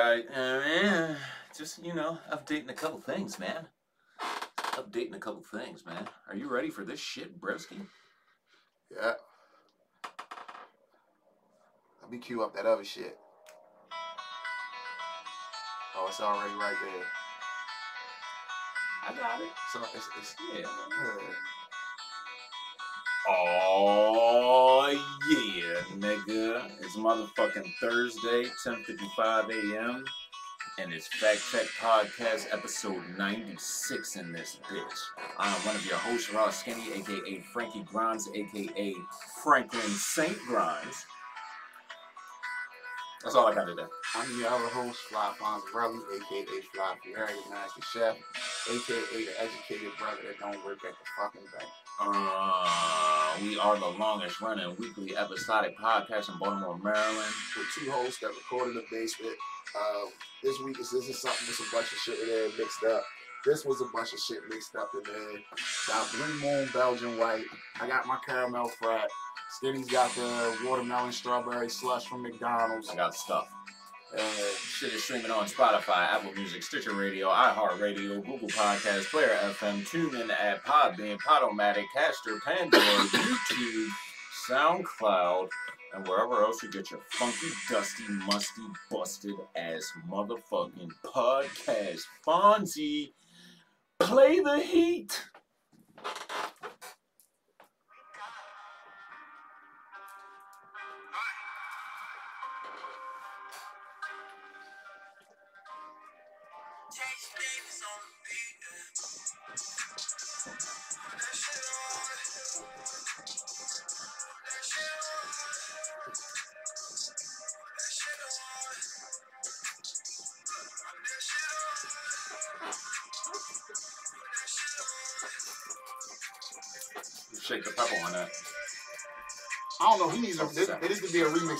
I, uh, just you know, updating a couple things, man. Updating a couple things, man. Are you ready for this shit, broski? Yeah. Let me cue up that other shit. Oh, it's already right there. I got it. So it's, it's Yeah. good. Oh yeah, nigga. It's motherfucking Thursday, 10:55 a.m. And it's Fact Check Podcast episode 96 in this bitch. I'm one of your hosts, Ross Skinny, aka Frankie Grimes, aka Franklin St. Grimes. That's all I got today. I'm your other host, Fly Fonzarelli, aka Fly the Master Chef, aka the educated brother that don't work at the fucking bank. Uh, we are the longest running weekly episodic podcast in Baltimore, Maryland. With two hosts that recorded the basement. Uh, this week is this is something with a bunch of shit in there mixed up. This was a bunch of shit mixed up in there. Got Blue Moon Belgian White. I got my caramel frat. Skinny's got the watermelon strawberry slush from McDonald's. I got stuff. Uh, Shit is streaming on Spotify, Apple Music, Stitcher Radio, iHeartRadio, Google Podcasts, Player FM, TuneIn at Podbean, Podomatic, Caster, Pandora, YouTube, SoundCloud, and wherever else you get your funky, dusty, musty, busted ass motherfucking podcast. Fonzie, play the heat.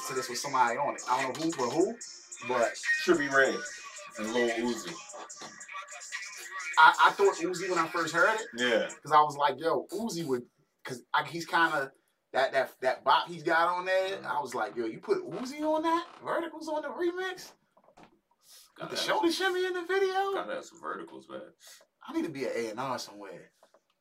To this with somebody on it. I don't know who for who, but Should be red. And Lil Uzi. I, I thought Uzi when I first heard it Yeah. because I was like, yo, Uzi would, because he's kind of that that that bop he's got on there. Mm-hmm. I was like, yo, you put Uzi on that? Verticals on the remix? Got the shoulder shimmy in the video? Gotta have some verticals, man. I need to be an A and R somewhere.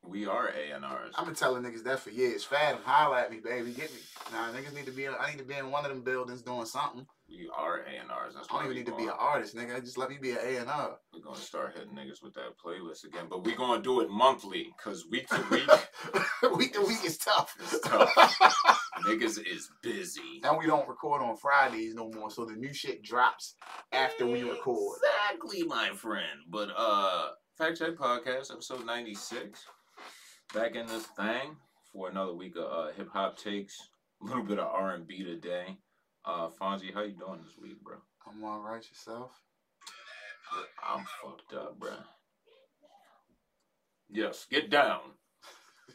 We are A&Rs. I've been telling niggas that for years. Fathom, holla at me, baby. Get me. Nah, niggas need to be. In, I need to be in one of them buildings doing something. We are A&Rs. I don't even need to be an artist, nigga. Just let me be an A and R. We're gonna start hitting niggas with that playlist again, but we're gonna do it monthly, cause week to week, week to week is tough. It's tough. niggas is busy. and we don't record on Fridays no more, so the new shit drops after we record. Exactly, my friend. But uh, Fact Check Podcast, episode ninety six. Back in this thing for another week of uh, hip hop takes, a little bit of R and B today. Uh, Fonzie, how you doing this week, bro? I'm all right yourself. I'm fucked up, bro. Yes, get down.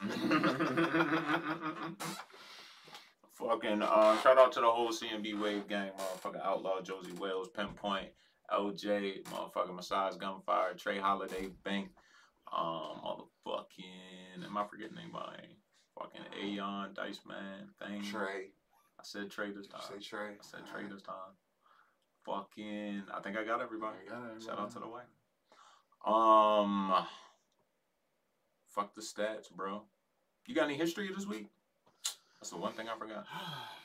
Fucking uh, shout out to the whole CMB Wave gang, motherfucking Outlaw, Josie Wales, Pinpoint, LJ, motherfucking Massage Gunfire, Trey Holiday, Bank, um, motherfucking, am I forgetting anybody? Fucking Aeon, Dice Man, Thing. Trey, I said Trey this time. say Trey. I said Trey this time. Fucking, I think I got everybody. You got it, Shout out to the white. Um, fuck the stats, bro. You got any history this week? That's the one thing I forgot.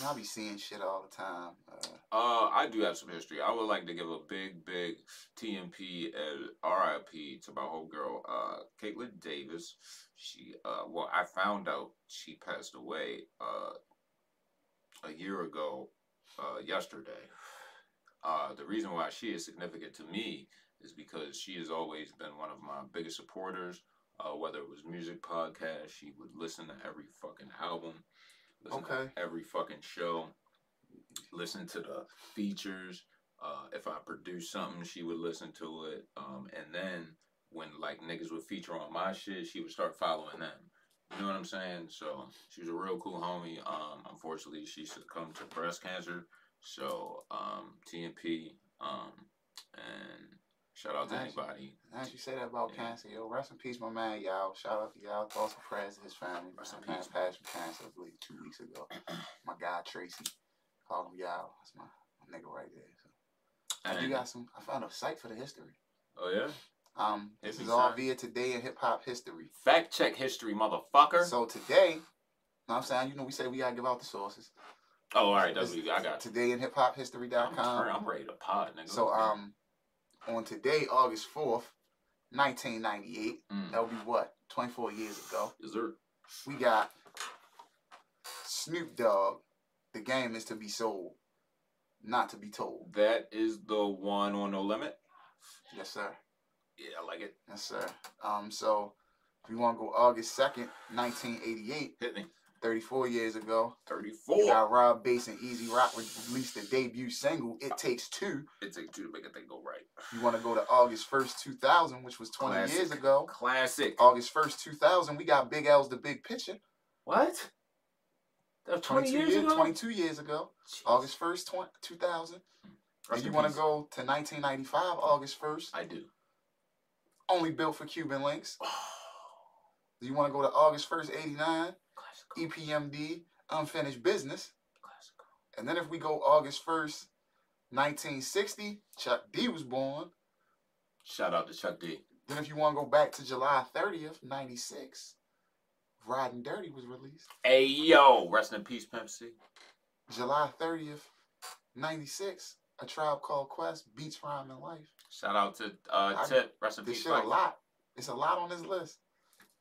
Know, I be seeing shit all the time. Uh, Uh, I do have some history. I would like to give a big, big TMP and RIP to my girl, uh, Caitlin Davis. She, uh, well, I found out she passed away, uh, a year ago, uh, yesterday. Uh, the reason why she is significant to me is because she has always been one of my biggest supporters. Uh, whether it was music podcast, she would listen to every fucking album, listen Okay. to every fucking show, listen to the features. Uh, if I produce something, she would listen to it. Um, and then when like niggas would feature on my shit, she would start following them. You know what I'm saying? So she was a real cool homie. Um, unfortunately, she succumbed to breast cancer. So um, TNP. Um, and shout out to Nice. anybody. now you say that about Yeah. cancer, yo, rest in peace, my man, y'all. Shout out to y'all. Thoughts and prayers to his family. Rest in man peace. passed from cancer, I believe, two weeks ago. my guy Tracy. called him y'all. That's my, my nigga right there. So. And, you got some. I found a site for the history. oh yeah. Um, this is all via today in hip hop history. Fact check history, motherfucker. So today, know I'm saying, you know, we say we gotta give out the sources. oh, all right. That's what I got. Today in hip hop I'm, history.com. turn- I'm ready to pod, nigga. So um, on today, August fourth, 1998. Mm. That would be what? 24 years ago. Is there? We got Snoop Dogg. The game is to be sold, not to be told. That is the one on no limit. Yes, sir. Yeah, I like it. Yes, sir. Um, so if you want to go August 2nd, 1988, Hit me. 34 years ago, you Thirty-four. got Rob Base and E-Z Rock released the debut single, It Takes Two. It takes two to make a thing go right. You want to go to August 1st, 2000, which was 20 years ago. Classic. August 1st, 2000, we got Big L's The Big Picture. What? That was 20 years ago? 22 years ago. Jeez. August 1st, 20, 2000. Rest And you want to go to 1995, August 1st, I do. only built for Cuban Linx. Do you want to go to August 1st, 89, Classical. EPMD, Unfinished Business. And then if we go August 1st, 1960, Chuck D was born. Shout out to Chuck D. Then if you want to go back to July 30th, 96, Riding Dirty was released. Hey yo, rest in peace, Pimp C. July 30th, 96, A Tribe Called Quest, Beats, Rhyme, and Life. Shout out to uh I- Tip. Rest in This peace. shit Mike. a lot. It's a lot on this list.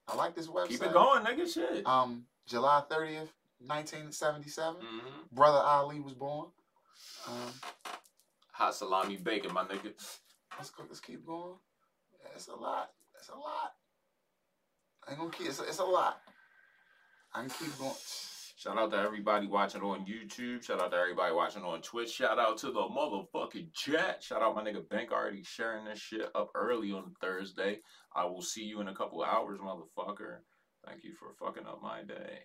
I like this website. Keep it going, nigga. Shit. Um, July 30th, 1977, hmm Brother Ali was born. Um, Hot salami bacon, my nigga. let's go. Let's keep going. It's a lot. It's a lot. I ain't gonna keep. It's a, it's a lot. I can keep going. Shout out to everybody watching on YouTube. Shout out to everybody watching on Twitch. Shout out to the motherfucking chat. Shout out my nigga Bank already sharing this shit up early on Thursday. I will see you in a couple hours, motherfucker. Thank you for fucking up my day.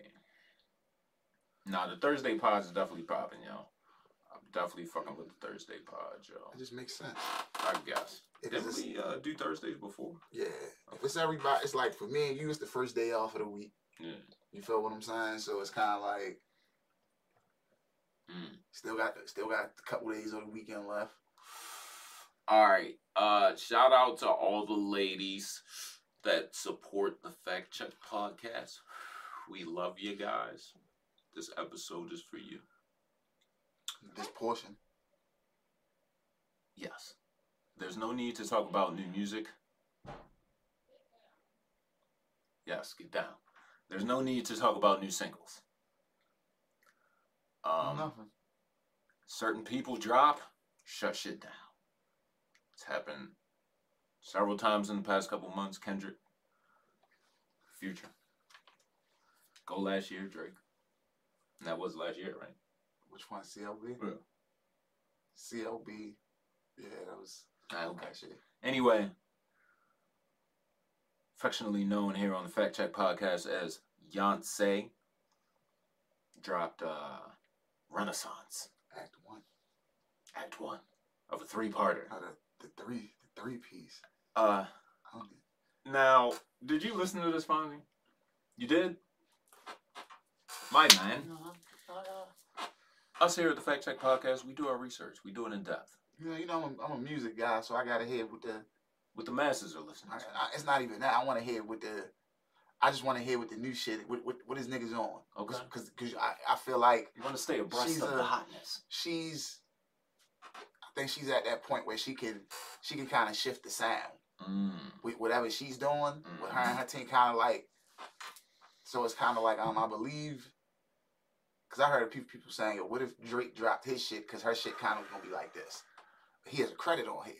Nah, the Thursday pods is definitely popping, yo. I'm definitely fucking with the Thursday pod, yo. It just makes sense. I guess. Because Didn't we uh, do Thursdays before? yeah, if it's everybody, it's like for me and you, it's the first day off of the week. Yeah. You feel what I'm saying? So it's kind of like Mm. still got still got a couple days of the weekend left. All right. Uh shout out to all the ladies that support the Fact Check podcast. We love you guys. This episode is for you. This portion. Yes. There's no need to talk about new music. Yes, get down. There's no need to talk about new singles. Um, Nothing. certain people drop, shut shit down. It's happened several times in the past couple months. Kendrick, Future, go last year, Drake. And that was last year, right? Which one? CLB. Yeah. CLB. Yeah, that was Ah, okay. shit. Anyway, affectionately known here on the Fact Check podcast as Yoncé, dropped uh, Renaissance, Act one. Act One of a three-parter. Oh, the, the three the three piece. Uh, now, did you listen to this finally? You did? My man. Us here at the Fact Check podcast, we do our research. We do it in depth. Yeah, you know, I'm, I'm a music guy, so I gotta hear what the. What the masses are listening I, to. I, it's not even that. I want to hear what the. I just want to hear what the new shit. What what, what is niggas on? Okay. Because I, I feel like You want to stay abreast She's of a- the hotness. she's. I think she's at that point where she can she can kind of shift the sound Mm. with whatever she's doing with her and her team. Kind of like. So it's kind of like um I believe. Cause I heard people people saying, "What if Drake dropped his shit? Cause her shit kind of gonna be like this." He has a credit on here,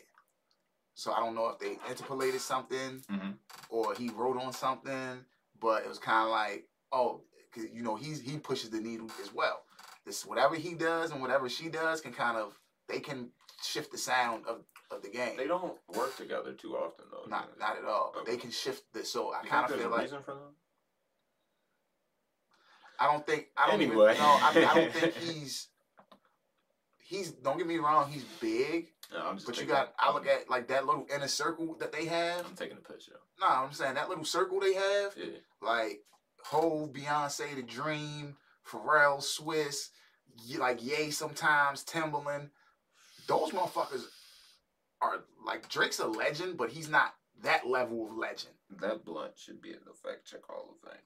so I don't know if they interpolated something Mhm. or he wrote on something, but it was kind of like, oh, 'cause, you know, he's he pushes the needle as well. This whatever he does and whatever she does can kind of they can shift the sound of, of the game. They don't work together too often, though. not not at all, but they can shift this. So I You kind think of there's feel a like reason for that? I don't think I don't Anyway. even know. I, mean, I don't think he's he's. Don't get me wrong, he's big, No, I'm just but you got. I look at like that little inner circle that they have. I'm taking a picture. No, I'm saying that little circle they have. Yeah. like Hove, Beyonce, The Dream, Pharrell, Swizz, like Yay sometimes, Timbaland. Those motherfuckers are like Drake's a legend, but he's not that level of legend. That blunt should be in the fact check Hall of Fame.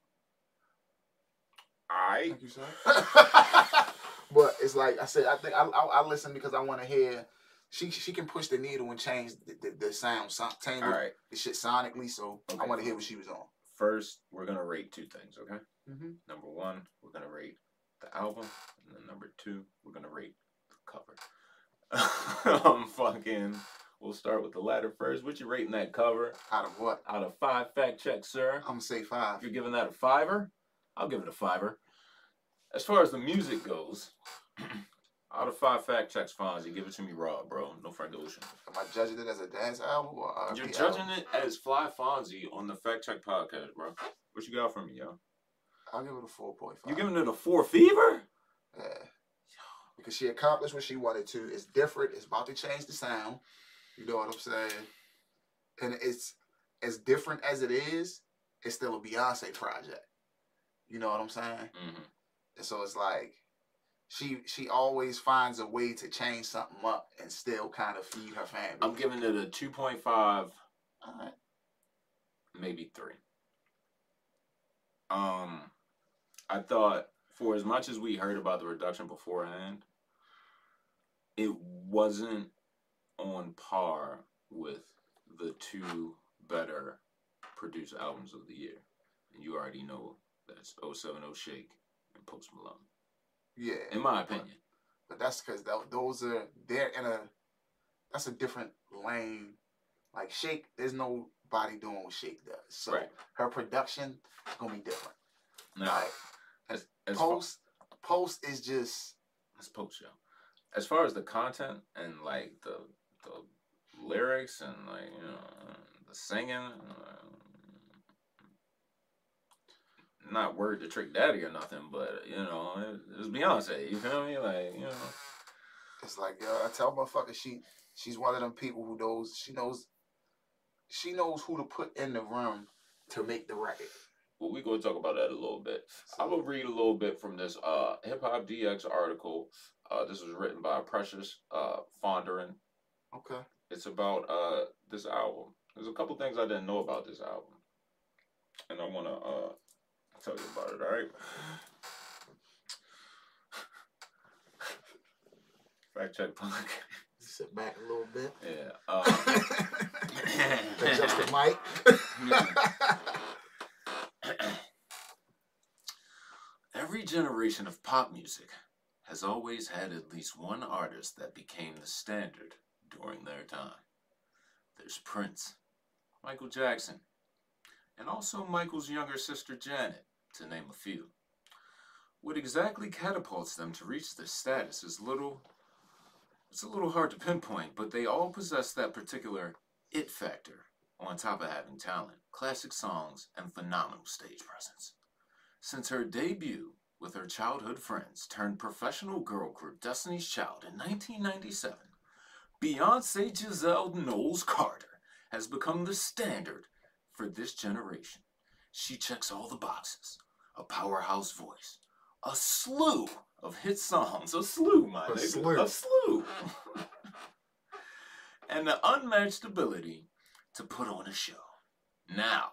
I Thank you, sir. but it's like I said, I think I, I, I listen because I want to hear. She she can push the needle and change the, the, the sound, son, change all right. the shit sonically. So I want to hear what she was on. First, we're gonna rate two things. Okay. Mm-hmm. Number one, we're gonna rate the album, and then number two, we're gonna rate the cover. I'm fucking. We'll start with the latter first. What you rating that cover? Out of what? Out of five fact checks, sir. I'm gonna say five. You're giving that a fiver, I'll give it a fiver. As far as the music goes, out of five fact checks, Fonzie, give it to me raw, bro. No Frank Ocean. Am I judging it as a dance album or R&B You're album? judging it as Fly Fonzie on the Fact Check podcast, bro. What you got for me, yo? I'll give it a four point five. You giving it a four fever? Yeah. Because she accomplished what she wanted to. It's different. It's about to change the sound. You know what I'm saying? And it's as different as it is, it's still a Beyonce project. You know what I'm saying? Mm-hmm. And so it's like she she always finds a way to change something up and still kind of feed her family. I'm giving it a 2.5, Alright. maybe three. Um, I thought for as much as we heard about the reduction beforehand, it wasn't on par with the two better produced albums of the year. And you already know that's 070 Shake and Post Malone. Yeah. In my opinion. But that's because those are they're in a that's a different lane. Like Shake, there's nobody doing what Shake does. So Right. her production is gonna be different. Now, Like as, as far, Post Post is just Let's post show. As far as the content and like the the lyrics and like you know the singing, uh, not word to Trick Daddy or nothing, but you know it, it's Beyonce. You feel me? Like you know, it's like yo, I tell motherfucker she she's one of them people who knows she knows she knows who to put in the room to make the record. well we're gonna talk about that a little bit. I'm going to read a little bit from this uh Hip Hop DX article. Uh, this was written by Precious uh Fondren. Okay. it's about uh this album. There's a couple things I didn't know about this album, and I want to uh tell you about it. All right. Fact check punk. Sit back a little bit. Yeah. Uh, Adjust the mic. Every generation of pop music has always had at least one artist that became the standard during their time. There's Prince, Michael Jackson, and also Michael's younger sister Janet, to name a few. What exactly catapults them to reach this status is little it's a little hard to pinpoint, but they all possess that particular it factor on top of having talent, classic songs, and phenomenal stage presence. Since her debut with her childhood friends turned professional girl group Destiny's Child in 1997, Beyonce Giselle Knowles Carter has become the standard for this generation. She checks all the boxes a powerhouse voice, a slew of hit songs, a slew, my A nigga, slew. a slew, and the unmatched ability to put on a show. Now,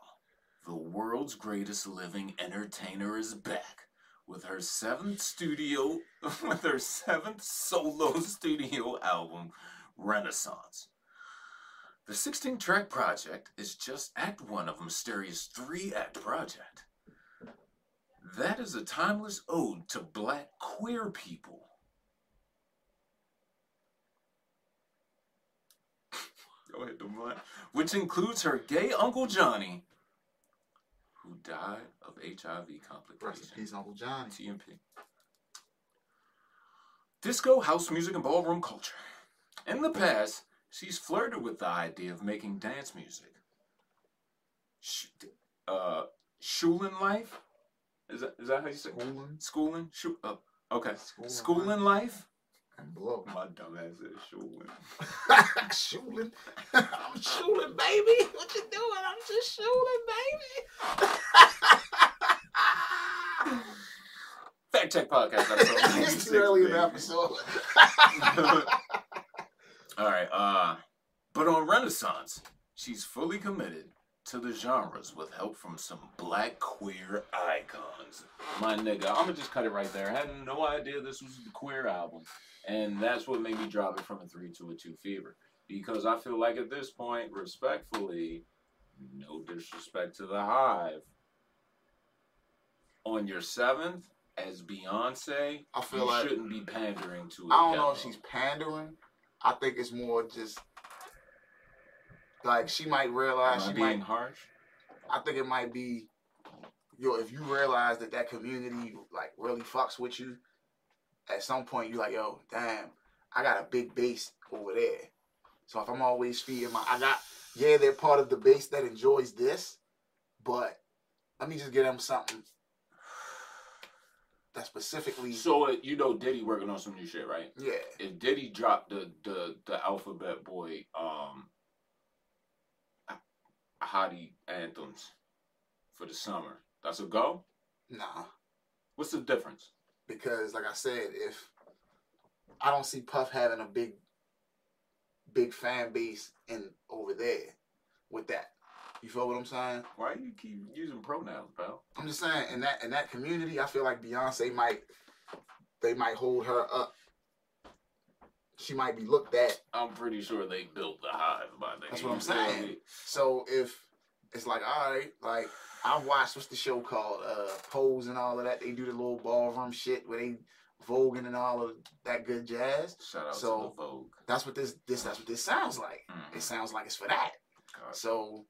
the world's greatest living entertainer is back with her seventh studio, with her seventh solo studio album, Renaissance. The 16 track project is just Act 1 of a mysterious three act project. That is a timeless ode to black queer people. Go ahead, blunt. Which includes her gay Uncle Johnny, who died of HIV Rest in complications. peace, Uncle Johnny. TMP. Disco, house music, and ballroom culture. In the past, she's flirted with the idea of making dance music. Sh- uh, schooling life? Is that, is that how you say it? Schooling Schooling? Schu- uh, okay. Schooling Schooling life? and blow. My dumb ass said schooling. shooling. I'm shooling, baby. What you doing? I'm just shooling, baby. Fact check podcast episode. it's too early in the episode. All right. Uh, but on Renaissance, she's fully committed to the genres with help from some black queer icons. My nigga, I'm gonna just cut it right there. I had no idea this was the queer album, and that's what made me drop it from a three to a two fever. Because I feel like at this point, respectfully, no disrespect to the Hive, on your seventh as Beyonce, I feel you like shouldn't be pandering to. I don't know if she's pandering. I think it's more just like she might Am realize I she being might. harsh. I think it might be, yo, if you realize that that community like really fucks with you, at some point you're like, yo, damn, I got a big base over there. So if I'm always feeding my, I got, yeah, they're part of the base that enjoys this, but let me just get them something that specifically, So uh, you know Diddy working on some new shit, right? yeah, If Diddy dropped the the the Alphabet Boy um hottie anthems for the summer, that's a go. nah. What's the difference? because like I said, if I don't see Puff having a big big fan base in over there with that. You feel what I'm saying? Why you keep using pronouns, pal? I'm just saying in that in that community, I feel like Beyonce might they might hold her up. She might be looked at. I'm pretty sure they built the hive by the That's what I'm saying. So if it's like, all right, like I've watched what's the show called? Uh Pose and all of that. They do the little ballroom shit where they voguing and all of that good jazz. Shout out So- to the Vogue. That's what this this that's what this sounds like. Mhm. It sounds like it's for that. God. So,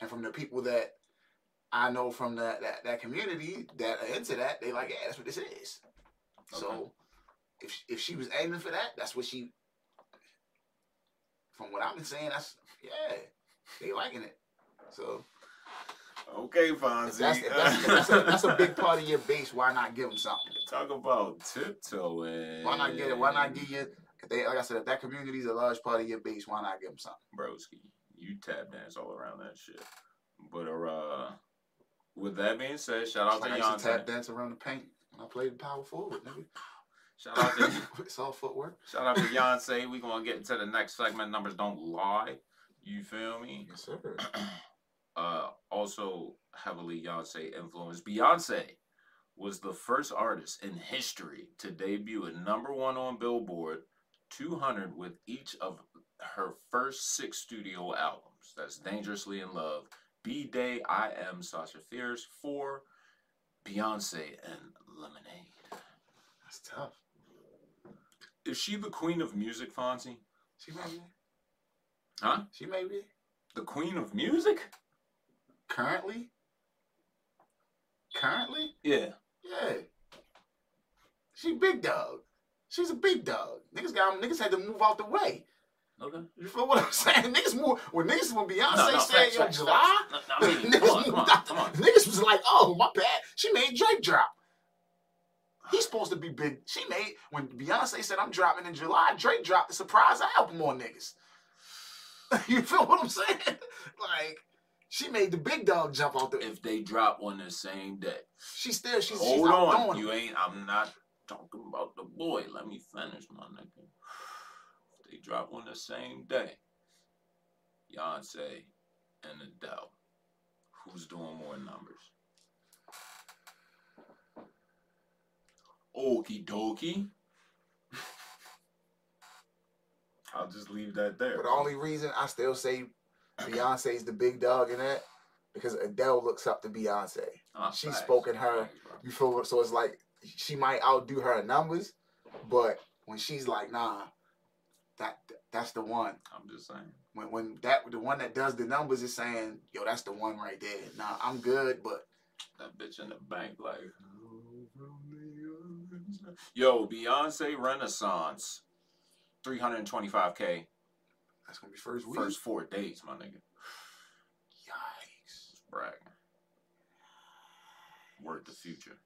and from the people that I know from that that, that community that are into that, they like, yeah, that's what this is. Okay. So, if she- if she was aiming for that, that's what she. From what I've been saying, that's yeah, they liking it. So Okay, if Fonzie. that's, if that's, if that's, a, that's a big part of your base. Why not give them something? Talk about tiptoeing. Why not get it? Why not give you? They like I said, if that community is a large part of your base, why not give them something? broski. You tap dance all around that shit. But uh, with that being said, shout out Like to to tap dance around the paint when I played the power forward, nigga. Shout out to it's all footwork. shout out to Beyonce. We gonna get into the next segment. Numbers don't lie. You feel me? Yes, sir. uh, also heavily Beyonce influenced. Beyonce was the first artist in history to debut at number one on Billboard 200 with each of her first six studio albums. That's Dangerously in Love, B Day, I Am Sasha Fierce, Four, Beyonce, and Lemonade. That's tough. Is she the queen of music, Fonzie? She may be. Huh? She may be. The queen of music? Currently? Currently? Yeah. Yeah. She big dog. She's a big dog. Niggas got niggas had to move out the way. Okay. You feel what I'm saying? Niggas move when niggas when Beyonce No, no, said yo July. No, no, I mean, niggas, on, come on, come on. niggas was like, oh my bad. She made Drake drop. He's supposed to be big. She made when Beyonce said I'm dropping in July. Drake dropped the surprise album on niggas. you feel what I'm saying? Like she made the big dog jump out the. If they drop on the same day. She still she's Hold she's on, you ain't. I'm not talking about the boy. Let me finish, my nigga. They drop on the same day, Beyonce and Adele, who's doing more numbers? Okie dokie. I'll just leave that there. But the only reason I still say Beyonce's the big dog in that because Adele looks up to Beyonce. Ah, she's facts, spoken her-. You feel? So it's like she might outdo her in numbers, but when she's like, nah, that that's the one. I'm just saying. When when that the one that does the numbers is saying, yo, that's the one right there. Nah, I'm good, but That bitch in the bank, like. Yo, Beyonce Renaissance, 325k, that's gonna be first week. first four days, my nigga. Yikes. Bragging. Word the future.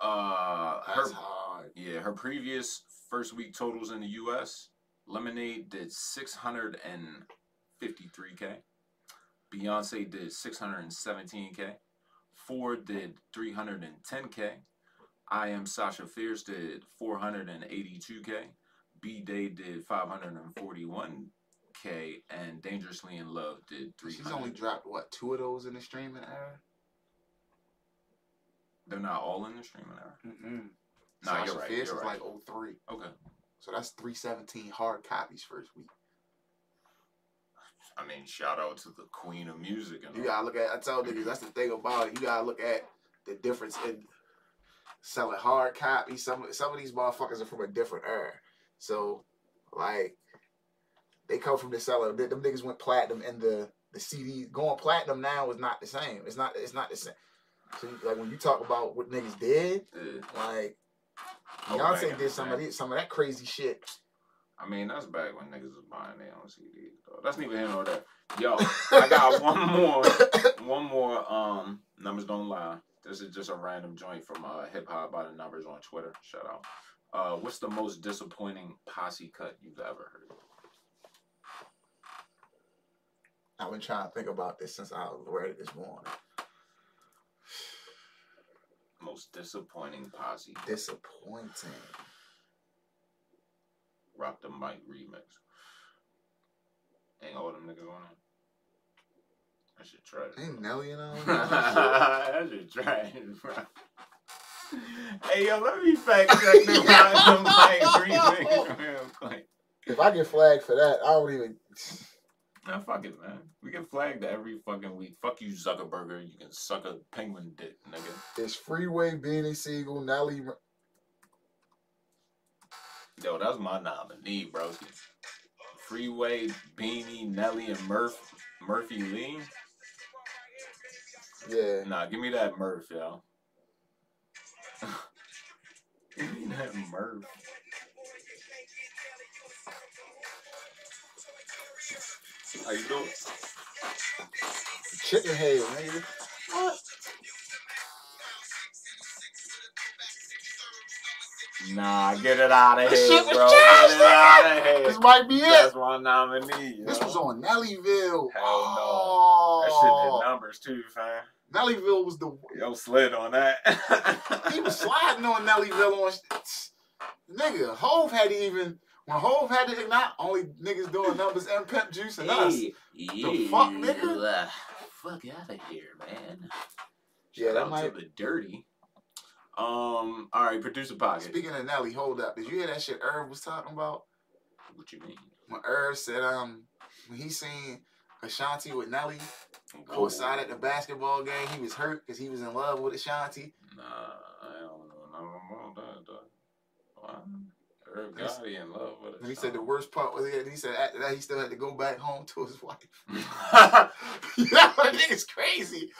Uh, her hard. yeah, her previous first week totals in the U.S. Lemonade did 653k. Beyonce did 617k. Ford did 310k. I am Sasha Fierce did 482k. B Day did 541k, and Dangerously in Love did 300. She's only dropped what two of those in the streaming era. They're not all in the streaming era. Mm-mm. Nah, Sasha you're right. Fierce you're is right. like 03. okay. So that's 317 hard copies first week. I mean, shout out to the queen of music. And You all. gotta look at. I tell niggas that's the thing about it. You gotta look at the difference in selling hard copies. Some some of these motherfuckers are from a different era. So like they come from the seller. Them niggas went platinum, and the the CD going platinum now is not the same. It's not. It's not the same. So like when you talk about what niggas did, Yeah. like Beyonce did some of this, some of that crazy shit. I mean, that's back when niggas was buying their own CDs. Though. That's neither here nor there. Yo, I got one more, one more. Um, numbers don't lie. This is just a random joint from uh, Hip Hop by the Numbers on Twitter. Shout out. Uh, what's the most disappointing posse cut you've ever heard? I've been trying to think about this since I was ready this morning. Most disappointing posse. Disappointing. Rock the Mic remix. Ain't all them niggas on it. That shit trash. Ain't Nelly in on that shit trash, bro. Hey yo, let me fact check the Rock the Mic remix real quick. If I get flagged for that, I don't even. Nah, fuck it, man. We get flagged every fucking week. Fuck you, Zuckerberger. You can suck a penguin dick, nigga. It's Freeway, Beanie Sigel, Nelly. Yo, that's my nominee, bro. Freeway, Beanie, Nelly, and Murph, Murphy Lee. Yeah. Nah, give me that Murph, yo. give me that Murph. How you doing? Chicken head, nigga. What? Nah, get it out of This here, bro. trash, Get it out of here. This might be it. That's my nominee. Yo. This was on Nellyville. Hell no. Oh. That shit did oh. numbers too, fam. Nellyville was the. Yo, slid on that. He was sliding on Nellyville on. Nigga, Hove had even. When Hove had to not only niggas doing numbers and Pimp Juice and us. yeah, fuck, nigga? Fuck out of here, man. Yeah, Shout that out might- the dirty. Um, all right, producer pocket. Speaking of Nelly, hold up. Did you hear that shit Irv was talking about? What you mean? When Irv said um when he seen Ashanti with Nelly coincide at the basketball game, he was hurt because he was in love with Ashanti. Nah, Herb He's- Gotti in love with And he said the worst part was he said after that he still had to go back home to his wife. that nigga's crazy.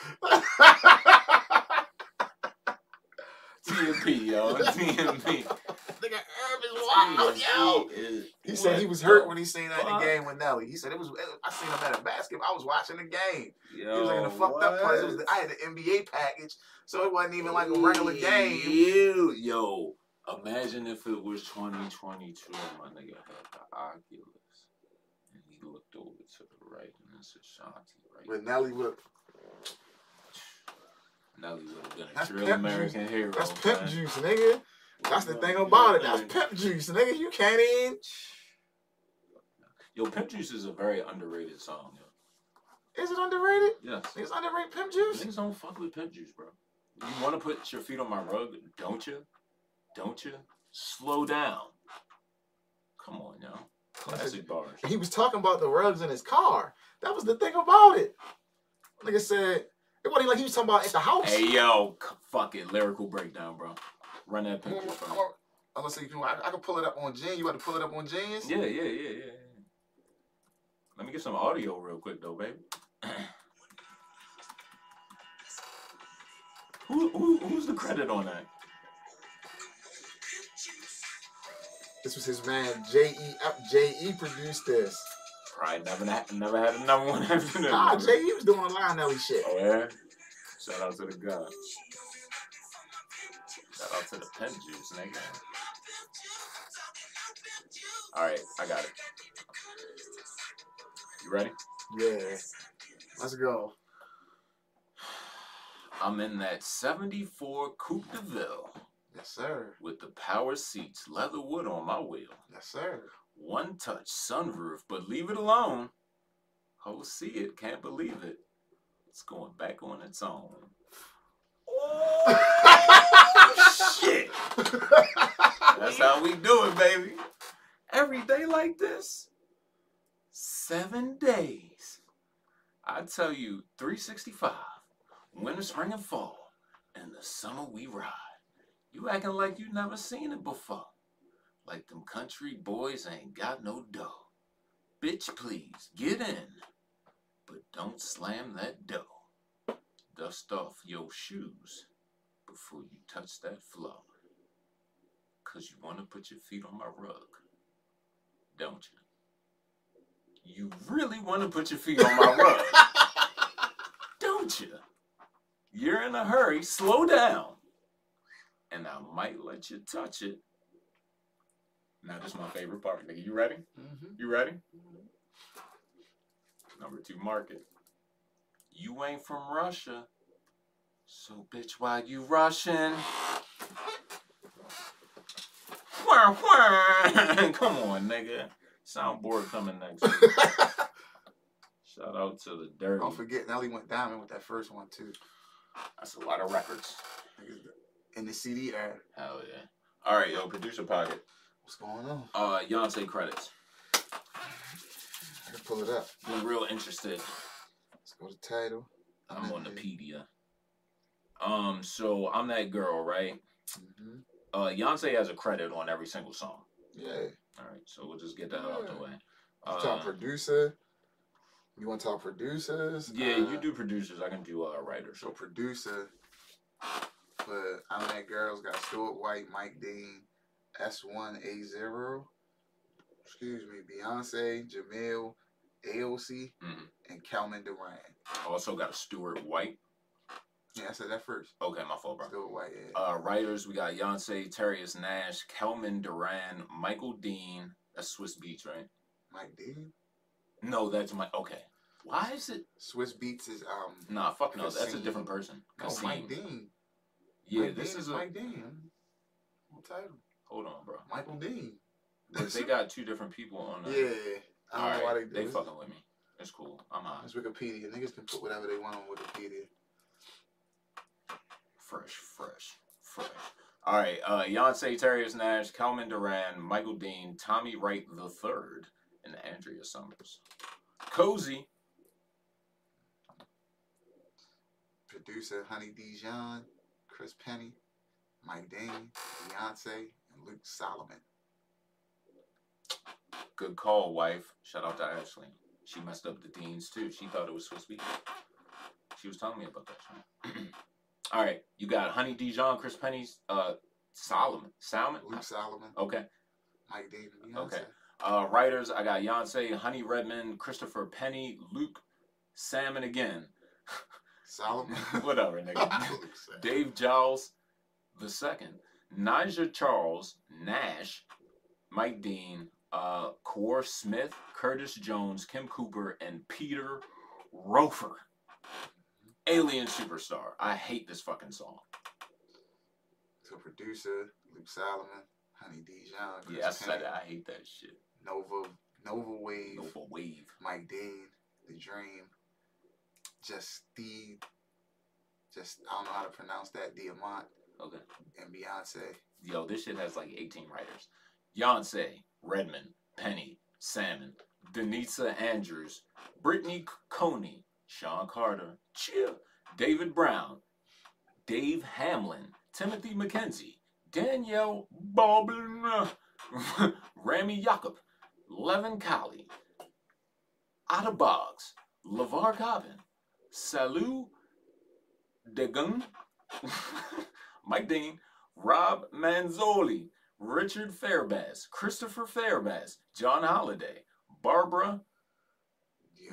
TMP, yo. TMP. Nigga Irv is wild, yo. He said he was hurt when he seen that in the game with Nelly. He said it was. I seen him at a basketball. I was watching the game. Yo, He was like in the fucked up place. It was the, I had the NBA package, so it wasn't even like a regular game. Ew, yo, imagine if it was 2022 and my nigga had the Oculus and he looked over to the right and it's Ashanti right But Nelly would. Nelly would have been a That's pimp American hero. That's pimp man. juice, nigga. That's the thing about it. That's pimp juice, nigga. You can't even. Yo, Pimp Juice is a very underrated song, yo. Is it underrated? Yes. Niggas underrate pimp juice. Niggas don't fuck with Pimp Juice, bro. You want to put your feet on my rug, don't you? Don't you? Slow down. Come on, yo. Classic bars. He was talking about the rugs in his car. That was the thing about it. Like I said it wasn't like he was talking about at the house. Hey yo, fuck it, lyrical breakdown, bro. Run that picture I'm gonna, I'm gonna say, I, I can pull it up on Gene. You want to pull it up on Gene's? Yeah, yeah, yeah, yeah. yeah. Let me get some audio real quick though, baby. who, who who's the credit on that? This was his man Jay E uh, Jay E produced this. Probably never had never had a number one after that. Nah, Jay E was doing a line Nelly shit. Oh yeah. Shout out to the guy. Shout out to the pen juice, nigga. All right, I got it. You ready? Yeah. Let's go. I'm in that 74 Coupe de Ville Yes, sir. with the power seats, leather wood on my wheel. Yes, sir. One touch sunroof, but leave it alone. Oh, see it, can't believe it. It's going back on its own. Oh, shit. That's how we do it, baby. Every day like this, seven days. I tell you, 365, winter, spring, and fall, and the summer we ride. You acting like you never seen it before. Like them country boys ain't got no dough. Bitch, please, get in. But don't slam that door. Dust off your shoes before you touch that floor. Cause you wanna put your feet on my rug, don't you? You really wanna put your feet on my rug, don't you? You're in a hurry, slow down. And I might let you touch it. Now this is my favorite part. Nigga, you ready? Mhm. You ready? Number two market. You ain't from Russia. So bitch, why you wah. Come on, nigga. Soundboard coming next. Shout out to the dirty. Don't forget, Nelly went diamond with that first one too. That's a lot of records. In the CD era. Hell yeah. All right, yo, producer pocket. What's going on? Uh, Beyonce credits. I can pull it up. Been real interested. Let's go to title. I'm on the Pedia. Um, so I'm that girl, right? hmm Uh, Beyonce has a credit on every single song. Yeah. All right, so we'll just get that out the way. You Uh, talk producer. You want to talk producers? yeah, Uh, you do producers. I can do uh, writers. So producer, but I'm that girl's got Stuart White, Mike Dean, S1A0. Excuse me, Beyonce, Jamil, AOC, Mhm. and Calvin Durant. Also got Stuart White. Yeah, I said that first. Okay, my fault, bro. Stuart White, yeah. Uh, writers, we got Beyonce, Terius Nash, Kelman Duran, Michael Dean. That's Swizz Beatz, right? Mike Dean. No, that's my. Okay. Why is it? Swizz Beatz is um. Nah, fuck no. That's a different person. No, Kasseem. Mike Dean. Yeah, Mike this Dean is a. Mike Dean. What title? Hold on, bro. Michael Dean. But they got two different people on there. Yeah. I don't know why they do they this. fucking with me. It's cool. I'm on. It's Wikipedia. Niggas can put whatever they want on Wikipedia. Fresh, fresh, fresh. All right, uh, Beyonce, Terius Nash, Calvin Duran, Michael Dean, Tommy Wright the Third, and Andrea Summers. Cozy, Producer Honey Dijon, Chris Penny, Mike Dean, Beyonce, and Luke Solomon. good call, wife. Shout out to Ashley. She messed up the Deans too. She thought it was Swizz Beatz. She was telling me about that. All right, you got Honey Dijon, Chris Penny's, uh, Solomon, Salmon. Luke Solomon, Okay. Mike Dean, Beyonce. Okay. Uh, writers, I got Beyonce, Honey Redmond, Christopher Penny, Luke Salmon again. Solomon. Whatever, nigga. Dave Giles the second, Nigel Charles, Nash, Mike Dean, uh, Core Smith, Curtis Jones, Kim Cooper, and Peter Rauhofer. Alien Superstar. I hate this fucking song. So producer Luke Solomon, Honey Dijon, Chris Yeah, I said it. I hate that shit. Nova, Nova Wav, Nova Wav. Mike Dean, The Dream, Just Steve, just I don't know how to pronounce that, Diamant, Okay. and Beyonce. Yo, this shit has like 18 writers. Beyonce, Redmond, Penny, Salmon, Denisia Andrews, Brittany Coney, Sean Carter, Chill, David Brown, Dave Hamelin, Timothy McKenzie, Danielle Boblin, Rami Yacoub, Levin Colley, Otta Boggs, LeVar Cobbin, Salou Degun, Mike Dean, Rob Manzoli, Richard Fairbrass, Christopher Fairbrass, John Holliday, Barbara,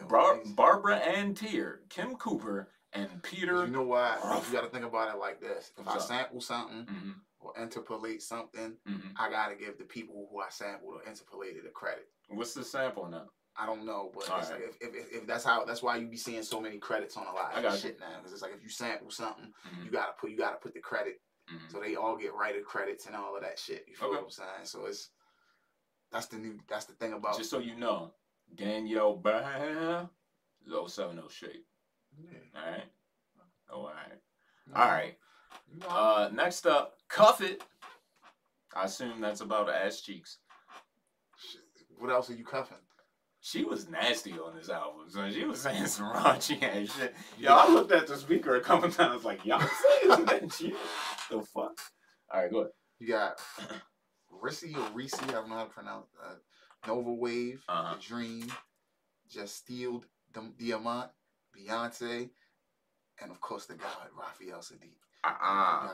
Bar- Barbara Ann Teer, Kim Cooper, and Peter. you know why? Ruff. You got to think about it like this: if I up? sample something Mhm, or interpolate something, mhm. I gotta give the people who I sampled or interpolated the credit. What's the sample now? I don't know, but right. like if, if, if, that's how that's why you be seeing so many credits on a lot of got you. shit now. Because it's like if you sample something, Mhm, you gotta put you gotta put the credit, mhm. so they all get writer credits and all of that shit. You feel Okay. what I'm saying? So it's that's the new that's the thing about Just so you know, Danielle Bear is 070 Shake. yeah. All right. Oh, all right. All right. Uh, next up, Cuff It. I assume that's about ass cheeks. shit, what else are you cuffing? She was nasty on this album. So she was saying some raunchy ass shit. Yo, I looked at the speaker a couple times like, y'all saying that shit? The fuck? All right, go ahead. You got Rissy or Reese, I don't know how to pronounce uh, Nova Wav, Uh-huh. The Dream, Just Steeled Dim- Diamant, Beyonce, and of course the God, Raphael Saadiq. Uh-uh.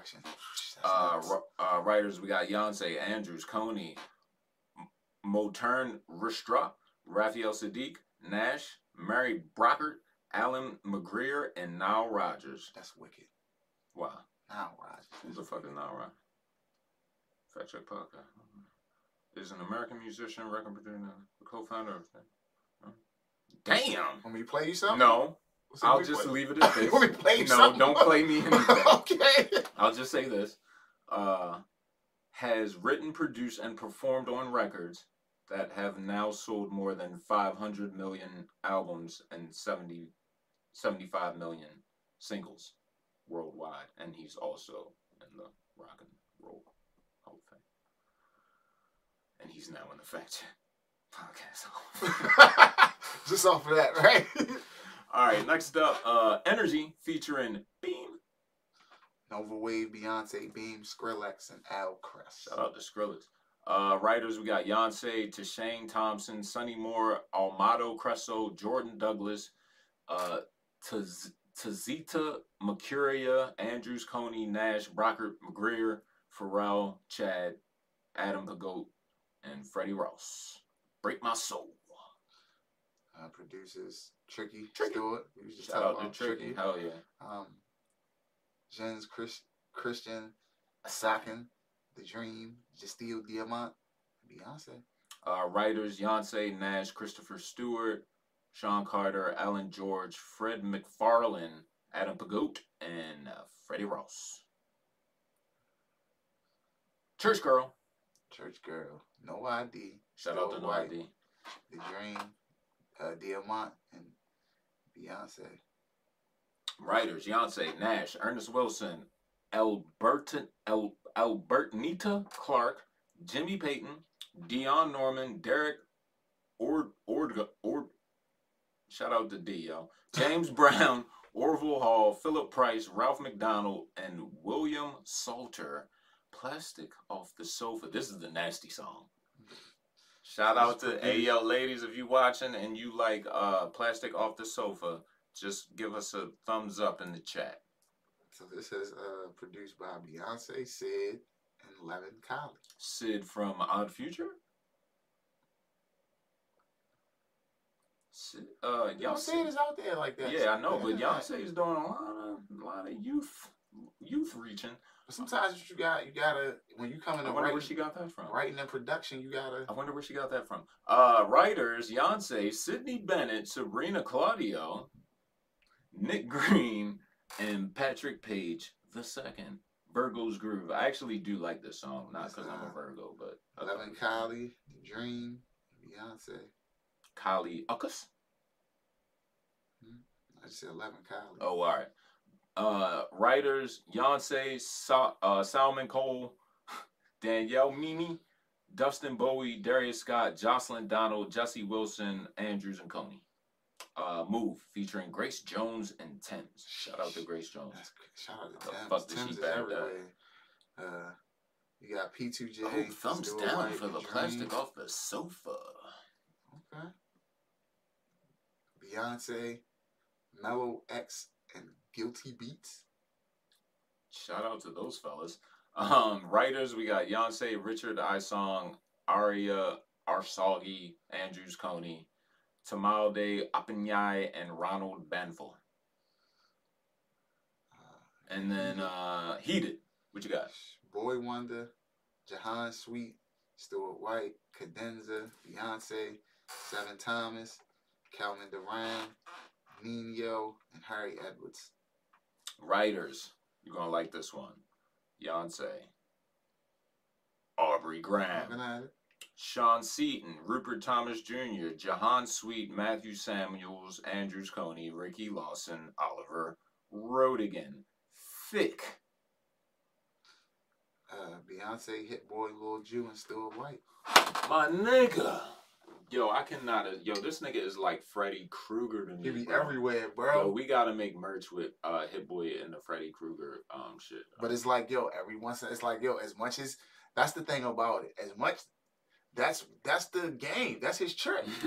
Uh, ro- uh, writers, we got Yoncé, Andrews, Coney, Morten Ristorp, Raphael Saadiq, Nash, Mary Brockert, Allen McGrier, and Nile Rodgers. That's wicked. Wow. Now, Raj. Who's the fuck is Nile Rodgers? Fact check podcast. Is an American musician, record producer, and co-founder of. Huh? Damn. Want me to play you something? No, it I'll just play? leave it at this. Want me to play you something? no, something? don't play me anything. okay. I'll just say this. Uh, has written, produced, and performed on records that have now sold more than 500 million albums and 70, 75 million singles worldwide. And he's also in the Rock and Roll Hall of Fame. And he's now in the Fact podcast. Just off of that, right? All right, next up, uh, Energy featuring Beam. Nova Wav, Beyonce, Beam, Skrillex, and Al Crest. Shout out to Skrillex. Uh, writers, we got Yoncé, Tashane Thompson, Sonny Moore, Almado Cresso, Jordan Douglas, uh, Taz- Tazita Mercuria, Andrews, Coney, Nash, Brockert, McGrier, Pharrell, Chad, Adam the Goat, and Freddie Ross. Break my soul. Uh, producers Tricky, Tricky. Stewart. We was just Shout talking out to about Tricky. Hell yeah. Um, Jens Chris, Christian, Asakin, The Dream, Justille Diamant, Beyonce. Uh, writers Yoncé, Nash, Christopher Stewart, Sean Carter, Alan George, Fred McFarlane, Adam Pigott, and uh, Freddie Ross. Church Girl. Church Girl, No ID, Shout out to No White, ID. The Dream, uh, Diamant, and Beyonce. Writers Yoncé, Nash, Ernest Wilson, Alberta, El, Elbernita Clark, Jimmy Payton, Dion Norman, Derek Ord, Ord, Ord, shout out to D, yo. James Brown, Orville Hall, Philip Price, Ralph McDonald, and William Salter. Plastic off the sofa. This is the nasty song. Shout out to yo ladies if you watching and you like uh plastic off the sofa, just give us a thumbs up in the chat. So this is uh, produced by Beyonce, Sid, and Leven Kali. Sid from Odd Future. Sid, uh, Sid is out there like that. Yeah, I know, but. Beyonce is doing a lot of, a lot of youth, youth reaching. But sometimes you got, you gotta, when you come in I wonder where she got that from. writing and production, you gotta. I wonder where she got that from. Uh, writers: Beyonce, Sydney Bennett, Sabrina Claudio, Nick Green, and Patrick Page the second. Virgo's Groove. I actually do like this song, not because I'm a Virgo, but I Leven Kali, The Dream, Beyonce. Kylie Uckus. I just said Leven Kali. Oh, all right. Uh, writers: Beyonce, Sa- uh, Salmon Cole, Danielle Mimi, Dustin Bowie, Darius Scott, Jocelyn Donald, Jesse Wilson, Andrews, and Coney. Uh, Move featuring Grace Jones and Tems. Shout out to Grace Jones. Shout out to The Tems. fuck did she Tems back that? Uh, you got P2J. Oh, thumbs down for the Dream. plastic off the sofa. Okay. Beyonce, Mellow X, and Guilty Beatz. Shout out to those fellas. Um, writers, we got Beyonce, Richard Isong, Aria Arsagi, Andrews Coney, Temilade Openiyi, and Ronald Banful. Uh, And then uh Heated. What you got? Boy Wonder, Jahaan Sweet, Stuart White, Cadenza, Beyonce, Seven Thomas, Calvin Duran, Nino, and Harry Edwards. Writers, you're gonna like this one. Beyonce, Aubrey Graham, Looking at it. Sean Seaton, Rupert Thomas Jr., Jahaan Sweet, Matthew Samuels, Andrews Coney, Ricky Lawson, Oliver Rodigan. Thick. Uh, Beyonce, Hit Boy, Lil Ju, and Still White. My nigga. Yo, I cannot. Yo, this nigga is like Freddy Krueger to me. He be bro. everywhere, Yo, bro. we gotta make merch with uh Hit Boy and the Freddy Krueger um shit. But it's like, yo, every once in it's like, yo, as much as that's the thing about it. As much that's that's the game. That's his trick.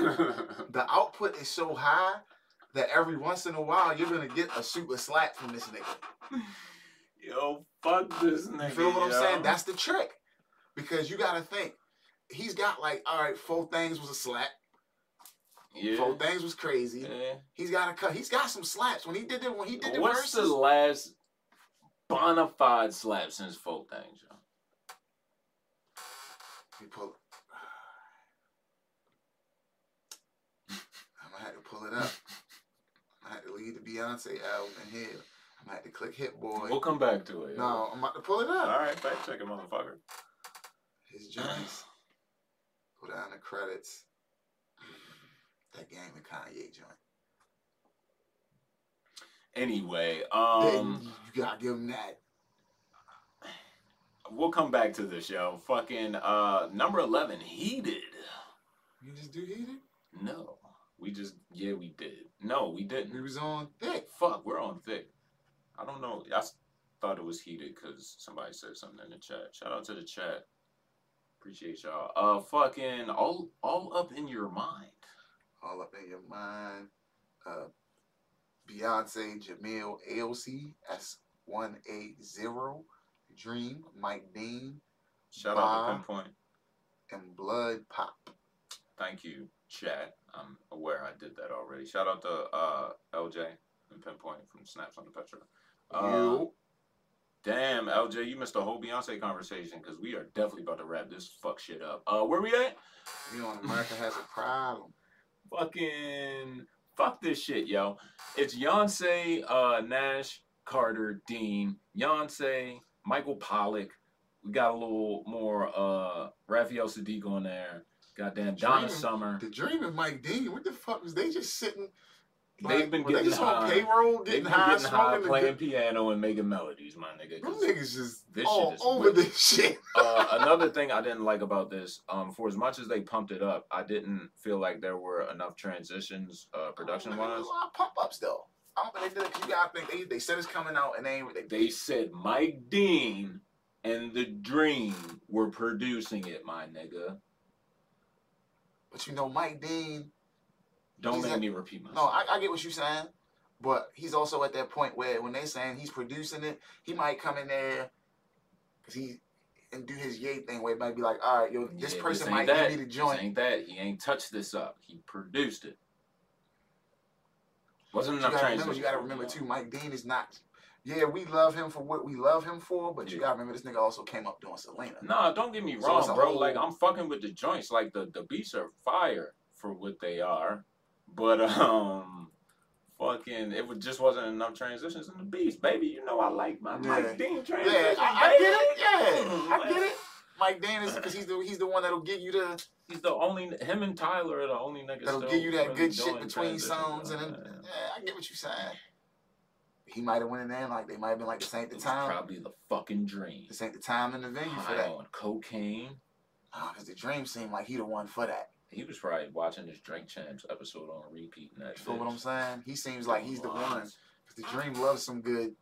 The output is so high that every once in a while you're gonna get a super slap from this nigga. Yo, fuck this nigga. You feel what I'm saying? That's the trick. Because you gotta think, he's got like, all right, four things was a slap. yeah. Four things was crazy. yeah. He's got a cut. He's got some slaps. When he did it, when he did the What's verses, the last bona fide slap since Folk Things, yo? he pull. I'm gonna have to pull it up. I had to leave the Beyonce album in here. I'm gonna have to click Hit Boy. We'll come back to it. No, I'm about to pull it up. All right, fact check it, motherfucker. His joints. Go down the credits. That game of Kanye joint. Anyway, Then um, you gotta give him that. we'll come back to this, yo. Fucking uh, number eleven, heated. You just do heated. No, we just yeah, we did. No, we didn't. We was on thick. Fuck, we're on thick. I don't know. I s- thought it was heated because somebody said something in the chat. Shout out to the chat. Appreciate y'all. Uh, fucking all all up in your mind. All up in your mind. Uh, Beyonce, Jameil, Aossey, S180, Dream, Mike Dean, Shout out to. Pinpoint. and Blood Pop. Thank you, chat. I'm aware I did that already. Shout out to uh, LJ and Pinpoint from Snaps on the Petra. Uh, damn, LJ, you missed the whole Beyonce conversation because we are definitely about to wrap this fuck shit up. Uh, where we at? You know, America has a problem. Fucking fuck this shit, yo. It's Beyonce, uh, Nash, Carter, Dean, Beyonce, Michael Pollack. We got a little more uh Raphael Saadiq on there. Goddamn Donna Dreamin'. Summer. The Dream and Mike Dean, what the fuck was they just sitting? They've been were they getting just on high. payroll, They've getting been high, getting high, playing good. piano and making melodies, my nigga. Them niggas just This all shit over wicked. this shit. uh, another thing I didn't like about this, um, for as much as they pumped it up, I didn't feel like there were enough transitions, uh, production wise. a lot of pump ups though. I don't think they did it you gotta think they, they said it's coming out and they they, They said Mike Dean and The Dream were producing it, my nigga. But you know Mike Dean. Don't make at- me repeat myself. No, I, I get what you're saying, but he's also at that point where when they saying he's producing it, he might come in there because he and do his yay thing where it might be like, all right, yo, this Yeah, person ain't might that. give me the This joint. ain't that. He ain't touched this up. He produced it. Wasn't You enough gotta remember, you gotta remember too, Mike Dean is not. Yeah, we love him for what we love him for, but you gotta remember this nigga also came up doing Selena. Nah, don't get me wrong, a bro. whole- Like I'm fucking with the joints. Like the the beats are fire for what they are, but um, fucking it was, just wasn't enough transitions in the beats, baby. You know I like my Yeah. Mike Dean Yeah, transitions. I, I get it. Yeah, I get it. Mike Dean is because he's the he's the one that'll give you the He's the only him and Tyler are the only niggas that'll give you that really good shit between songs and then, Yeah. yeah, I get what you're saying. He might have went in there and, like they might have been like this ain't the time. probably the fucking dream. This ain't the time and the venue for High that. on cocaine. because the dream seemed like he the one for that. He was probably watching this Drink Champs episode on repeat. And that You feel what. I'm saying? He seems like he's the one. Cause the dream loves some good,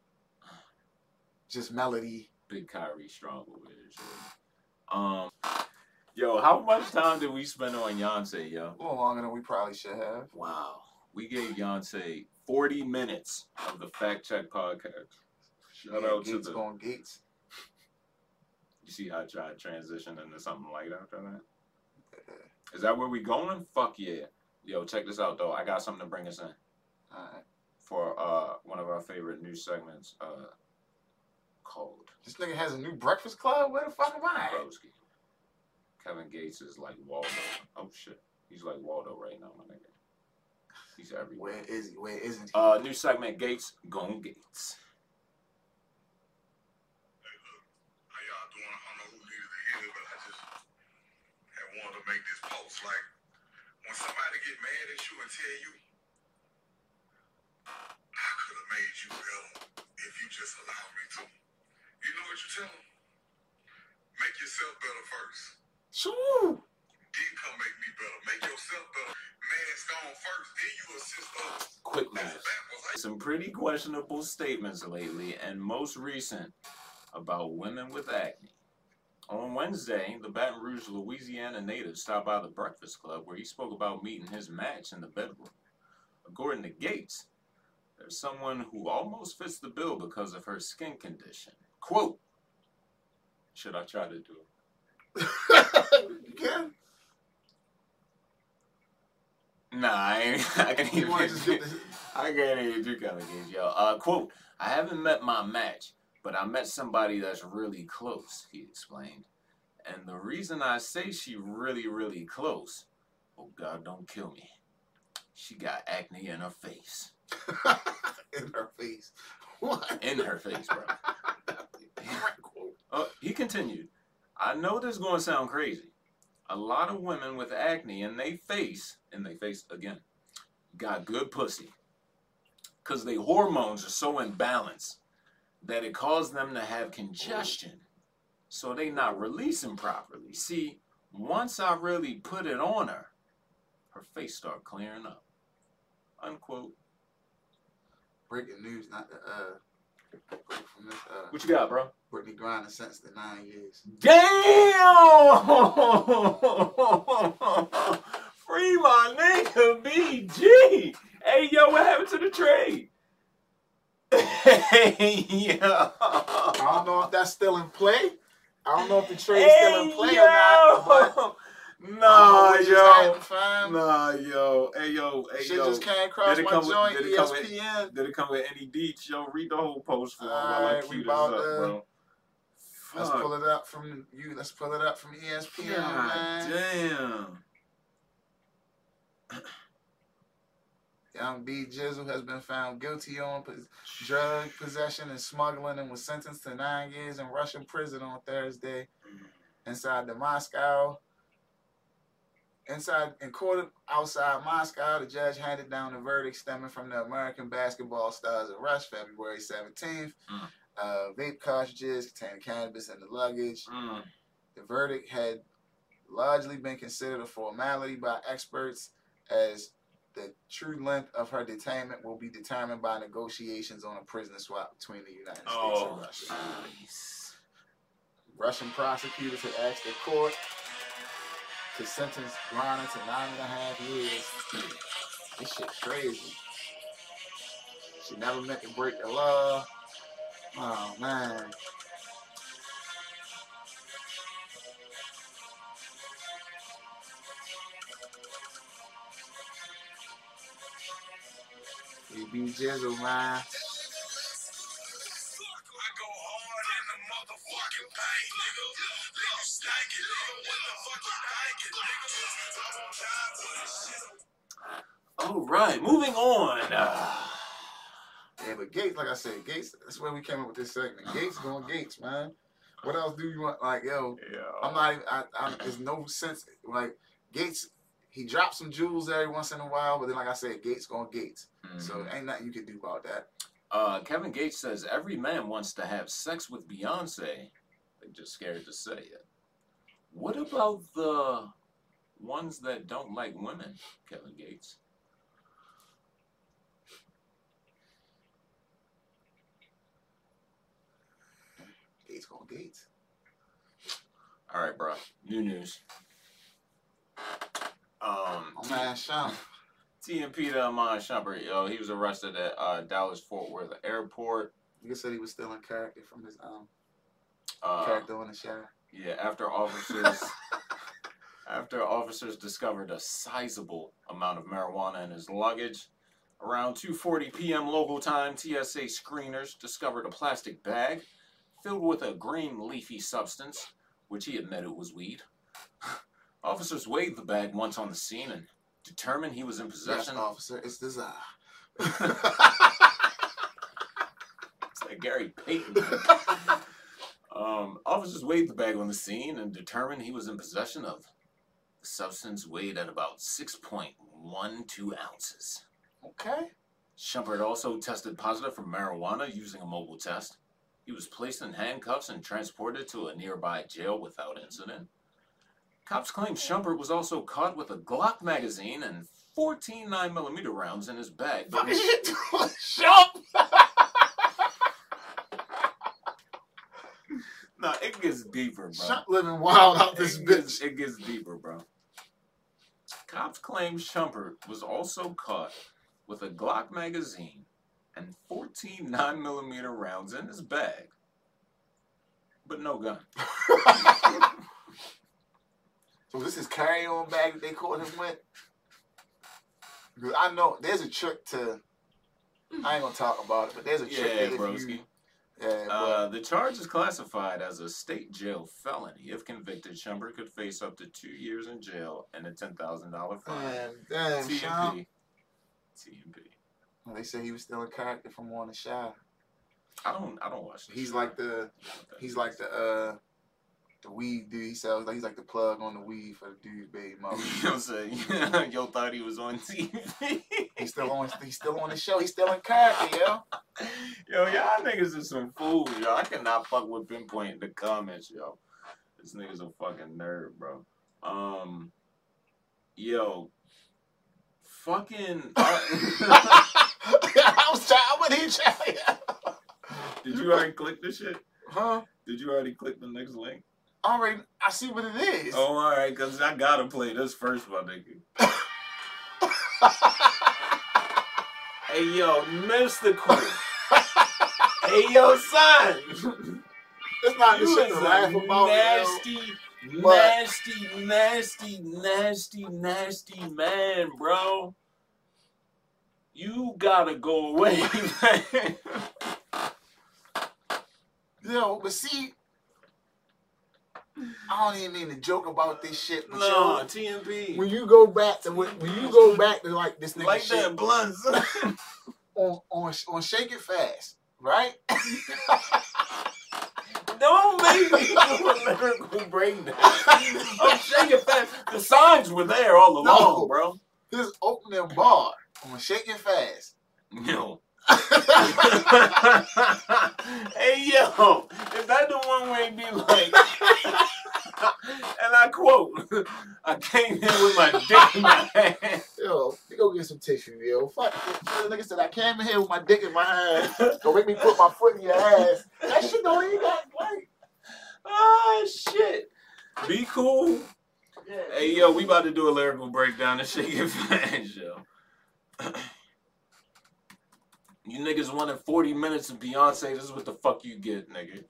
just melody. Big Kyrie struggle with it. Um, yo, how much time did we spend on Yoncé, yo? A little longer than we probably should have. Wow, we gave Beyonce 40 minutes of the Fact Check podcast. Shout Yeah, out to the. going Gates. You see how I tried transition into something light after that? Is that where we going? Fuck yeah. Yo, check this out though. I got something to bring us in Alright. for uh one of our favorite news segments, uh called This nigga has a new Breakfast Club. Where the fuck am I? Kevin Gates is like Waldo. Oh shit. He's like Waldo right now, my nigga. He's everywhere. Where is he? Where isn't he? Uh, new segment, Gates, going Gates. How y'all doing? I don't know who needed to hear it, but I just had wanted to make this post. Like, when somebody get mad at you and tell you, I could have made you better if you just allowed me to. You know what you tell them? Make yourself better first. Shoo! Then come make me better. Make yourself better. Mask on first, then you assist others. Quick math. Some pretty questionable statements lately, and most recent about women with acne. On Wednesday, the Baton Rouge, Louisiana native stopped by the Breakfast Club where he spoke about meeting his match in the bedroom. According to Gates, there's someone who almost fits the bill because of her skin condition. Quote, should I try to do it? you can. Nah, I, I can't You even. just get the. I can't even do kind of games, yo. Uh, quote, I haven't met my match, but I met somebody that's really close, he explained. And the reason I say she really, really close, oh God, don't kill me. She got acne in her face. in her face. What? In her face, bro. Uh, he continued, I know this is going to sound crazy. A lot of women with acne in their face, in their face again, got good pussy. Because their hormones are so imbalanced that it caused them to have congestion. So they not releasing properly. See, once I really put it on her, her face start clearing up. Unquote. Breaking news, not the uh uh What you got, bro? Brittney Griner sentenced to nine years. Damn! Free my nigga BG. Hey yo, what happened to the trade? Hey yo. I don't know if that's still in play. I don't know if the trade's still in play or not, but Nah, I don't know what just yo. Nah, yo. Hey yo. Hey Shit yo. just came across Did my with- joint, did come with- ESPN. Did it come with any deets? Yo, read the whole post for me while I Alright, we about up, bro. Let's pull it up from you. Let's pull it up from ESPN, God man. damn. Young B Jizzle has been found guilty on drug possession and smuggling and was sentenced to nine years in Russian prison on Thursday mm. inside the Moscow. Inside in court outside Moscow, the judge handed down the verdict stemming from the American basketball stars arrest February 17th. Mm. Uh, vape cartridges containing cannabis in the luggage. Mm. The verdict had largely been considered a formality by experts as the true length of her detainment will be determined by negotiations on a prisoner swap between the United States Oh, and Russia. nice. Russian prosecutors had asked the court to sentence Grana to nine and a half years. This shit crazy. She never meant to break the law. Oh man. You be jizzle, man. Gates, like I said, Gates, that's where we came up with this segment. Gates going Gates, man. What else do you want? Like, yo, yeah. I'm not even, I, I, there's no sense, like, Gates, he drops some jewels every once in a while, but then, like I said, Gates going Gates. So Mhm. ain't nothing you can do about that. Uh, Kevin Gates says every man wants to have sex with Beyonce. They're just scared to say it. What about the ones that don't like women, Kevin Gates? Gates Gates. All right, bro. New news. Um, man, Sean. TMP to Iman Shumpert, yo, he was arrested at uh, Dallas Fort Worth Airport. You said he was still in character from his um Uh, character on the show. Yeah, after officers after officers discovered a sizable amount of marijuana in his luggage, around 2:40 p.m. local time, TSA screeners discovered a plastic bag filled with a green leafy substance, which he admitted was weed. Officers weighed the bag once on the scene and determined he was in Yes, possession. officer, it's desire. It's like Gary Payton. um, officers weighed the bag on the scene and determined he was in possession of the substance weighed at about 6.12 ounces. okay. Shumpert also tested positive for marijuana using a mobile test. He was placed in handcuffs and transported to a nearby jail without incident. Cops claim Shumpert was also caught with a Glock magazine and 14 9mm rounds in his bag. but was- shop. Nah, it gets deeper, bro. Shop living wild out this it bitch. Gets, it gets deeper, bro. Cops claim Shumpert was also caught with a Glock magazine and 14 9mm rounds in his bag, but no gun. So this is carry on bag that they caught him with. Because I know there's a trick to. I ain't gonna talk about it, but there's a trick Yeah, that broski. you. Yeah, Uh, the charge is classified as a state jail felony. If convicted, Shumpert could face up to two years in jail and a $10,000 fine. damn, damn. TMP. They said he was still in character from Warner Shy. I don't. I don't watch. This He's shit. like the he's like the uh the weed dude. He sells he's like the plug on the weed for the dude's baby mother. You know what I'm saying? Yo thought he was on TV. He's still on he's still on the show. He's still in character, yo. yo, y'all niggas is some fools, yo. I cannot fuck with pinpoint in the comments, yo. This nigga's a fucking nerd, bro. Um, yo, fucking. Was trying. I wasn't. Did you already click the shit? Huh? Did you already click the next link? Already, I see what it is. Oh, all right, cause I gotta play this first, my nigga. Hey, yo, Mr. Cool. hey, yo, son. it's not the You shit to laugh about. nasty, nasty, nasty, nasty, nasty man, bro. You gotta go away, man. Yo, but see, I don't even mean to joke about this shit. But no, yo, TMP. when you go back to when, when you go back to like this nigga like shit that blunts. on on on Shake It Fast, right? Don't make me do a lyrical breakdown. I'm shaking fast. The signs were there all along, No. bro. His opening bar on Shake It Fast. Yo. hey yo, is that the one where it be like, and I quote, I came in with my dick in my hand. Yo, you go get some tissue, yo. Fuck, the nigga said I came in here with my dick in my hand. Don't make me put my foot in your ass. That shit don't even got like. Ah shit. Be cool. Hey yo, we about to do a lyrical breakdown and shake it fast, yo. You niggas wanted 40 minutes of Beyonce, this is what the fuck you get, nigga.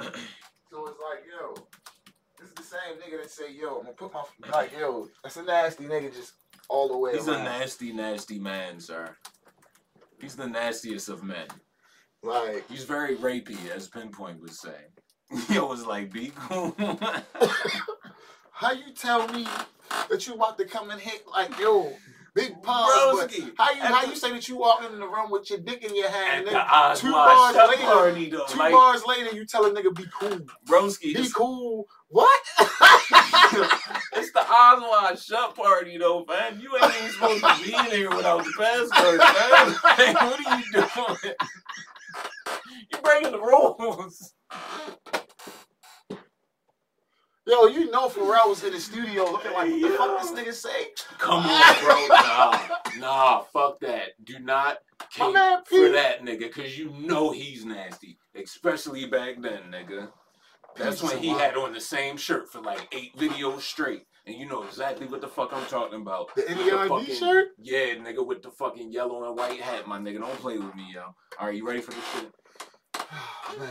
So it's like, yo, this is the same nigga that say, yo, I'm gonna put my like, yo, that's a nasty nigga just all the way He's a nasty, nasty man, sir. He's the nastiest of men. Like, He's very rapey, as Pinpoint would say. Yo was like, be cool. how you tell me that you about to come and hit like, yo, big pause, but how you how you say that you walking in the room with your dick in your hand, and then two bars later, party, though. two Like, bars later you tell a nigga be cool, Broski, be cool. What? it's the Oswald Shut party, though, man. You ain't even supposed to be in here without the password, man. Like, what are you doing? you breaking the rules. Yo, you know Pharrell was in the studio looking like, what the fuck this nigga say? Come on, bro. Nah, nah, fuck that. Do not cape for that nigga, cause you know he's nasty, especially back then, nigga. That's when he had on the same shirt for like eight videos straight, and you know exactly what the fuck I'm talking about. The NERD shirt? Yeah, nigga, with the fucking yellow and white hat, my nigga. Don't play with me, yo. All right, you ready for this shit? Oh, man.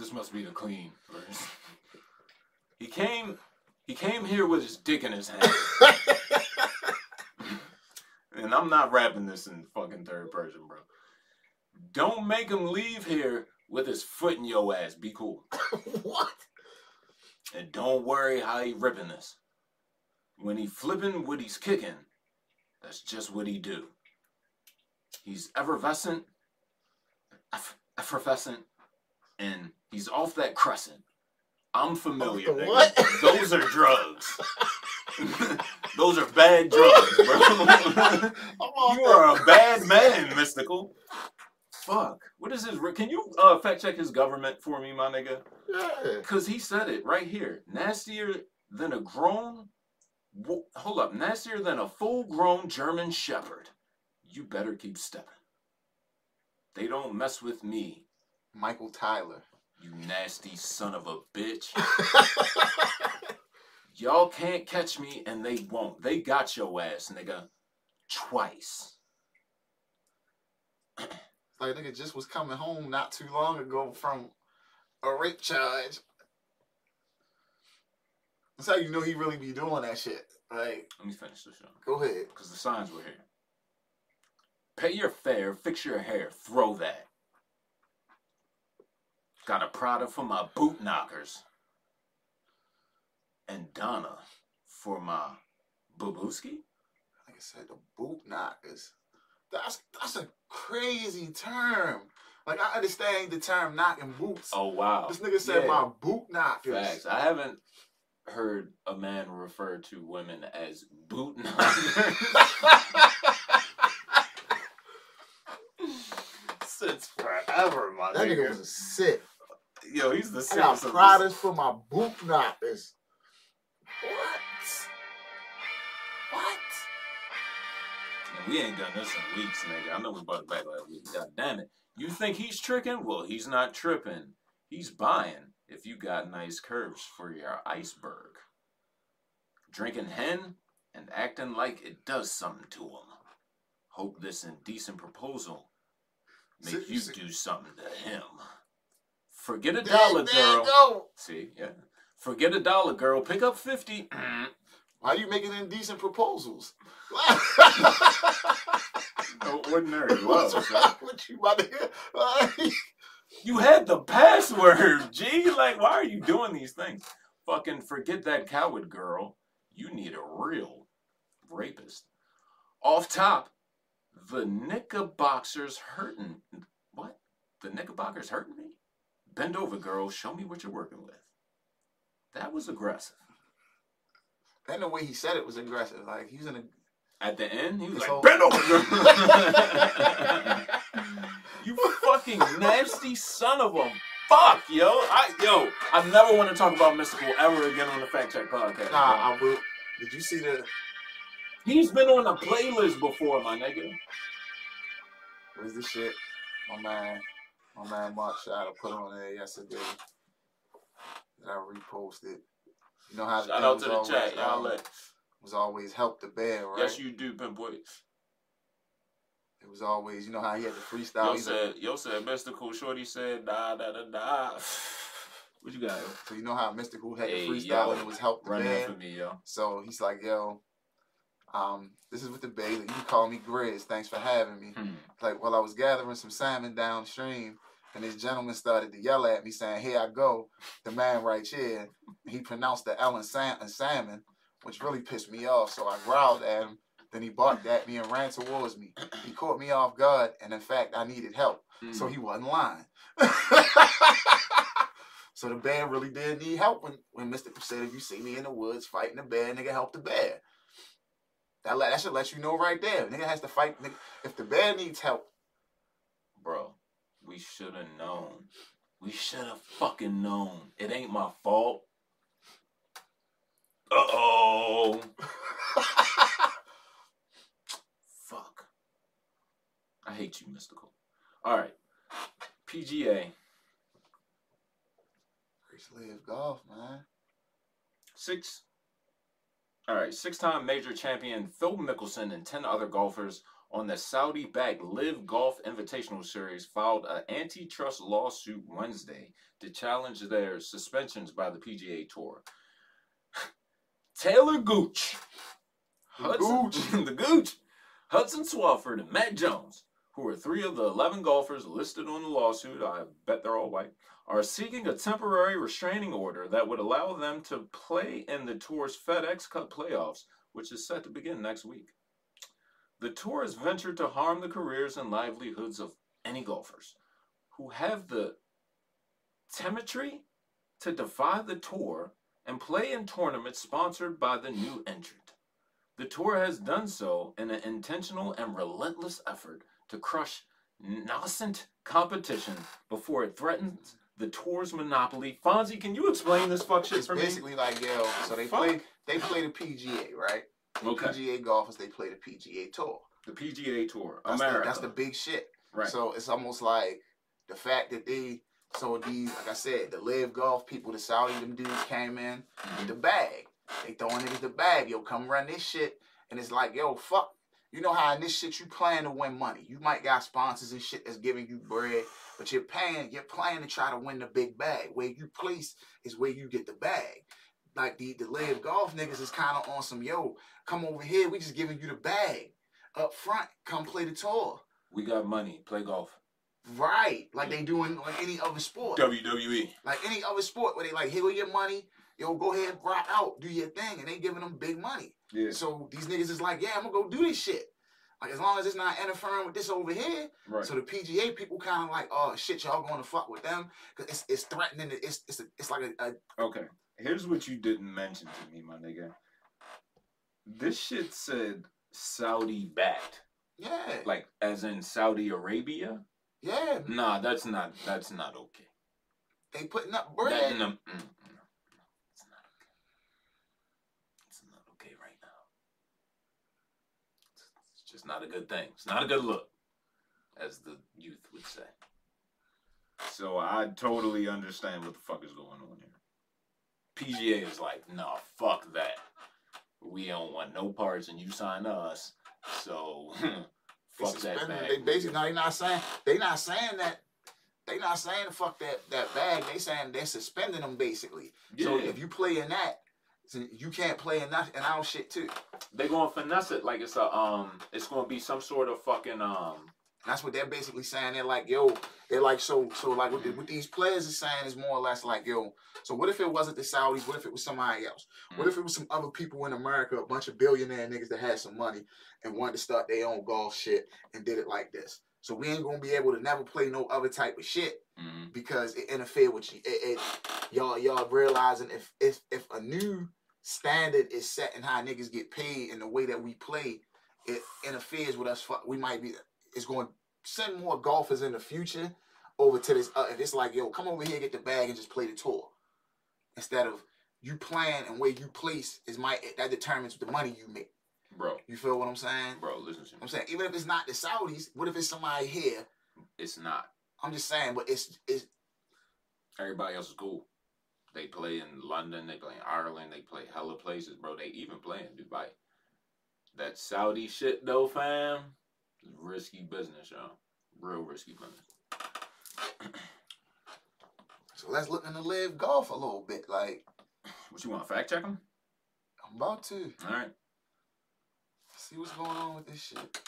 This must be the clean version. He came, he came here with his dick in his hand. And I'm not rapping this in fucking third person, bro. Don't make him leave here with his foot in your ass. Be cool. what? And don't worry how he ripping this. When he flipping what he's kicking, that's just what he do. He's effervescent, eff- effervescent, and he's off that crescent. I'm familiar. What? Those are drugs. Those are bad drugs, bro. you are a bad man, Mystikal. Fuck. What is his? Can you uh, fact check his government for me, my nigga? Yeah. Cause he said it right here. Nastier than a grown. Hold up, nastier than a full-grown German Shepherd. You better keep stepping. They don't mess with me, Michael Tyler. You nasty son of a bitch. Y'all can't catch me, and they won't. They got your ass, nigga, twice. like nigga just was coming home not too long ago from a rape charge. That's how you know he really be doing that shit. Like, Let me finish this show. go ahead. Because the signs were here. Pay your fare, fix your hair, throw that. Got a Prada for my boot knockers. And Donna for my babuski? Like I said, the boot knockers. That's that's a crazy term. Like I understand the term knocking boots. Oh, wow. This nigga said Yeah. my boot knockers. Facts. I haven't heard a man refer to women as boot knockers since forever, my that nigga nigga. was a sick. Yo, he's the I got sickest of Pradas for my boot knockers. What? What? And we ain't done this in weeks, nigga. I know we brought it back last week. God damn it. You think he's tricking? Well, he's not tripping. He's buying if you got nice curves for your iceberg. Drinking hen and acting like it does something to him. Hope this indecent proposal make See- you see- do something to him. Forget a dollar, there girl. go. See, yeah. Forget a dollar, girl. Pick up 50. Why are you making indecent proposals? No ordinary What's love, wrong with you, my nigga? You had the password, G. Like, why are you doing these things? Fucking forget that coward girl. You need a real rapist. Off top, the knickerbockers hurting. What? The knickerbockers hurting me? Bend over, girl. Show me what you're working with. That was aggressive. and the way he said it was aggressive. Like he was in a At the end, he was like, whole- bend over, girl. you fucking nasty son of a fuck, yo. I yo, I never want to talk about Mystikal ever again on the Fact Check podcast. Nah, bro. I will. Did you see the? He's been on the playlist before, my nigga. Where's the shit? My man, my man Mark Shot put on there yesterday. That I reposted. You know how the Shout out was to the always, chat, y'all. um, Let, was always help the bear, right? Yes, you do, pimp boy. It was always, you know how he had the freestyle. Yo He's like, said, yo said, Mystikal shorty said, da da da da. What you got? yo? so you know how Mystikal had Hey, the freestyle yo, and it was help the Run bear. for me, yo. So he's like, yo, um, this is with the bay. You can call me Grizz. Thanks for having me. Hmm. Like, while I was gathering some salmon downstream, and this gentleman started to yell at me, saying, Here I go. The man right here. He pronounced the L in, sam- salmon, which really pissed me off. So I growled at him. Then he barked at me and ran towards me. He caught me off guard, and in fact, I needed help. Hmm. So he wasn't lying. so the bear really did need help when, when Mystikal said, if you see me in the woods fighting a bear, nigga, help the bear. That, let, that should let you know right there. Nigga has to fight. Nigga, if the bear needs help, Bro, we should have known. We should have fucking known. It ain't my fault. Uh oh. Fuck. I hate you, Mystikal. All right. PGA. Chris live golf, man. Six. All right. Six time major champion Phil Mickelson and 10 other golfers on the Saudi backed Live Golf Invitational Series filed an antitrust lawsuit Wednesday to challenge their suspensions by the PGA Tour. Taylor Gooch. The Hudson, the Gooch. Hudson Swafford and Matt Jones, who are three of the 11 golfers listed on the lawsuit, I bet they're all white, are seeking a temporary restraining order that would allow them to play in the tour's FedEx Cup playoffs, which is set to begin next week. The tour has ventured to harm the careers and livelihoods of any golfers who have the temetry to defy the tour and play in tournaments sponsored by the new entrant. The tour has done so in an intentional and relentless effort to crush nascent competition before it threatens the tour's monopoly. Fonzie, can you explain this fuck shit It's for me? basically like yo. So they Fuck. play they play the PGA, right? Okay. PGA golfers they play the PGA Tour. The PGA Tour, That's America. the, that's the big shit. right. So it's almost like the fact that they so these like I said, the live golf people, the Saudi them dudes came in with the bag. They throwing niggas the bag, yo, come run this shit. And it's like, yo, fuck. You know how in this shit you plan to win money. You might got sponsors and shit that's giving you bread, but you're paying, you're playing to try to win the big bag. Where you place is where you get the bag. Like the the live golf niggas is kind of on some yo, come over here, we just giving you the bag up front. Come play the tour. we got money. Play golf. Right. Like they doing like any other sport. WWE. Like any other sport where they like, here go your money, yo, go ahead, rock out, do your thing, and they giving them big money. Yeah. So these niggas is like, yeah, I'm gonna go do this shit. Like as long as it's not interfering with this over here. Right. So the PGA people kind of like, oh shit, y'all going to fuck with them because it's it's threatening. It's it's a, it's like a, a Okay, here's what you didn't mention to me, my nigga. This shit said Saudi backed, yeah like as in Saudi Arabia. yeah. Nah, that's not that's not okay. They putting up That, bread. no, mm, mm, no, it's not okay. It's not okay right now. It's, it's just not a good thing. It's not a good look, as the youth would say. So I totally understand what the fuck is going on here. PGA is like, no, fuck that. We don't want no parts, and you sign us. So fuck that bag. They basically no, they not saying they not saying that. They not saying fuck that that bag. They saying they're suspending them basically. Yeah. So if you play in that, you can't play in that in our shit too. they gonna finesse it like it's a um, it's gonna be some sort of fucking um. That's what they're basically saying. They're like, yo, they're like, so, so like what, the, what these players are saying is more or less like, yo, so what if it wasn't the Saudis? What if it was somebody else? What if it was some other people in America, a bunch of billionaire niggas that had some money and wanted to start their own golf shit and did it like this? So we ain't gonna be able to never play no other type of shit Mhm. because it interfere with you. It, it y'all y'all realizing if if if a new standard is set in how niggas get paid and the way that we play, it interferes with us. We might be. It's going to send more golfers in the future over to this. Uh, if it's like, yo, come over here, get the bag, and just play the tour instead of you plan and where you place is my that determines the money you make. bro, You feel what I'm saying? bro, listen to me. I'm saying even if it's not the Saudis, what if it's somebody here? It's not. I'm just saying, but it's it's Everybody else is cool. They play in London, they play in Ireland, they play hella places, bro. They even play in Dubai. That Saudi shit though, fam, is risky business, y'all. Real risky business. so let's look into live golf a little bit. Like What you want? Fact check them? I'm about to All right. see what's going on with this shit.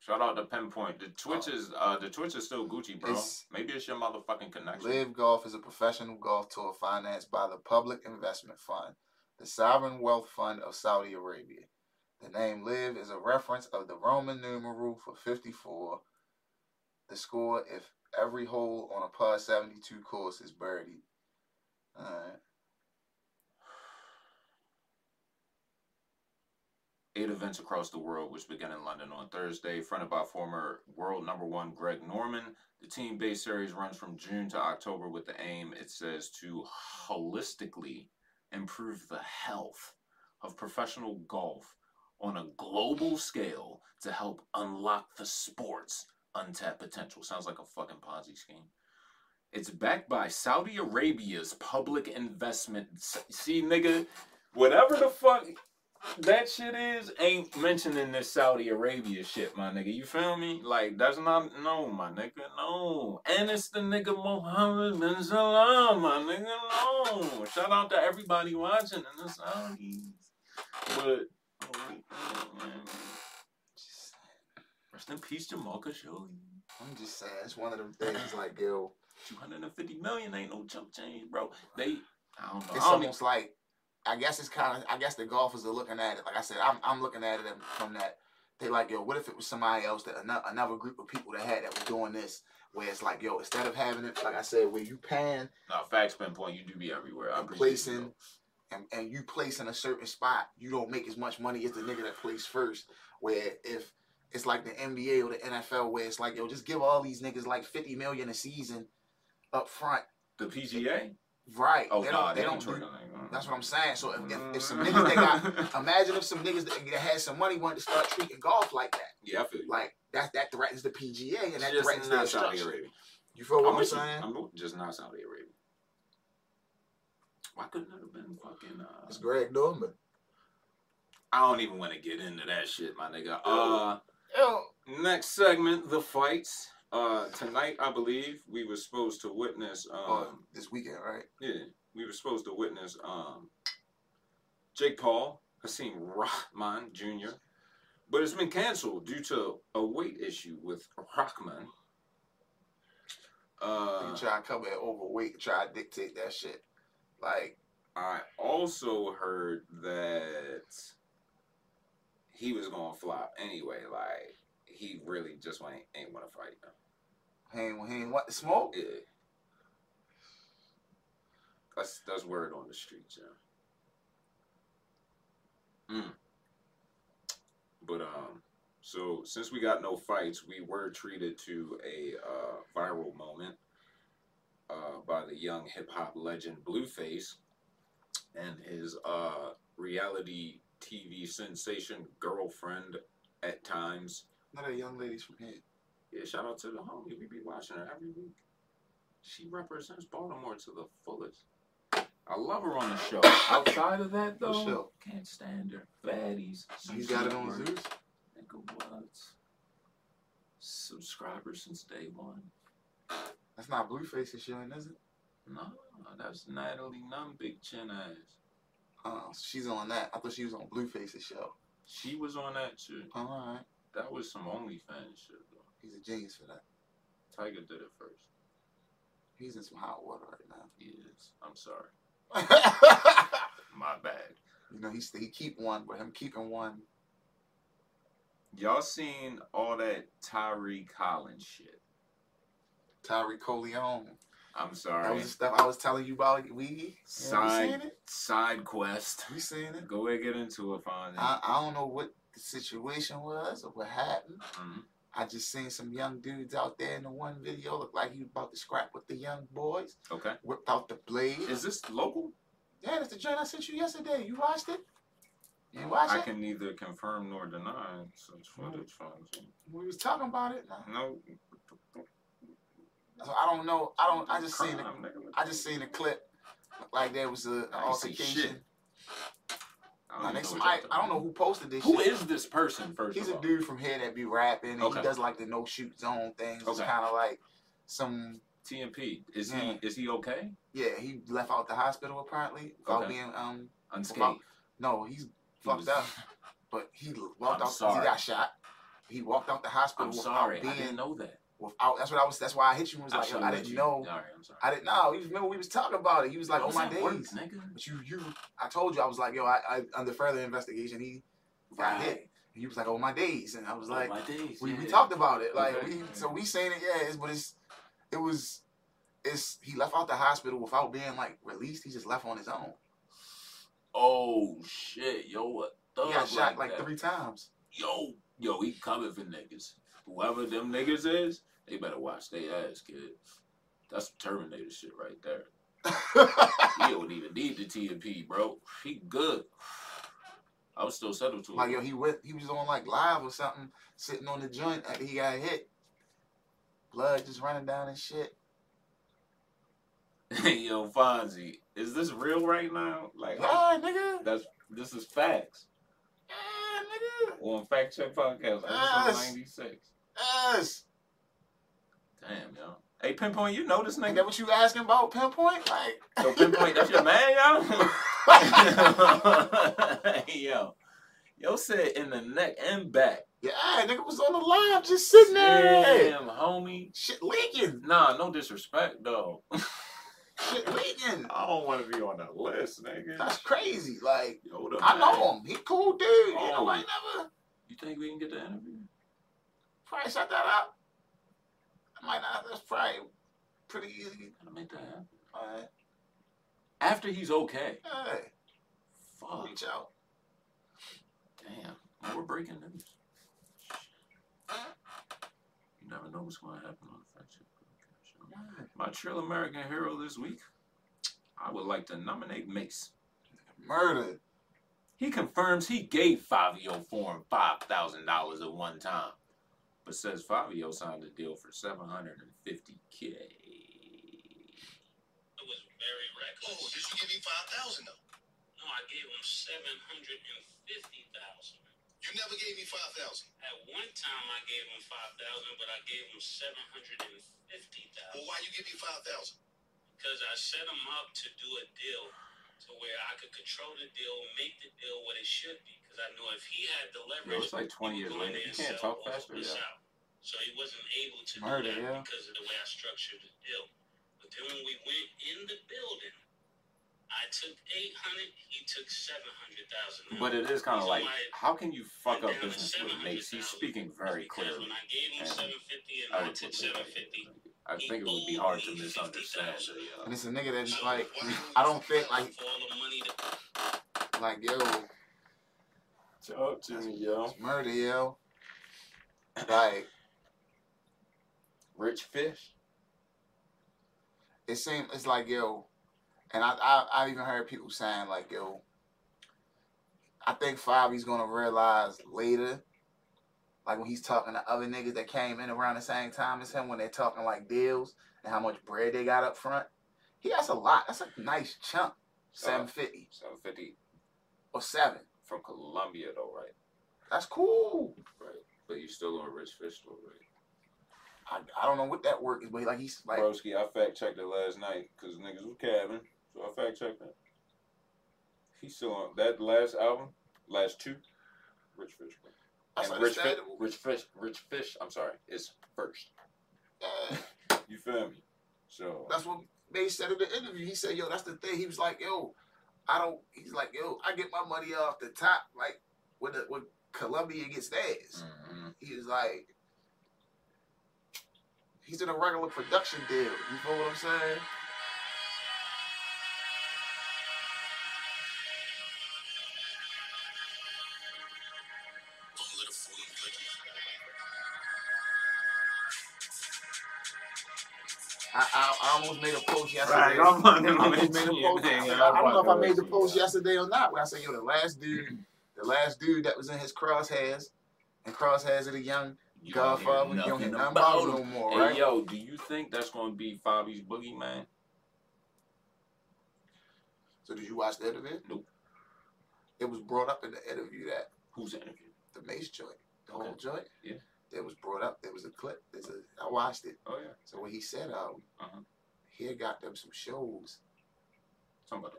Shout out to Pinpoint. The Twitch is uh the Twitch is still Gucci, bro. It's- Maybe it's your motherfucking connection. Live Golf is a professional golf tour financed by the Public Investment Fund, the sovereign wealth fund of Saudi Arabia. The name Live is a reference of the Roman numeral for 54, the score if every hole on a par 72 course is birdied. Alright. eight events across the world, which began in London on Thursday, fronted by former world number one Greg Norman. The team based series runs from June to October with the aim, it says, to holistically improve the health of professional golf on a global scale to help unlock the sport's untapped potential. Sounds like a fucking Ponzi scheme. It's backed by Saudi Arabia's public investment. See, nigga, whatever the fuck that shit is ain't mentioning this Saudi Arabia shit, my nigga. You feel me? Like that's not no, my nigga, no. And it's the nigga Mohammed bin Salam, my nigga, no. Shout out to everybody watching in the Saudis. But rest in peace, Jamal Khashoggi. I'm just saying, it's one of them things like yo, Two hundred and fifty million ain't no chump change, bro. They, I don't know. it's don't almost like I guess it's kind of I guess the golfers are looking at it. Like I said, I'm I'm looking at it from that. They like yo, what if it was somebody else that another, another group of people that had that was doing this, where it's like yo, instead of having it, like I said, where you pan No, facts pinpoint. You do be everywhere. I'm placing- and, and you place in a certain spot, you don't make as much money as the nigga that placed first. Where if it's like the NBA or the NFL, where it's like yo, just give all these niggas like fifty million a season up front. The PGA. right? Oh they don't. They don't. do- on. Uh. That's what I'm saying. So if, if, if some mm. niggas that got, imagine if some niggas that, that had some money wanted to start treating golf like that. Yeah, I feel you. Like that that threatens the PGA and that just threatens not Saudi. Arabia. You feel what I'm, you. saying? I'm just not Saudi Arabia. Why couldn't it have been fucking? Uh, It's Greg Norman. I don't even want to get into that shit, my nigga. Uh, Yo, next segment, the fights. Uh, tonight, I believe we were supposed to witness. Um, oh, this weekend, right? yeah, we were supposed to witness. Um, Jake Paul, Hasim Rahman Jr., but it's been canceled due to a weight issue with Rahman. Uh, you try to cover it overweight, try to dictate that shit. Like, I also heard that he was gonna flop anyway. Like he really just ain't ain't want to fight them. he ain't, he ain't want smoke. Yeah, that's that's word on the streets, yeah. Mm. But um, so since we got no fights, we were treated to a uh, viral moment uh, by the young hip hop legend Blueface and his uh, reality TV sensation girlfriend at times. Of the young ladies from here. Yeah, shout out to the homie. We be watching her every week. She represents Baltimore to the fullest. I love her on the show. Outside of that, though, sure. can't stand her. Baddies. He's got it on Zeus. Nigga, what? Subscribers since day one. That's not Blueface's shit, is it? No, that's Natalie Nunn, big chin ass. Uh, she's on that. I thought she was on Blueface's show. She was on that too. Oh, all right. That was some OnlyFans shit, though. He's a genius for that. Tiger did it first. He's in some hot water right now. He is. I'm sorry. My bad. you know, he's he keep one, but him keeping one. Y'all seen all that Tyree Collins shit? Tyreek Coleon. I'm sorry. That was the stuff I was telling you about. We, yeah, we Side seen it. side quest. We seen it. Go ahead, get into it, Fonzie. I, I don't know what the situation was or what happened. Mhm. I just seen some young dudes out there in the one video look like he was about to scrap with the young boys. Okay. Whipped out the blade. Is this local? yeah, that's the joint I sent you yesterday. You watched it? You watched it. I it? can neither confirm nor deny such footage. We was talking about it. Nah. No. So I don't know. I don't. I just seen it. I just seen a clip. Like there was a, an I ain't see altercation. I don't they know I, don't know who posted this. about. Who shit. is this person, first He's of a all? dude from here that be rapping. And Okay. He does like the no shoot zone things. It's Okay. kind of like some. TMP. Is Yeah. he is he okay? Yeah, he left out the hospital apparently without Okay. being um. Unscathed. No, he's He fucked was- up. But he walked I'm out. 'cause sorry. He got shot. He walked out the hospital I'm without sorry. I didn't know that. Without. That's what I was. That's why I hit you. and Was like, I didn't you- know. Right. I didn't know. You remember we was talking about it. He was like, I "Oh my days." work, nigga. But you, you, I told you I was like, "Yo, I, I under further investigation, he got hit." And he was like, "Oh my days," and I was Oh, like, my days. we, we talked about it. Like Okay. we, so we saying it, yeah. It's, but it's, it was, it's he left out the hospital without being like released. He just left on his own. Oh shit, yo, what? He got shot like that. three times. Yo, yo, he coming for niggas. Whoever them niggas is, they better watch their ass, kid. That's some Terminator shit right there. He don't even need the TMP, bro. He good. I was still settled to him. like yo, he went, he was on like live or something, sitting on the joint after he got hit. Blood just running down and shit. yo, Fonzie, is this real right now? Like, Yeah, nigga. that's this is facts. Yeah, nigga. On Fact Check Podcast, Yes. 96. Yes. Damn, yo. Hey, Pinpoint, you know this nigga? that what you asking about, pinpoint? Like, Yo, Pinpoint, that's your man, yo? hey, yo. Yo said in the neck and back. Yeah, nigga was on the live just sitting there. Damn, homie. Shit leaking. Nah, no disrespect though. Shit leaking. I don't want to be on that list, nigga. That's crazy. Like, Yo, I man. know him. He cool dude. You know, Oh. I never You think we can get the interview? probably set that up. I might not. That's probably pretty easy. Gotta make that happen. Alright. After he's okay. Hey, Fuck. reach out. Damn. More breaking news. You never know what's going to happen on the Fact Check Podcast. My Trill American hero this week, I would like to nominate Mase. Murder. He confirms he gave Fivio Foreign $5,000 at one time, but says Fivio signed a deal for 750K. It was very reckless. Oh, did you give me five thousand though? No, I gave him seven hundred and fifty thousand. You never gave me five thousand. At one time, I gave him five thousand, but I gave him seven hundred and fifty thousand. Well, why you give me five thousand? Because I set him up to do a deal to where I could control the deal, make the deal what it should be. Because I knew if he had the Yo, leverage, it's like 20 years would go in later. You can't talk faster. of Yeah. out. So he wasn't able to Murder, do that yeah. because of the way I structured the deal. But then when we went in the building, I took eight hundred, he took seven hundred thousand. But it is kind of like, how can you fuck up business with Mase? He's speaking very clearly. When I gave him And seven fifty and I I took put seven it- fifty. I think it would be hard to misunderstand. the, And it's a nigga that's like, I don't think like, For all the money that like yo, Talk to me, yo. it's murder, yo. Like, Rich Fish. it seems it's like yo, and I I I even heard people saying like yo, I think Fabi's gonna realize later, like when he's talking to other niggas that came in around the same time as him when they're talking like deals and how much bread they got up front. He has a lot. That's a nice chunk. Uh, seven fifty 750 or seven. From Columbia, though, right? That's cool. Right. But you're still on Rich Fish, though, right? I, I don't know what that work is, but like he's like Broski, I fact checked it last night because niggas was cabbing, so I fact checked it. He's still on that last album, last two, Rich Fish. bro. that's And Rich Fish. Rich Fish, Rich Fish. I'm sorry, is first. Yeah. You feel me? So That's what Mase said in the interview. He said, "Yo, that's the thing." He was like, "Yo, I don't." He's like, "Yo, I get my money off the top, like when the, when Columbia gets theirs." mhm. He was like, he's in a regular production deal. You feel what I'm saying? Almost made a post yesterday. Right, I'm on I him. almost made a post. I, said, I don't know if I made the post yesterday or not. Where I said, "Yo, the last dude, the last dude that was in his crosshairs, and crosshairs of the young You don't Godfather, you don't hear nothing nothing about about him him. no more, Hey, right?" yo, do you think that's going to be Fabi's boogeyman? So did you watch the interview? Nope. It was brought up in the interview that Who's interviewed? the Mase joint, the Okay. whole joint. Yeah. It was brought up. There was a clip. There's a. I watched it. Oh yeah, So what he said, um, Uh-huh. He had got them some shows. somebody.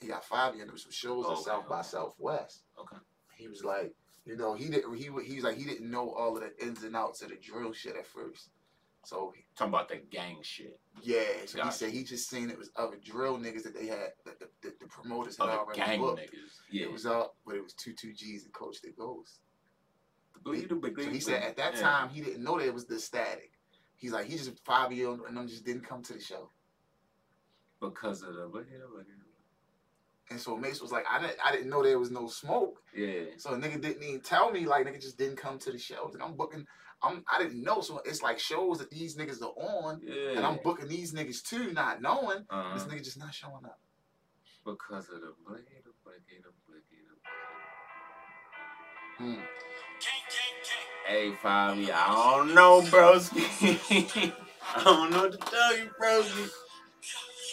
He got five of them some shows Oh, at okay, South by. Southwest. Okay. He was like, you know, he didn't. He wa- he was like, he didn't know all of the ins and outs of the drill shit at first. So Talking about the gang shit. yeah, so he said he just seen it was other drill niggas that they had that the, the, the promoters had Other already gang booked. niggas. Yeah. It was up, but it was two two G's and Coach the boogie So he said at that yeah. time he didn't know that it was the static. He's like he just five year old and them just didn't come to the show. Because of the boogie the boogie. And so Mase was like, I didn't I didn't know there was no smoke. Yeah. So a nigga didn't even tell me like nigga just didn't come to the shows. And I'm booking I'm I didn't know. So it's like shows that these niggas are on Yeah. and I'm booking these niggas too, not knowing. uh This nigga just not showing up. because of the boogie the boogie the boogie the Hmm. Gang, gang. Hey, Fabi, I don't know, broski. I don't know what to tell you, broski.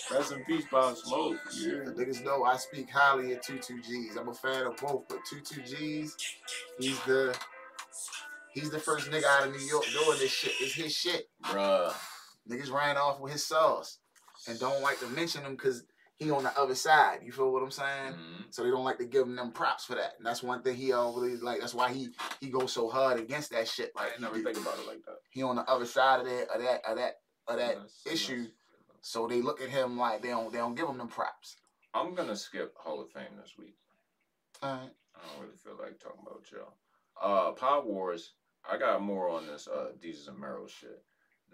Rest in peace, Pop Smoke. Yeah. Niggas know I speak highly of 22Gs. I'm a fan of both, but 22Gs, he's the he's the first nigga out of New York doing this shit. It's his shit. Bruh. Niggas ran off with his sauce and don't like to mention him because he on the other side. You feel what I'm saying? Mhm. So they don't like to give him them props for that. And that's one thing he always like. That's why he he goes so hard against that shit. Like didn't never he, think about it like that. he on the other side of that of that of that of that Yes, issue. yes. So they look at him like they don't they don't give him them props. I'm gonna skip Hall of Fame this week. All right. I don't really feel like talking about y'all. Uh, Pod Wars. I got more on this uh Desus and Mero shit.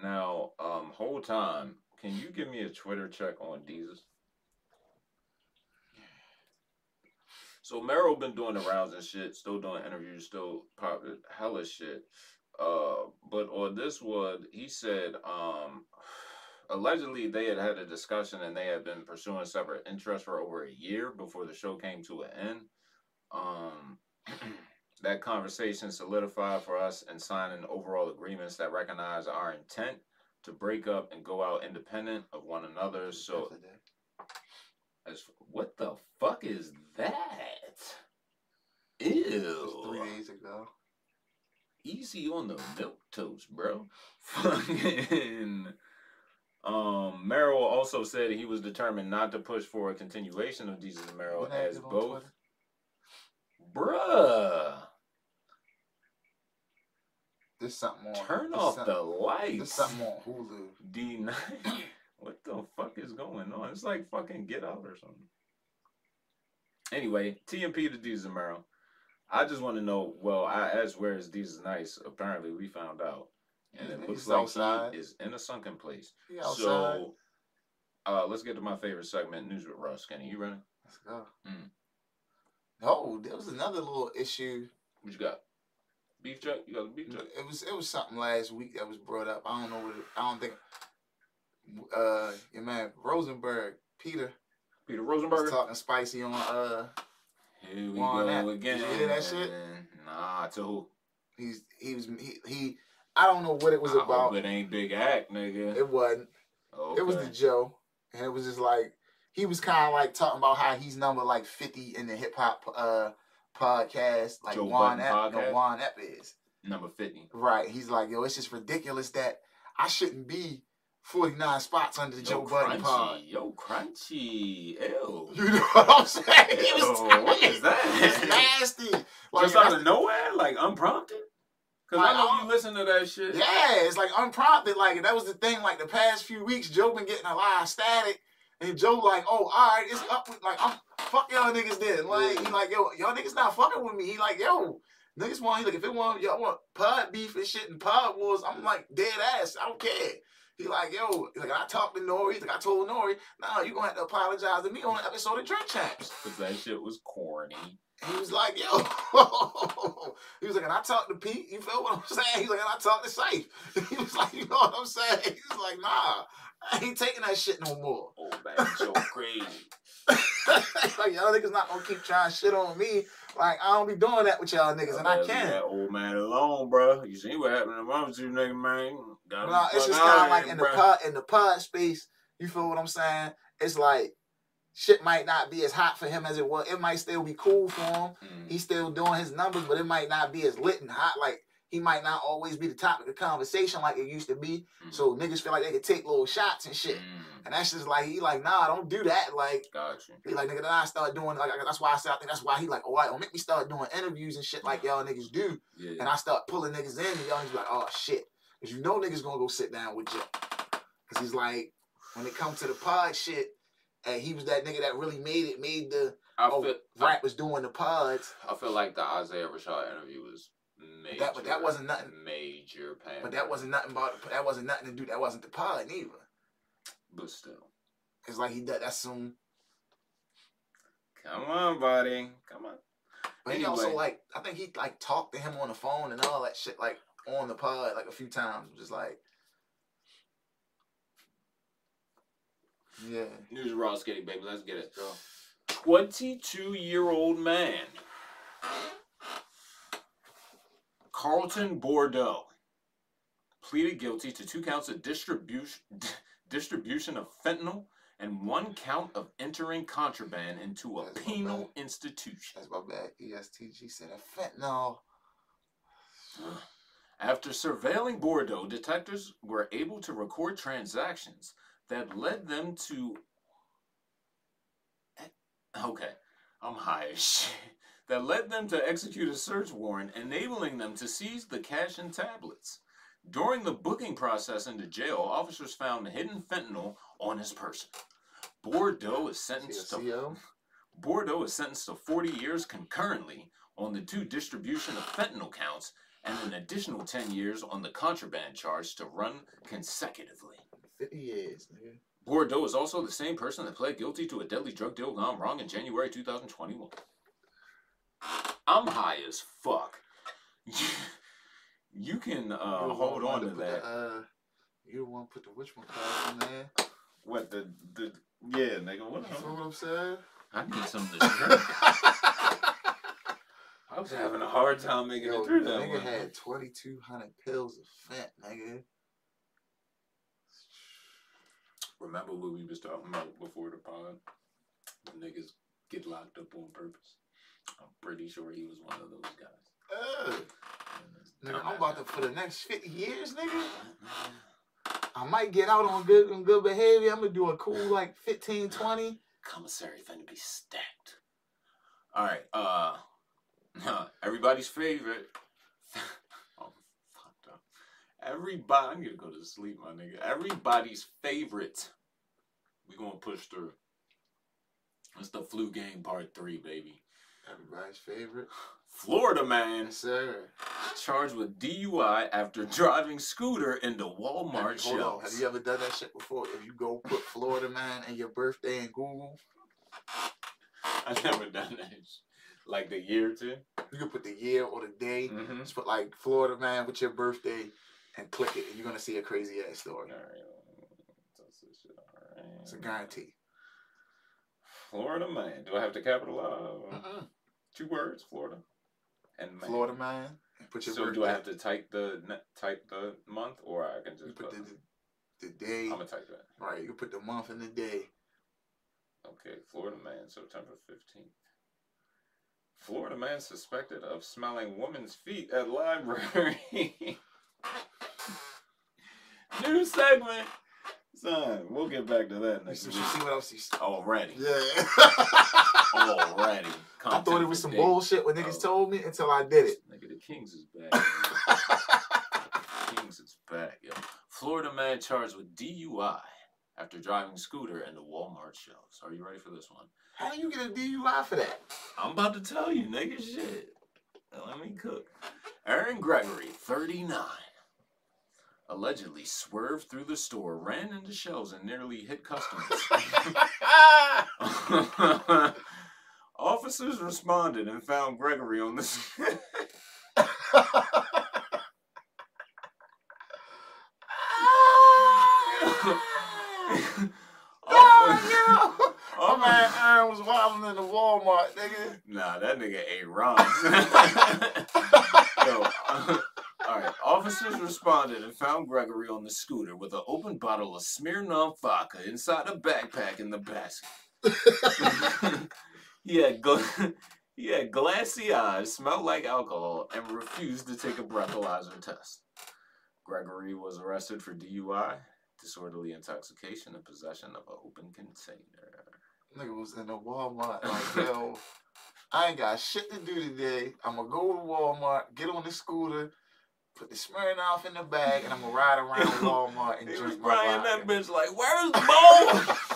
Now, um, whole time, can you give me a Twitter check on Desus? So Mero been doing the rounds and shit, still doing interviews, still popping hella shit. Uh, but on this one, he said, um, allegedly they had had a discussion and they had been pursuing separate interests for over a year before the show came to an end. Um, that conversation solidified for us in signing overall agreements that recognize our intent to break up and go out independent of one another. So, as what the fuck is that? Just three days ago. Easy on the milk toast, bro. Fucking. Um, Mero also said he was determined not to push for a continuation of Desus and Mero as both. Bruh, There's something on. turn off something- the lights. There's something on Hulu. D9. what the fuck is going on? It's like fucking Get Out or something. Anyway, TMP to Desus and Mero. I just want to know. Well, I asked where is Desus Nice. Apparently, we found out, and it looks like outside. he is in a sunken place. So, uh, let's get to my favorite segment, News with Russ. Kenny, you ready? Let's go. Mm. Oh, there was another little issue. What you got? Beef chuck? You got a beef chuck? It was it was something last week that was brought up. I don't know what it, I don't think. Uh, your man Rosenberg Peter Peter Rosenberg. talking spicy on uh. Here we go that. again. Did you hear that shit? Nah, to who? He's he was he, he I don't know what it was I about. it ain't Big Act, nigga. It wasn't. okay. It was the Joe, and it was just like he was kind of like talking about how he's number like fifty in the hip hop uh podcast, like Joe Juan Budden Ep, no, podcast? Juan Ep is number 50. right. He's like, yo, it's just ridiculous that I shouldn't be forty nine spots under the Joe Budden pod. Yo, crunchy. Ew. You know what I'm saying? He Ew, was what is that? It's nasty. Like, Just out of nowhere? Like unprompted? Because Like, I know I you listen to that shit. Yeah, it's like unprompted. Like that was the thing. Like the past few weeks, Joe been getting a lot of static, and Joe like, oh, all right, it's up. With, like I'm fuck y'all niggas then. Like he like yo, y'all niggas not fucking with me. He like yo, niggas want. He like if it want y'all want pod beef and shit and pod wars, I'm like dead ass. I don't care. He like yo, he like I talked to Nore. He's like I told Nore, nah, you gonna have to apologize to me on the episode of Drink Champs. Because that shit was corny. He was like, yo. he was like, and I talked to Pete. You feel what I'm saying? He's like, and I talked to Safe. He was like, you know what I'm saying? He was like, nah, I ain't taking that shit no more. Oh, man, so crazy. like, y'all niggas not gonna keep trying shit on me. Like, I don't be doing that with y'all niggas, and I Leave can. That old man alone, bro. You see what happened to my two nigga, man? Got No, it's just kind of like in the pod, in the pod space. You feel what I'm saying? It's like shit might not be as hot for him as it was. It might still be cool for him. Mm. He's still doing his numbers, but it might not be as lit and hot. Like he might not always be the topic of conversation like it used to be. Mhm. So niggas feel like they could take little shots and shit. Mm. And that's just like he like, nah, don't do that. Like Got you. he like nigga, then I start doing like that's why I said I think that's why he like, oh, right, don't make me start doing interviews and shit like y'all niggas do. Yeah. And I start pulling niggas in, and y'all niggas be like, oh shit. Cause you know niggas gonna go sit down with Joe. Cause he's like, when it comes to the pod shit, and he was that nigga that really made it, made the I oh, feel, rappers doing the pods. I feel like the Isaiah Rashad interview was major. that- but that wasn't nothing. Major pain. But that wasn't nothing about that wasn't nothing to do. That wasn't the pod either. But still. It's like he did that's some Come on, buddy. Come on. but he also like I think he like talked to him on the phone and all that shit like on the pod like a few times. Just like Yeah. News raw skating, baby. Let's get it. 22 year old man. Carlton Bordeaux pleaded guilty to two counts of distribution distribution of fentanyl and one count of entering contraband into a That's penal institution. That's my bad. ESTG said that fentanyl. After surveilling Bordeaux, detectives were able to record transactions that led them to Okay, I'm high as shit. That led them to execute a search warrant, enabling them to seize the cash and tablets. During the booking process into jail, officers found hidden fentanyl on his person. Bordeaux is sentenced to Bordeaux is sentenced to 40 years concurrently on the two distribution of fentanyl counts and an additional 10 years on the contraband charge to run consecutively. 50 years, nigga. Bordeaux is also the same person that pled guilty to a deadly drug deal gone wrong in January 2021. I'm high as fuck. You can uh, hold on to put that. The, uh, you want to put the which one card in there? What the the yeah, nigga? What? You feel what I'm saying? I need some of this drink. I was having a hard time making Yo, it through the that nigga one. had 2,200 pills of fent, nigga. Remember what we was talking about before the pod? The niggas get locked up on purpose. I'm pretty sure he was one of those guys. Uh, nigga, I'm about to, for the next 50 years, nigga, I might get out on good on good behavior. I'm gonna do a cool like 15, 20. Commissary finna be stacked. All right. Uh, everybody's favorite. I'm. Everybody, I need to go to sleep, my nigga. Everybody's favorite. We gonna push through. It's the flu game part three, baby. Everybody's favorite. Florida man Yes, sir. charged with DUI after driving scooter into Walmart Hold on. Have you ever done that shit before? If you go put Florida man and your birthday in Google, I never done that. Like the year or two. you can put the year or the day. Mm-hmm. Just put like Florida man with your birthday and click it, and you're gonna see a crazy ass story. It's a guarantee. Florida man. Do I have to capitalize? Mm-mm. Two words, Florida. And man. Florida man. Put your So do I have to type the type the month, or I can just put put? the, the day. I'm gonna type that. Right. You put the month and the day. Okay, Florida man, September 15th. Florida man suspected of smelling woman's feet at library. New segment. Son, we'll get back to that next see, week. see what else? You see? Already. Yeah. Already. I thought it was some Content bullshit when niggas Oh. told me until I did it. Nigga, the Kings is back. man. Kings is back, yo. Florida man charged with DUI after driving scooter into Walmart shelves. Are you ready for this one? How do you get a DUI for that? I'm about to tell you, nigga, shit. Let me cook. Aaron Gregory, 39, allegedly swerved through the store, ran into shelves, and nearly hit customers. Officers responded and found Gregory on the. Oh, Oh, man Aaron was wilding in the Walmart, nigga. Nah, that nigga ate rhymes. Yo, all right. Officers responded and found Gregory on the scooter with an open bottle of Smirnoff vodka inside a backpack in the basket. he had he had glassy eyes, smelled like alcohol, and refused to take a breathalyzer test. Gregory was arrested for DUI, disorderly intoxication, and possession of an open container. Nigga was in the Walmart like, yo, I ain't got shit to do today. I'm gonna go to Walmart, get on the scooter, put the Smirnoff in the bag, and I'm gonna ride around Walmart and drink my crying vodka. that bitch like, "Where's the bowl?"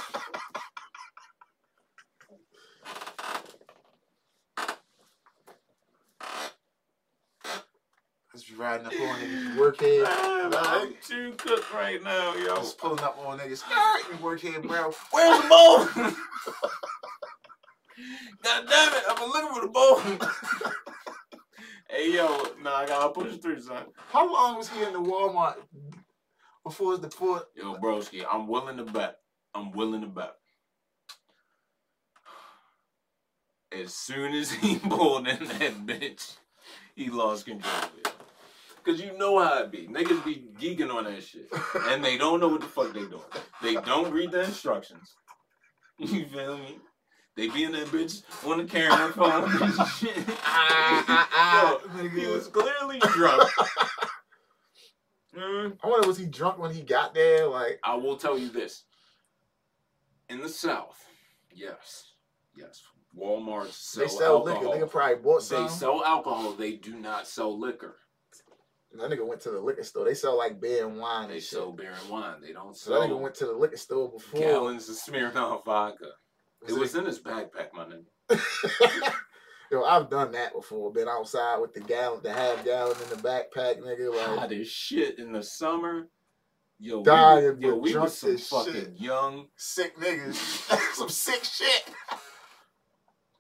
Just be riding up on niggas, work here. Man, I'm too cooked right now, yo. Just pulling up on niggas. Skirt, you work here, bro. Where's the bowl? God damn it, I've been looking for the bowl. Hey, yo, nah, I gotta push through, son. How long was he in the Walmart before the before? Yo, broski, I'm willing to bet. I'm willing to bet. As soon as he pulled in that bitch, he lost control it. Cause you know how it be. Niggas be geeking on that shit. And they don't know what the fuck they doing. They don't read the instructions. You feel me? They be in that bitch on the camera phone and shit. Ah, Yo, he nigga. was clearly drunk. Mm. I wonder was he drunk when he got there? Like, I will tell you this. In the South, yes, Yes. Walmart sell, They sell, sell liquor. alcohol. Nigga probably bought they sell alcohol. They do not sell liquor. That nigga went to the liquor store. They sell like beer and wine They and shit. sell beer and wine. They don't so that nigga went to the liquor store before. gallons of Smirnoff vodka. It Was was in his backpack, my nigga. Yo, I've done that before. Been outside with the gallon, the half gallon in the backpack, nigga. Like, Hot as shit in the summer. Yo, we, Dying, was- yo, we drunk was some fucking shit. young. sick niggas. Some sick shit.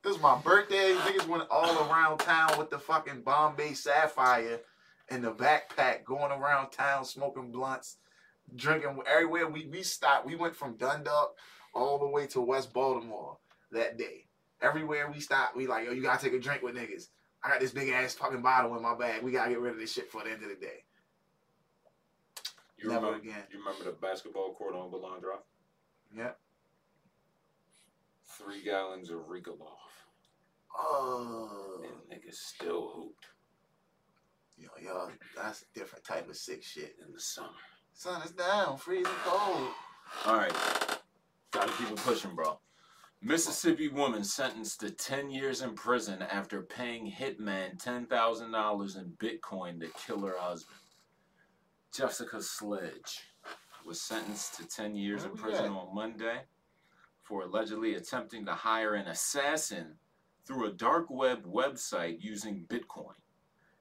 This is my birthday. Niggas went all around town with the fucking Bombay Sapphire in the backpack, going around town smoking blunts, drinking everywhere we, we stopped. We went from Dundalk all the way to West Baltimore that day. Everywhere we stopped, we like, yo, you gotta take a drink with niggas. I got this big ass fucking bottle in my bag. We gotta get rid of this shit for the end of the day. You Never remember? again. You remember the basketball court on Balon Drive? Yeah. Three gallons of Ricolov, Oh. and niggas still hooped Yo, yo, that's a different type of sick shit. in the summer. Sun is down, freezing cold. All right, gotta keep it pushing, bro. Mississippi woman sentenced to 10 years in prison after paying hitman $10,000 in Bitcoin to kill her husband. Jessica Sledge was sentenced to 10 years in prison at? on Monday for allegedly attempting to hire an assassin through a dark web website using Bitcoin.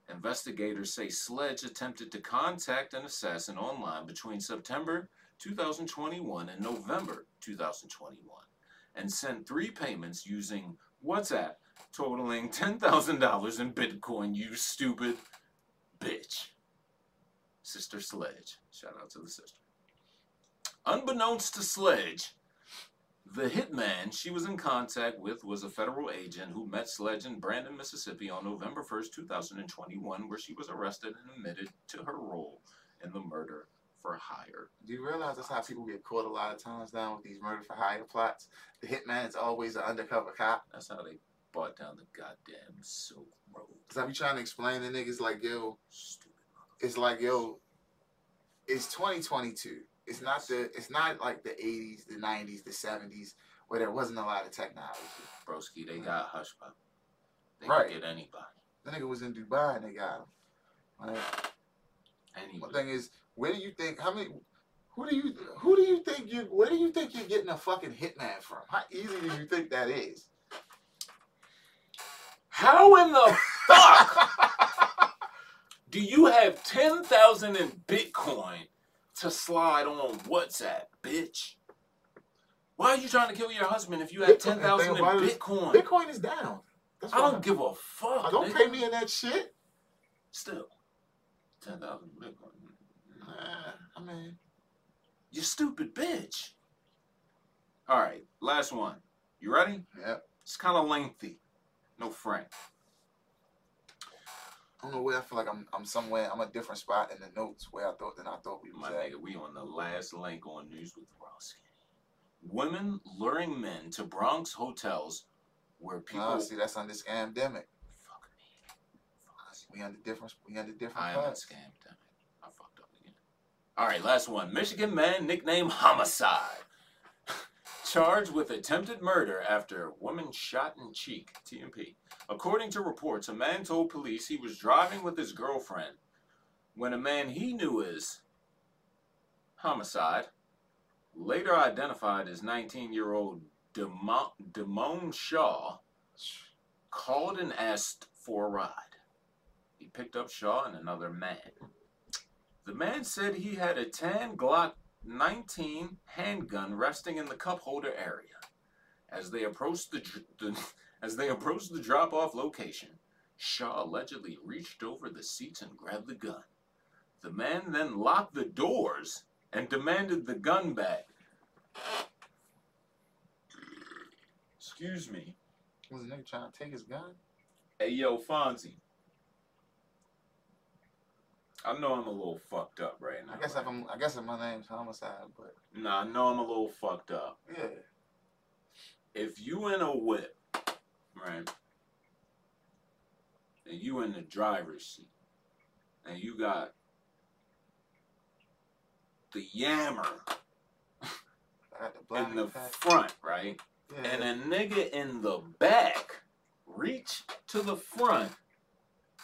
Investigators say Sledge attempted to contact an assassin online between September 2021 and November 2021 and sent three payments using WhatsApp totaling $10,000 in Bitcoin, you stupid bitch. Sister Sledge. Shout out to the sister. Unbeknownst to Sledge, the hitman she was in contact with was a federal agent who met Sledge in Brandon, Mississippi on November 1st, 2021, where she was arrested and admitted to her role in the murder for hire. Do you realize that's how people get caught a lot of times now with these murder for hire plots? The hitman is always an undercover cop. That's how they bought down the goddamn Silk Road. Cause I be trying to explain to niggas like, yo, it's like, yo, it's 2022. It's not the, it's not like the 80s, the 90s, the 70s where there wasn't a lot of technology. broski. They got hush pop. They Right. can get anybody. The nigga was in Dubai and they got him. Like, one Anybody. thing is, where do you think? How many? Who do you? Who do you think you? Where do you think you're getting a fucking hitman from? How easy do you think that is? How in the fuck do you have 10,000 in Bitcoin to slide on WhatsApp, bitch? Why are you trying to kill your husband if you have Bitcoin- 10,000 in Bitcoin? Bitcoin is down. I don't give a fuck. I don't nigga. pay me in that shit. Still, 10,000 Bitcoin. Nah, I mean, You stupid bitch. All right, last one. You ready? yeah. It's kind of lengthy. No Frank. I don't know where I feel like I'm. I'm somewhere. I'm a different spot in the notes where I thought than I thought we was My at. nigga, we on the last link on News with Ross. Women luring men to Bronx hotels where people. Nah, see, that's under scamdemic. Fuck me. Fuck We under different. We under different I am a parts. scam, damn it. I fucked up again. All right, last one. Michigan man nicknamed Homicide. Charged with attempted murder after woman shot in cheek. TMP. According to reports, a man told police he was driving with his girlfriend when a man he knew as Homicide, later identified as 19 year old Demon, Damone Shaw, called and asked for a ride. He picked up Shaw and another man. The man said he had a tan Glock 19 handgun resting in the cup holder area. As they approached the, the as they approached the drop-off location, Shaw allegedly reached over the seats and grabbed the gun. The man then locked the doors and demanded the gun back. Excuse me. Was the nigga trying to take his gun? Hey yo, Fonzie. I know I'm a little fucked up right now. I guess if I'm. I guess if my name's homicide, but Nah, I know I'm a little fucked up. yeah. If you in a whip, right, and you in the driver's seat, and you got the yammer the in the pack. front, right? Yeah. and a nigga in the back reach to the front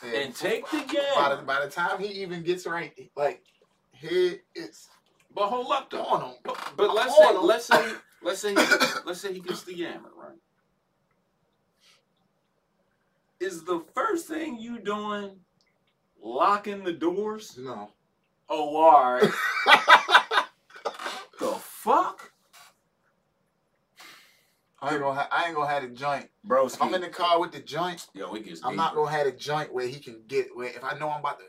Yeah. and take the by the, by the time he even gets right, like here it's But hold up though. on him. But let's say on. let's say let's say he, let's say he gets the yammer, right? Is the first thing you doing locking the doors? No. Oh, all right. the fuck, I ain't gonna. Ha- I ain't gonna have the joint. bro? If I'm in the car with the joint, Yo, it gets I'm not gonna have a joint where he can get. Where if I know I'm about to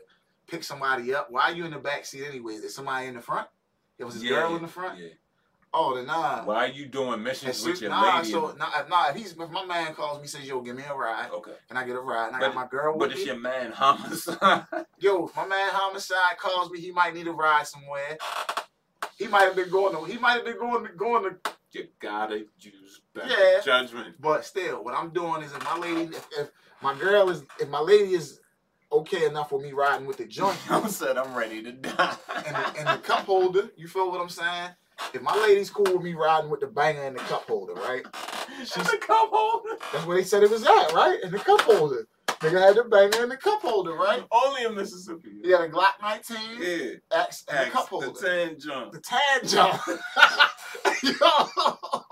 pick somebody up, why are you in the back seat anyway? Is somebody in the front? It was a girl in the front. Yeah. Oh, then nah. Why are you doing missions with your nah, lady? so nah, if- nah, if he's if my man calls me says yo, give me a ride, okay, and I get a ride, and I got my girl with me. but it's me. your man homicide. Yo, if my man homicide calls me, he might need a ride somewhere. He might have been going to. He might have been going to going to. you gotta use Yeah. judgment. But still, what I'm doing is if my lady, if, if my girl is, if my lady is okay enough with me riding with the joint I said I'm ready to die. and the, and the cup holder, you feel what I'm saying? If my lady's cool with me riding with the banger and the cup holder, right? She's a cup holder. That's where they said it was at, right? In the cup holder. Nigga had the banger and the cup holder, right? Only in Mississippi. He had a Glock 19 Yeah. X and the cup holder. the tan jump. the tan John. Yo,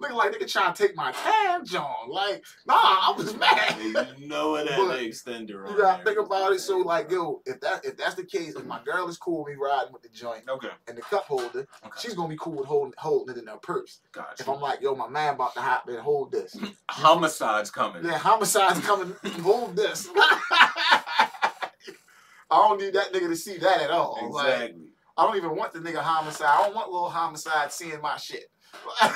looking like nigga trying to take my tan John. Like, nah, I was mad. you know it had But the extender on You gotta there. think about it. So, like, yo, if that if that's the case, if my girl is cool with me riding with the joint Okay. and the cup holder, Okay. she's gonna be cool with holding holding it in her purse. Gotcha. If I'm like, yo, my man about to hop in, hold this. Homicide's coming. Yeah, homicide's coming, hold this. I don't need that nigga to see that at all. Like, Exactly. I don't even want the nigga homicide. I don't want little homicide seeing my shit.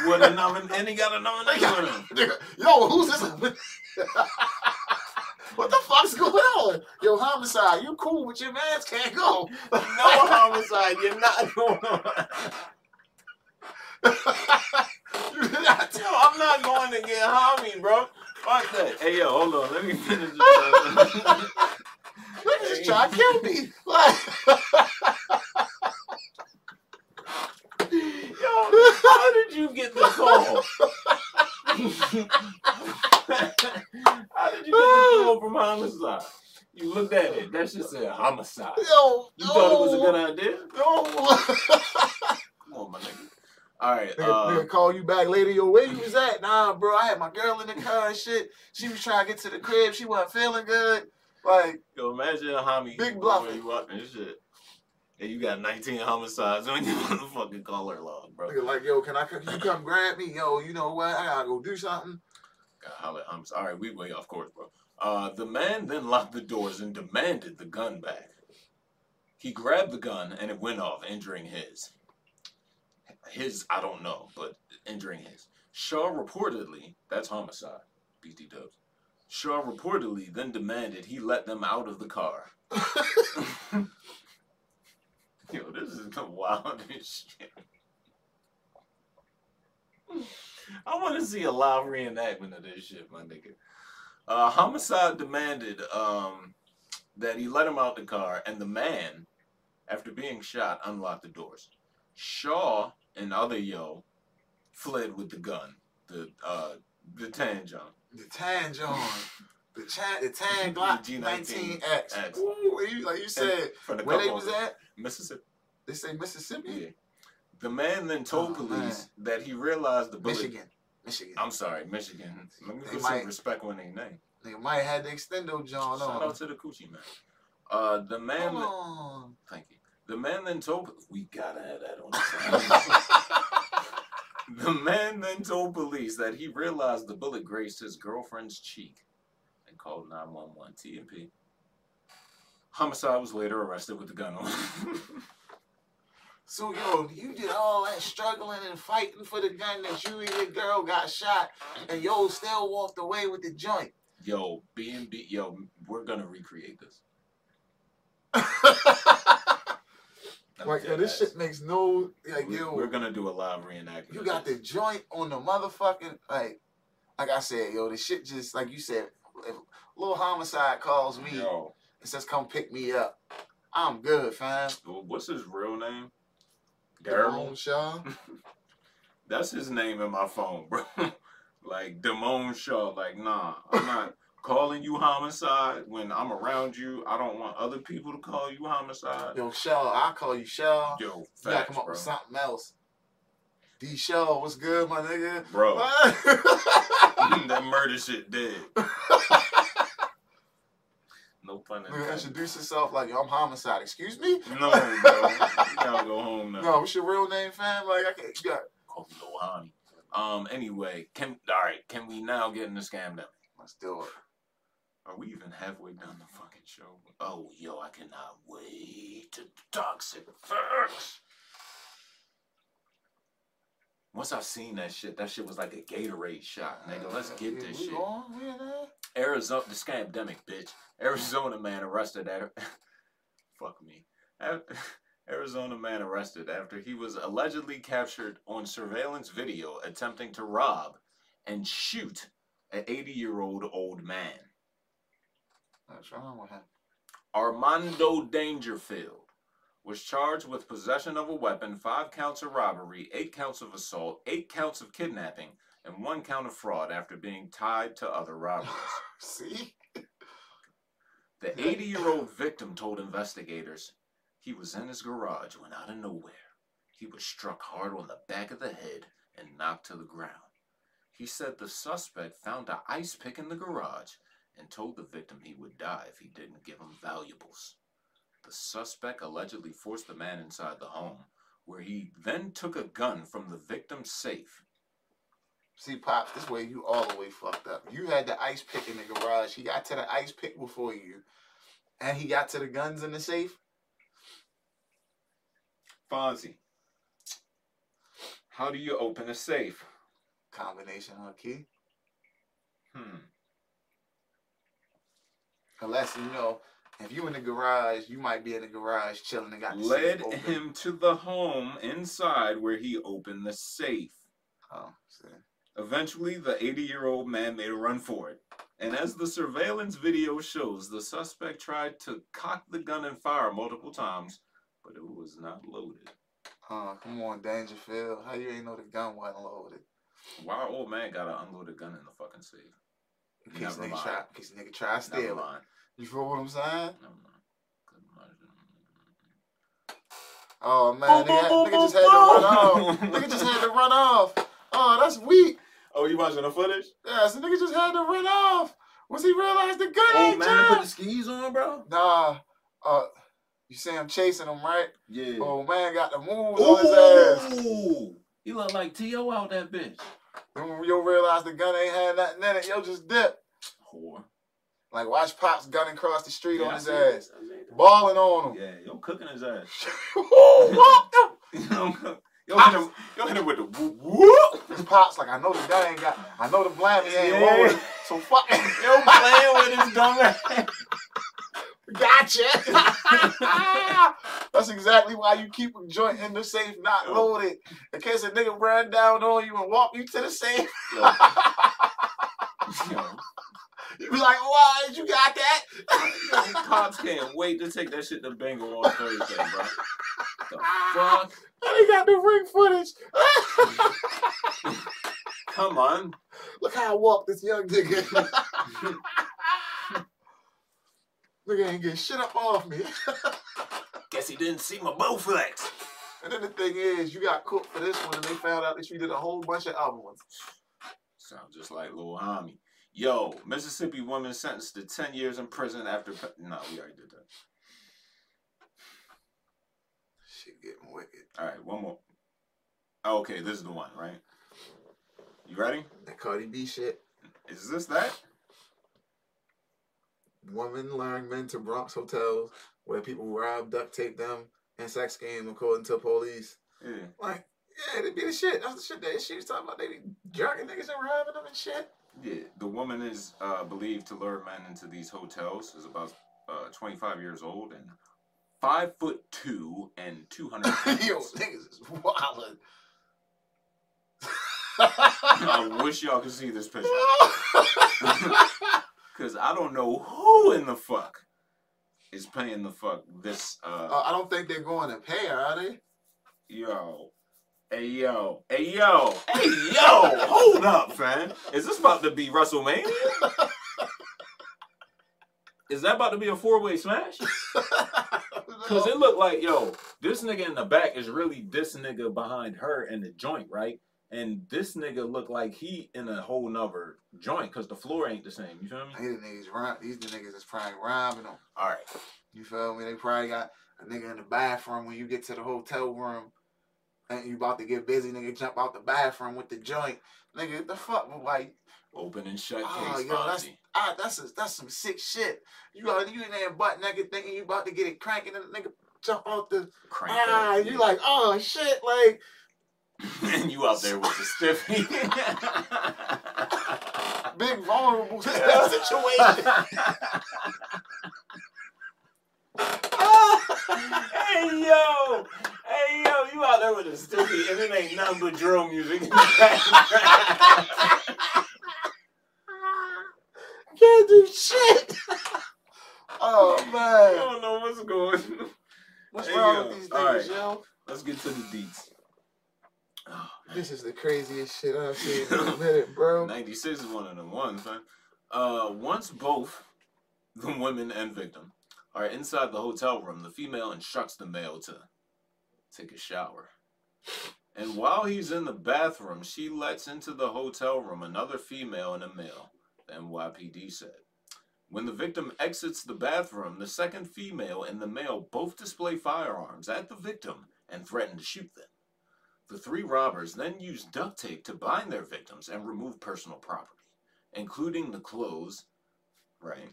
With a number, and he got a nomination with him. Nigga, Yo, who's this? what the fuck's going on? Yo, homicide, you cool, but your mans can't go. No homicide, you're not going on. Not Yo, I'm not going to get homie, bro. Fuck that. Hey, yo, hold on. Let me finish this. Niggas just try to kill me. Like, Yo, how did you get the call? how did you get the call from homicide? You looked at it. That's just a homicide. yo, You thought it was a good idea? No. Come on, my nigga. All right. Nigga, Uh, nigga call you back later. Yo, where you was at? Nah, bro. I had my girl in the car and shit. She was trying to get to the crib. She wasn't feeling good. Like, yo, imagine a homie Big bluffing. you up and shit. And you got 19 homicides on your motherfucking caller log, bro. nigga, like, yo, can I? Can you come grab me? Yo, you know what? I gotta go do something. God, holla at homicide. All right, we way off course, bro. Uh, the man then locked the doors and demanded the gun back. He grabbed the gun and it went off, injuring his. His, I don't know, but injuring his. Shaw reportedly, that's homicide, BT dubs. Shaw reportedly then demanded he let them out of the car. Yo, this is the wildest shit. I want to see a live reenactment of this shit, my nigga. Uh, Homicide demanded um, that he let him out the car, and the man, after being shot, unlocked the doors. Shaw and other yo fled with the gun, the uh, the tan John. The tan John. The tan, the tan Glock G19 19X. X. Ooh, you, like you said, the where they was at? Mississippi. They say Mississippi, Yeah. The man then told Oh, police that he realized the bullet. Michigan, Michigan. I'm sorry, Michigan. Let me They put might- some respect on their name. Nigga might have the extendo John Shout on. out to the coochie man. Uh, the man. That-. Thank you. The man then told we gotta have that on the. The man then told police that he realized the bullet grazed his girlfriend's cheek called 911 TMP. Homicide was later arrested with the gun on. So yo, you did all that struggling and fighting for the gun that you and your girl got shot, and yo still walked away with the joint. yo, B&B, yo, we're gonna recreate this. Like yo, this shit makes no like We- yo. We're gonna do a live reenactment. You got the joint on the motherfucking like, like I said, yo, the shit just like you said. If little homicide calls me Yo, and says, "Come pick me up," I'm good, fam. what's his real name? Daryl. Shaw. That's his name in my phone, bro. Like Damone Shaw, like nah, I'm not calling you homicide when I'm around you. I don't want other people to call you homicide. Yo, Shell, I call you Shell. Yo, You gotta come up bro. with something else. D Shell, what's good, my nigga? Bro, that murder shit dead. No pun intended. introduce yourself like yo, I'm homicide. Excuse me? No, bro. You gotta go home now. No, what's your real name, fam? Like I can't. You got. Call me Lil Honey. Um. Anyway, can all right? Can we now get in the scam now? Let's do it. Are we even halfway down the fucking show? Oh, yo, I cannot wait to toxic facts. Once I seen that shit, that shit was like a Gatorade shot, nigga. Let's get this shit. on? We in there? Arizona, the scamdemic, bitch. Arizona man arrested at. Fuck me. Arizona man arrested after he was allegedly captured on surveillance video attempting to rob and shoot an 80 year old old man. What's wrong with him? Armando Dangerfield was charged with possession of a weapon, five counts of robbery, eight counts of assault, eight counts of kidnapping, and one count of fraud after being tied to other robberies. See? The 80 year old victim told investigators he was in his garage when out of nowhere he was struck hard on the back of the head and knocked to the ground. He said the suspect found an ice pick in the garage and told the victim he would die if he didn't give him valuables. The suspect allegedly forced the man inside the home, where he then took a gun from the victim's safe. See, Pops, this way you all the way fucked up. You had the ice pick in the garage. He got to the ice pick before you. And he got to the guns in the safe. Fonzie, how do you open a safe? Combination of key. Hmm. Unless, you know, if you in the garage, you might be in the garage chilling and got the led him to the home inside where he opened the safe. Oh, see. Eventually, the 80 year old man made a run for it. And as the surveillance video shows, the suspect tried to cock the gun and fire multiple times, but it was not loaded. Oh, come on, Dangerfield. How you ain't know the gun wasn't loaded? Why old man got an unloaded gun in the fucking safe? In case Never nigga mind. try, in case nigga try to Never steal it. Mind. You feel what I'm saying? Never mind. Couldn't imagine. Oh man, nigga, nigga just had to run off. nigga just had to run off. Oh, that's weak. Oh, you watching the footage? Yeah, so nigga just had to run off. Once he realized the gun Oh ain't man, jammed. put the skis on, bro. Nah, uh, you see him chasing him, right? Yeah. Oh man, got the moves on his ass. Ooh, you look like T.O. out that bitch. Then when you realize the gun ain't had nothing in it, yo just dip. Whore. Like watch Pops gunning across the street Yeah, on his ass, it. I see it. balling on him. Yeah, yo cooking his ass. Ooh, yo, yo, hit him, yo hit him with the whoop whoop. His Pops like I know the gun ain't got, I know the blammy ain't Yeah. rolling, so fuck. Yo playing with his dumb ass. Gotcha. That's exactly why you keep a joint in the safe not Yo. loaded. In case a nigga ran down on you and walk you to the safe. Yo, yo, You be like, why you got that? cops can't wait to take that shit to Bengal on Thursday, bro. The fuck? And he got the ring footage. Come on. Look how I walk this young nigga. nigga ain't get shit up off me. Guess he didn't see my Bowflex. And then the thing is, you got cooked for this one and they found out that you did a whole bunch of other ones. Sounds just like Lil Homie. Yo, Mississippi woman sentenced to 10 years in prison after. pe- No, we already did that. Shit getting wicked. All right, one more. Oh, okay, this is the one, right? You ready? That Cardi B shit. Is this that? Women luring men to Bronx hotels where people rob, duct tape them, and sex game according to police. Yeah. Like, yeah, they be the shit. That's the shit that she was talking about. They be jerking niggas and robbing them and shit. Yeah. The woman is uh, believed to lure men into these hotels. Is about uh, 25 years old and five foot two and 200 Yo, pounds. niggas is wildin'. I wish y'all could see this picture. Cause I don't know who in the fuck is paying the fuck this uh Uh, I don't think they're going to pay her, are they? yo. Hey yo. Hey yo. Hey yo. Hold up, fam. Is this about to be WrestleMania? Is that about to be a four way smash? Because it looked like, yo, this nigga in the back is really this nigga behind her in the joint, right? And this nigga look like he in a whole nother joint because the floor ain't the same. You feel me? These niggas, these the niggas is probably rhyming them. All right. You feel me? They probably got a nigga in the bathroom when you get to the hotel room you about to get busy, nigga jump out the bathroom with the joint. Nigga, the fuck, like Open and shut Oh, case, yo, that's ah, that's a, that's some sick shit. You got you in there butt naked thinking you about to get it cranking and the nigga jump out the Crank ah, that. you like oh shit, like and you out there with the stiffy. big vulnerable situation. hey yo, hey yo, you out there with a stupid and it ain't nothing but drill music. Can't do shit. oh man. I don't know what's going. On. What's Hey, wrong yo, with these niggas, right. yo? Let's get to the deets. Oh, This is the craziest shit I've seen in a minute, bro. 96 is one of them ones, man. Uh, once both the women and victim are inside the hotel room, the female instructs the male to take a shower. And while he's in the bathroom, she lets into the hotel room another female and a male, the NYPD said. When the victim exits the bathroom, the second female and the male both display firearms at the victim and threaten to shoot them. The three robbers then use duct tape to bind their victims and remove personal property, including the clothes, right,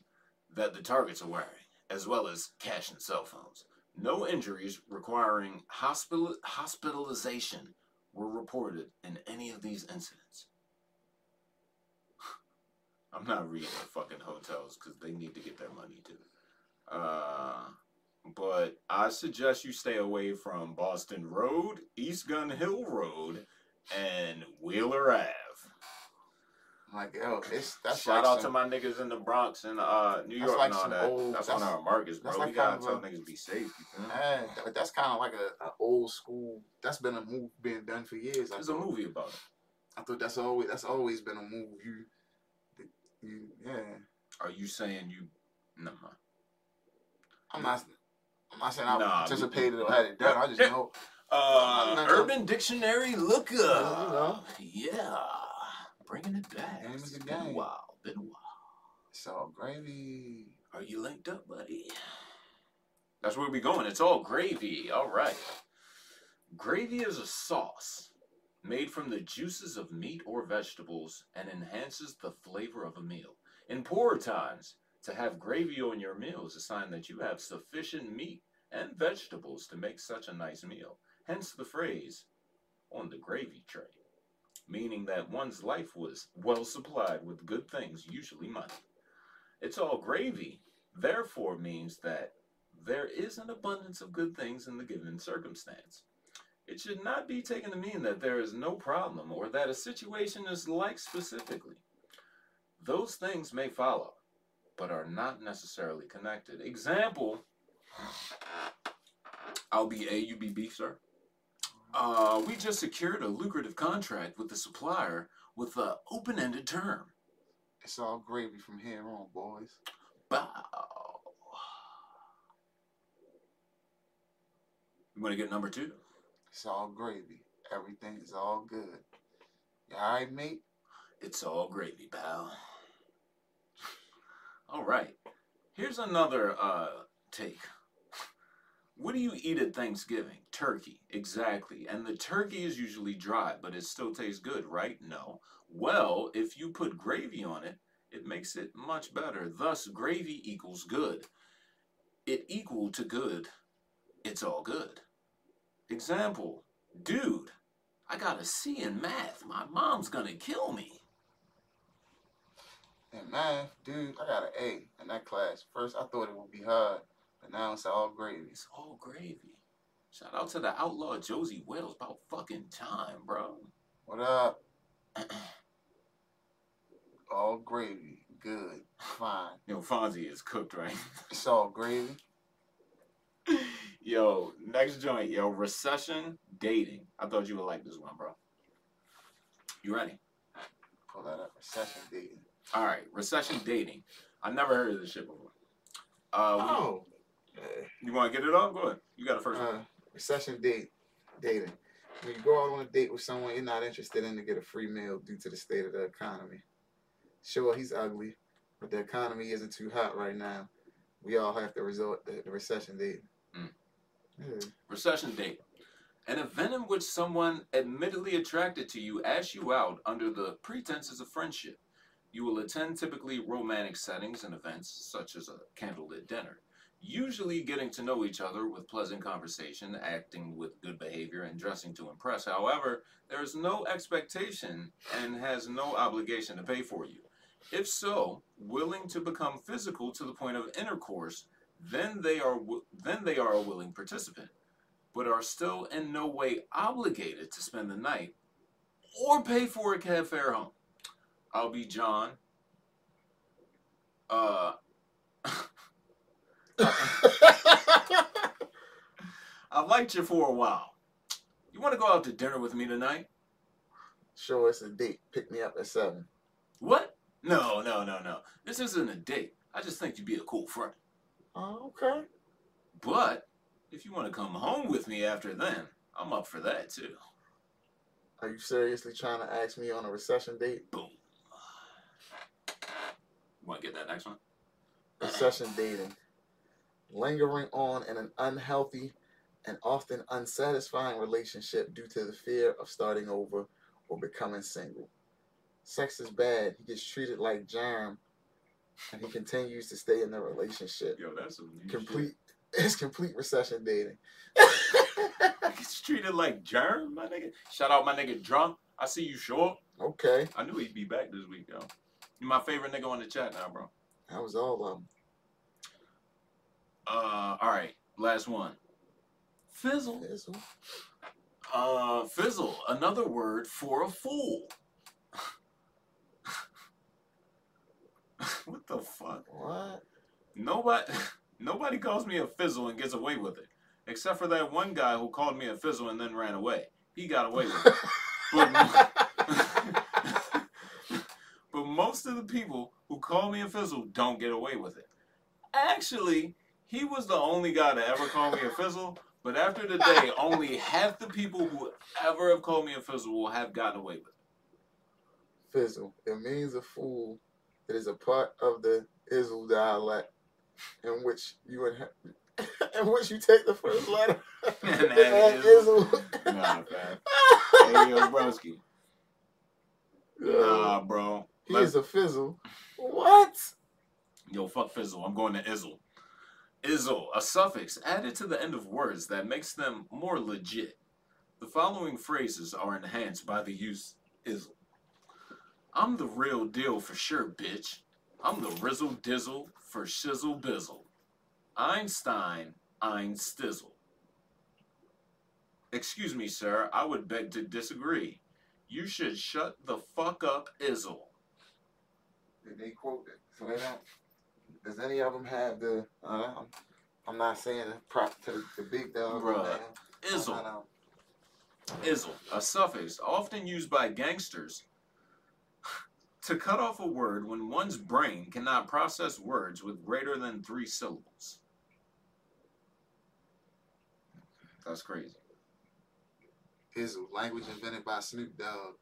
that the targets are wearing, as well as cash and cell phones. No injuries requiring hospital hospitalization were reported in any of these incidents. I'm not reading fucking hotels because they need to get their money too. Uh, but I suggest you stay away from Boston Road, East Gun Hill Road, and Wheeler Ave. Like yo, it's that's Shout like out to my niggas in the Bronx and uh, New That's York like and all some that. old- that's, that's- on our markets, bro. that's we gotta tell niggas be safe. You feel me? man, that- that's kind of like a, a old school. That's been a move being done for years. There's a movie about it. I thought that's always that's always been a move. You, you yeah. Are you saying you? No. I'm not. I'm not saying I Nah, participated or had it done. I just know. Uh. Urban Dictionary look Yeah, up. know. Yeah, bringing it back. Game is It's a been a while. Been a while. It's all gravy. Are you linked up, buddy? That's where we're going. It's all gravy. All right. Gravy is a sauce made from the juices of meat or vegetables and enhances the flavor of a meal. In poorer times, to have gravy on your meal is a sign that you have sufficient meat and vegetables to make such a nice meal. Hence the phrase, on the gravy tray, meaning that one's life was well supplied with good things, usually money. It's all gravy, therefore, means that there is an abundance of good things in the given circumstance. It should not be taken to mean that there is no problem or that a situation is like specifically. Those things may follow, but are not necessarily connected. Example I'll be A, you be B, sir. Uh, we just secured a lucrative contract with the supplier with an open ended term. It's all gravy from here on, boys. Bow. You want to get number two? It's all gravy. Everything is all good. You all right, mate? It's all gravy, pal. All right. Here's another uh, take. What do you eat at Thanksgiving? Turkey, exactly. And the turkey is usually dry, but it still tastes good, right? No. Well, if you put gravy on it, it makes it much better. Thus, gravy equals good. It equal to good. It's all good. Example, dude, I got a C in math. My mom's gonna kill me. And math, dude, I got an A in that class. First, I thought it would be hard, but now it's all gravy. It's all gravy. Shout out to the outlaw Josey Wales about fucking time, bro. What up? All gravy. Good. Fine. Yo, Fonzie is cooked, right? It's all gravy. yo, next joint, yo, recession dating. I thought you would like this one, bro. You ready? pull that up. Recession dating. All right, recession dating. I never heard of this shit before. Uh, Oh. You want to get it on? Go ahead. You got the first one. Uh, recession date dating. When you go out on a date with someone you're not interested in to get a free meal due to the state of the economy. Sure, he's ugly, but the economy isn't too hot right now. We all have to resort to the recession date. Mm. Yeah. Recession date. An event in which someone admittedly attracted to you asks you out under the pretenses of friendship. You will attend typically romantic settings and events, such as a candlelit dinner, usually getting to know each other with pleasant conversation, acting with good behavior, and dressing to impress. However, there is no expectation and has no obligation to pay for you. If so, willing to become physical to the point of intercourse, then they are then they are a willing participant, but are still in no way obligated to spend the night or pay for a cab fare home. I'll be John. Uh, I liked you for a while. You want to go out to dinner with me tonight? sure, it's a date. Pick me up at seven. What? No, no, no, no. This isn't a date. I just think you'd be a cool friend. Oh, okay. But if you want to come home with me after then, I'm up for that too. Are you seriously trying to ask me on a recession date? Boom. Want to get that next one? Recession dating. Lingering on in an unhealthy and often unsatisfying relationship due to the fear of starting over or becoming single. Sex is bad. He gets treated like germ and he continues to stay in the relationship. Yo, that's some Complete it's complete recession dating. He's treated like germ, my nigga. Shout out my nigga drunk. I see you short. okay. I knew he'd be back this week, yo. You're my favorite nigga on the chat now, bro. That was all of them. Uh, all right, last one. Fizzle. Fizzle. Uh, fizzle. Another word for a fool. what the fuck? What? Nobody, nobody calls me a fizzle and gets away with it, except for that one guy who called me a fizzle and then ran away. He got away with it. But, but most of the people who call me a fizzle don't get away with it. Actually, he was the only guy to ever call me a fizzle. But after the day, only half the people who ever have called me a fizzle will have gotten away with it. Fizzle. It means a fool. It is a part of the Izzle dialect in which you inha- in which you take the first letter. And and that add Izzle. Nah, fam. Hey, yo, broski. Nah, bro. He Let's- is a fizzle. What? Yo, fuck fizzle. I'm going to izzle. Izzle, a suffix added to the end of words that makes them more legit. The following phrases are enhanced by the use izzle. I'm the real deal for sure, bitch. I'm the rizzle dizzle for shizzle bizzle. Einstein, Ein stizzle. Excuse me, sir, I would beg to disagree. You should shut the fuck up, Izzle. Did they quote it? So they don't. Does any of them have the? Uh, I'm, I'm not saying a prop to the, the big dog. Bruh. man. Izzle. No, no, no. Izzle, a suffix often used by gangsters to cut off a word when one's brain cannot process words with greater than three syllables. That's crazy. Izzle, language invented by Snoop Dogg,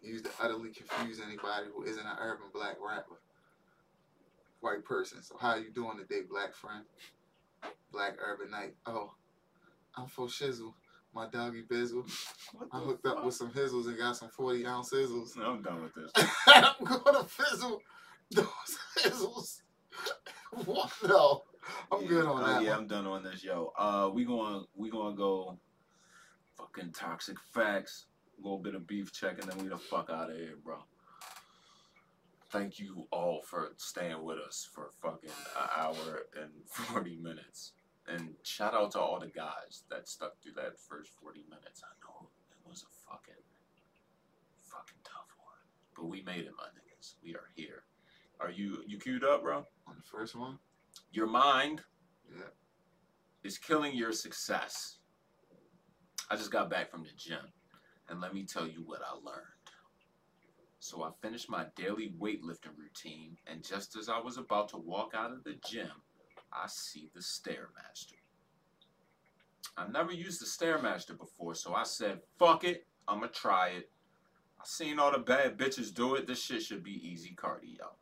used to utterly confuse anybody who isn't an urban black rapper. White person. So how you doing today, black friend? Black urbanite. Oh, I'm for shizzle. My doggy bizzle. I the hooked up with some hizzles and got some 40 ounce hizzles. I'm done with this. I'm gonna fizzle those hizzles. what? No, I'm good on Uh, that. yeah, one. I'm done on this, yo. Uh, we going we gonna go fucking toxic facts, a little bit of beef check, and then we the fuck out of here, bro. Thank you all for staying with us for fucking an hour and forty minutes, and shout out to all the guys that stuck through that first forty minutes. I know it was a fucking fucking tough one, but we made it, my niggas. We are here. Are you you queued up, bro? On the first one, Your mind yeah. is killing your success. I just got back from the gym, and let me tell you what I learned. So I finished my daily weightlifting routine, and just as I was about to walk out of the gym, I see the Stairmaster. I never used the Stairmaster before, so I said, fuck it, I'ma try it. I seen all the bad bitches do it, this shit should be easy cardio.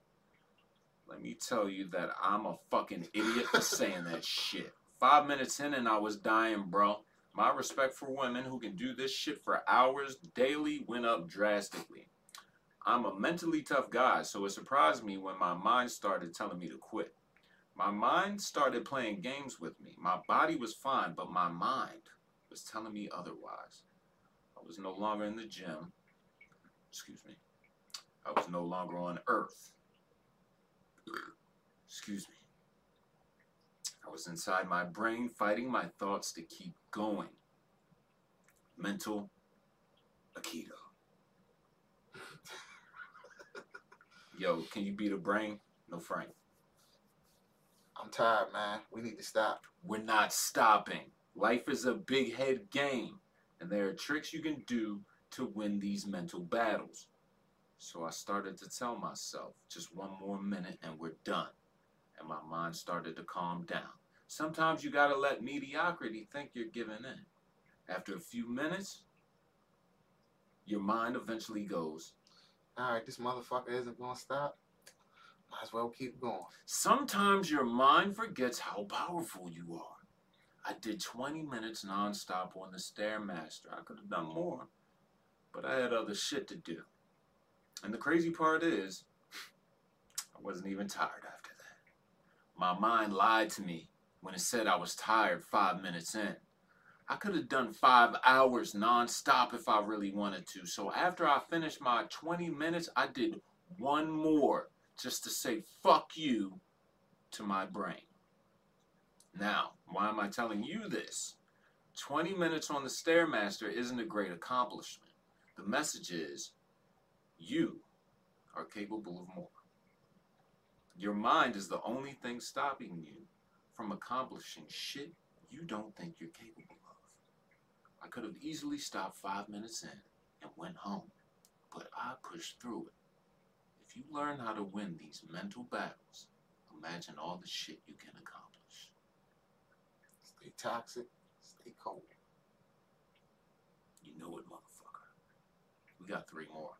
Let me tell you that I'm a fucking idiot for saying that shit. Five minutes in and I was dying, bro. My respect for women who can do this shit for hours daily went up drastically. I'm a mentally tough guy, so it surprised me when my mind started telling me to quit. My mind started playing games with me. My body was fine, but my mind was telling me otherwise. I was no longer in the gym. Excuse me. I was no longer on earth. Excuse me. I was inside my brain fighting my thoughts to keep going. Mental Aikido. Yo, can you beat a brain? No Frank. I'm tired, man. We need to stop. We're not stopping. Life is a big head game, and there are tricks you can do to win these mental battles. So I started to tell myself, just one more minute and we're done. And my mind started to calm down. Sometimes you gotta let mediocrity think you're giving in. After a few minutes, your mind eventually goes, Alright, this motherfucker isn't gonna stop. Might as well keep going. Sometimes your mind forgets how powerful you are. I did 20 minutes nonstop on the Stairmaster. I could have done more, but I had other shit to do. And the crazy part is, I wasn't even tired after that. My mind lied to me when it said I was tired five minutes in. I could have done five hours nonstop if I really wanted to. So after I finished my 20 minutes, I did one more just to say fuck you to my brain. Now, why am I telling you this? 20 minutes on the Stairmaster isn't a great accomplishment. The message is you are capable of more. Your mind is the only thing stopping you from accomplishing shit you don't think you're capable of. I could have easily stopped five minutes in and went home, but I pushed through it. If you learn how to win these mental battles, imagine all the shit you can accomplish. Stay toxic, stay cold. You know it, motherfucker. We got three more.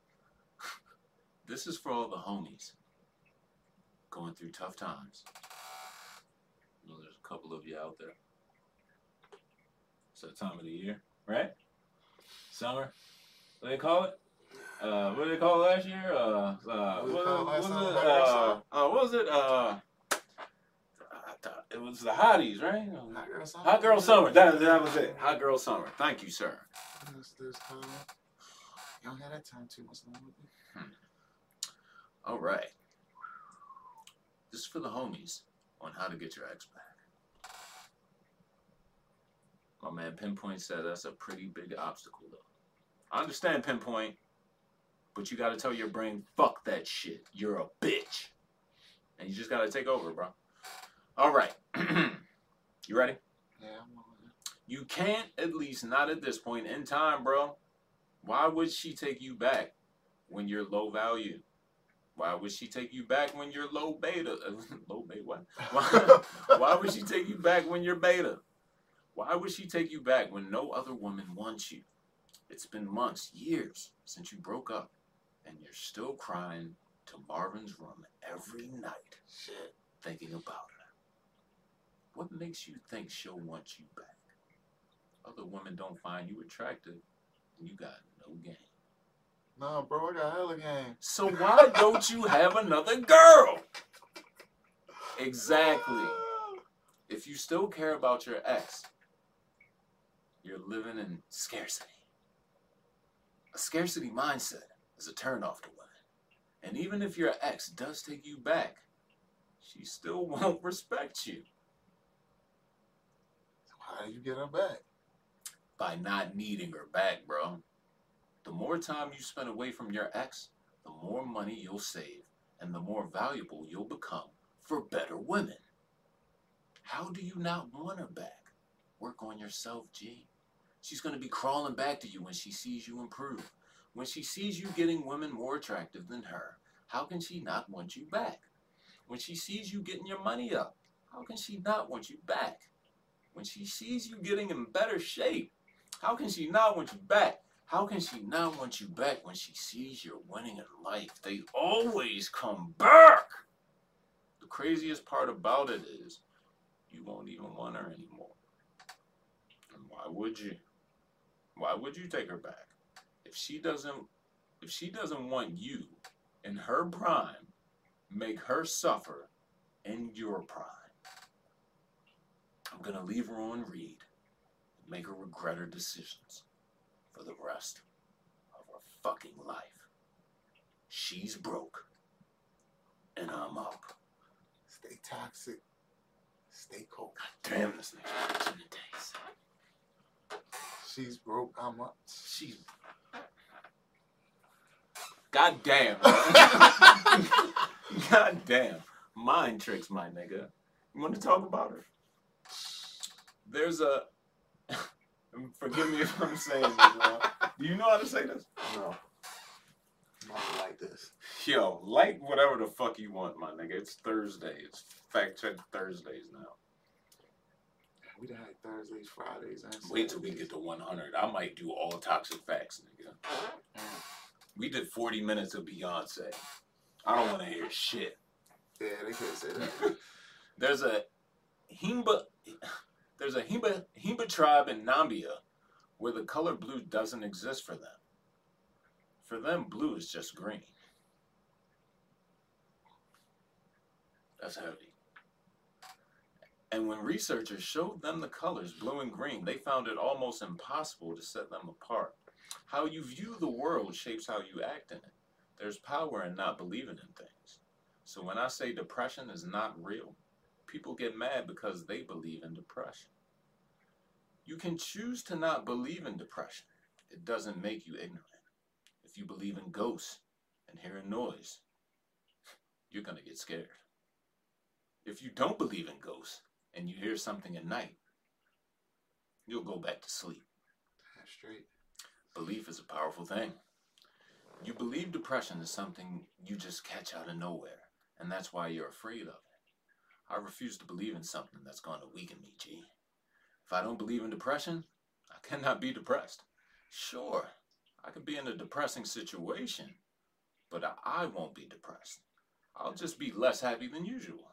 this is for all the homies going through tough times. You know, there's a couple of you out there. It's that time of the year, right? Summer. What do they call it? Uh, what did they call it last year? Uh, uh, What what, they call it what last was it? What was it? Uh, it was the hotties, right? Hot girl summer. Hot girl summer. That, that was it. Hot girl summer. Thank you, sir. There's, there's time. You don't have that time too much longer. All right. This is for the homies on how to get your ex back. My man Pinpoint said that's a pretty big obstacle, though. I understand Pinpoint, but you got to tell your brain, fuck that shit. You're a bitch. And you just got to take over, bro. All right. you ready? Yeah, I'm on it. You can't, at least not at this point in time, bro. Why would she take you back when you're low value? Why would she take you back when you're low beta? low beta, what? Why, why would she take you back when you're beta? Why would she take you back when no other woman wants you? It's been months, years since you broke up, and you're still crying to Marvin's room every night Shit. thinking about her. What makes you think she'll want you back? Other women don't find you attractive, and you got no game. Nah, bro, I got hella game. So why don't you have another girl? Exactly. If you still care about your ex, you're living in scarcity. A scarcity mindset is a turnoff to women. And even if your ex does take you back, she still won't respect you So How do you get her back? by not needing her back, bro. The more time you spend away from your ex, the more money you'll save and the more valuable you'll become for better women. How do you not want her back? Work on yourself, G. She's going to be crawling back to you when she sees you improve. When she sees you getting women more attractive than her, how can she not want you back? When she sees you getting your money up, how can she not want you back? When she sees you getting in better shape, how can she not want you back? How can she not want you back when she sees you're winning in life? They always come back. The craziest part about it is you won't even want her anymore. And why would you? Why would you take her back? If she doesn't if she doesn't want you in her prime, make her suffer in your prime. I'm gonna leave her on read and make her regret her decisions for the rest of her fucking life. She's broke and I'm up. Stay toxic. Stay cold. God damn this nigga watching the days. She's broke. I'm up. She's God damn. God damn. Mind tricks, my nigga. You want to talk about her? There's a. Forgive me if I'm saying this wrong. Do you know how to say this? No. Not like this. Yo, like whatever the fuck you want, my nigga. It's Thursday. It's fact check Thursdays now. We done had Thursdays, Fridays, and Wait till we get to 100. I might do all toxic facts, nigga. Mm. We did 40 minutes of Beyonce. I don't want to hear shit. Yeah, they could say that. There's a Himba, there's a Himba Himba tribe in Nambia where the color blue doesn't exist for them. For them, blue is just green. That's heavy. And when researchers showed them the colors blue and green, they found it almost impossible to set them apart. How you view the world shapes how you act in it. There's power in not believing in things. So when I say depression is not real, people get mad because they believe in depression. You can choose to not believe in depression. It doesn't make you ignorant. If you believe in ghosts and hear a noise, you're going to get scared. If you don't believe in ghosts and you hear something at night, you'll go back to sleep. Damn straight. Belief is a powerful thing. You believe depression is something you just catch out of nowhere, and that's why you're afraid of it. I refuse to believe in something that's going to weaken me, G. If I don't believe in depression, I cannot be depressed. Sure, I could be in a depressing situation, but I won't be depressed. I'll just be less happy than usual.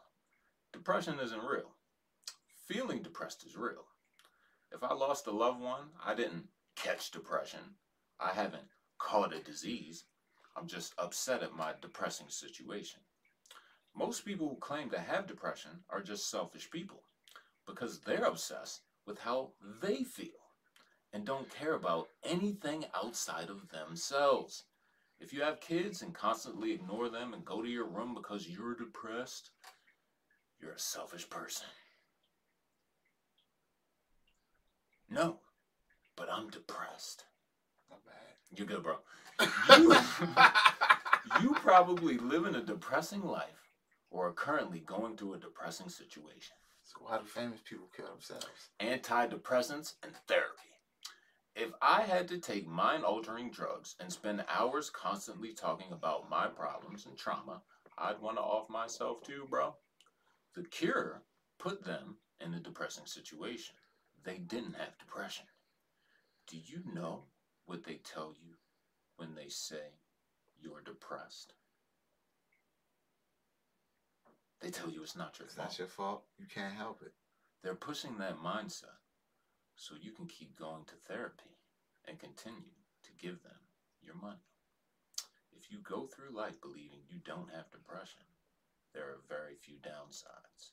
Depression isn't real. Feeling depressed is real. If I lost a loved one, I didn't catch depression. I haven't caught a disease. I'm just upset at my depressing situation. Most people who claim to have depression are just selfish people because they're obsessed with how they feel and don't care about anything outside of themselves. If you have kids and constantly ignore them and go to your room because you're depressed, you're a selfish person. No, but I'm depressed. Not bad. You're good, bro. You, you probably live in a depressing life or are currently going through a depressing situation. So why do famous people kill themselves? Antidepressants and therapy. If I had to take mind altering drugs and spend hours constantly talking about my problems and trauma, I'd want to off myself too, bro. The cure put them in a depressing situation. They didn't have depression. Do you know what they tell you when they say you're depressed? They tell you it's not your It's fault. It's not your fault. You can't help it. They're pushing that mindset so you can keep going to therapy and continue to give them your money. If you go through life believing you don't have depression, there are very few downsides.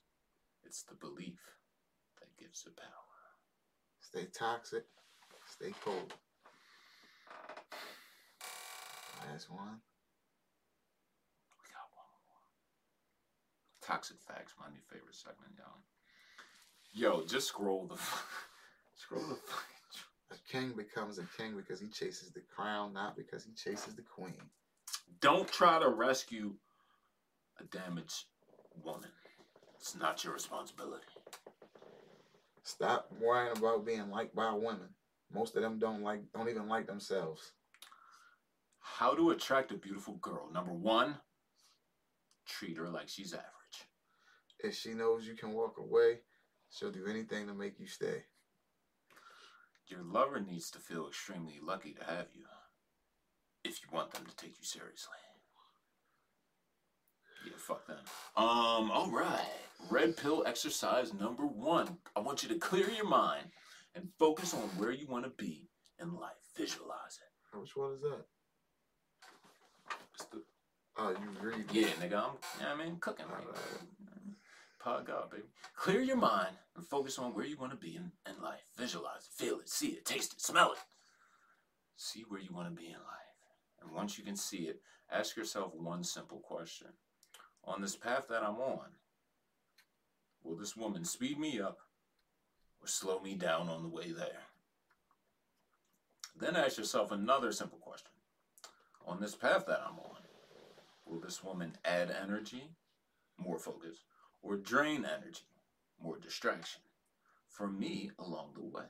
It's the belief that gives it power. Stay toxic. Stay cold. Last one. We got one more. Toxic facts, my new favorite segment, y'all. Yo, just scroll the scroll the A king becomes a king because he chases the crown, not because he chases the queen. Don't try to rescue a damaged woman. It's not your responsibility. Stop worrying about being liked by women. Most of them don't like, don't even like themselves. How to attract a beautiful girl. Number one, treat her like she's average. If she knows you can walk away, she'll do anything to make you stay. Your lover needs to feel extremely lucky to have you if you want them to take you seriously. Yeah, fuck them. Um, all right. Red pill exercise number one. I want you to clear your mind and focus on where you want to be in life. Visualize it. Which one is that? It's the- Oh, you read. yeah, nigga, I'm, you know what I mean, cooking right now. Pod God, baby. Clear your mind and focus on where you want to be in, in life. Visualize it, feel it, see it, taste it, smell it. See where you want to be in life. And once you can see it, ask yourself one simple question. On this path that I'm on, will this woman speed me up or slow me down on the way there? Then ask yourself another simple question. On this path that I'm on, will this woman add energy, more focus, or drain energy, more distraction, for me along the way?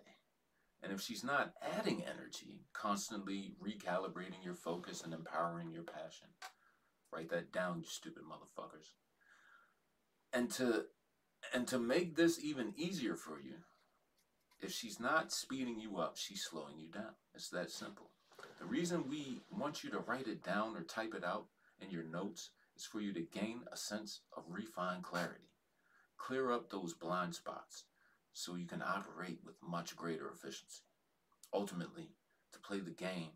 And if she's not adding energy, constantly recalibrating your focus and empowering your passion, write that down, you stupid motherfuckers. And to and to make this even easier for you, if she's not speeding you up, she's slowing you down. It's that simple. The reason we want you to write it down or type it out in your notes is for you to gain a sense of refined clarity. Clear up those blind spots so you can operate with much greater efficiency. Ultimately, to play the game,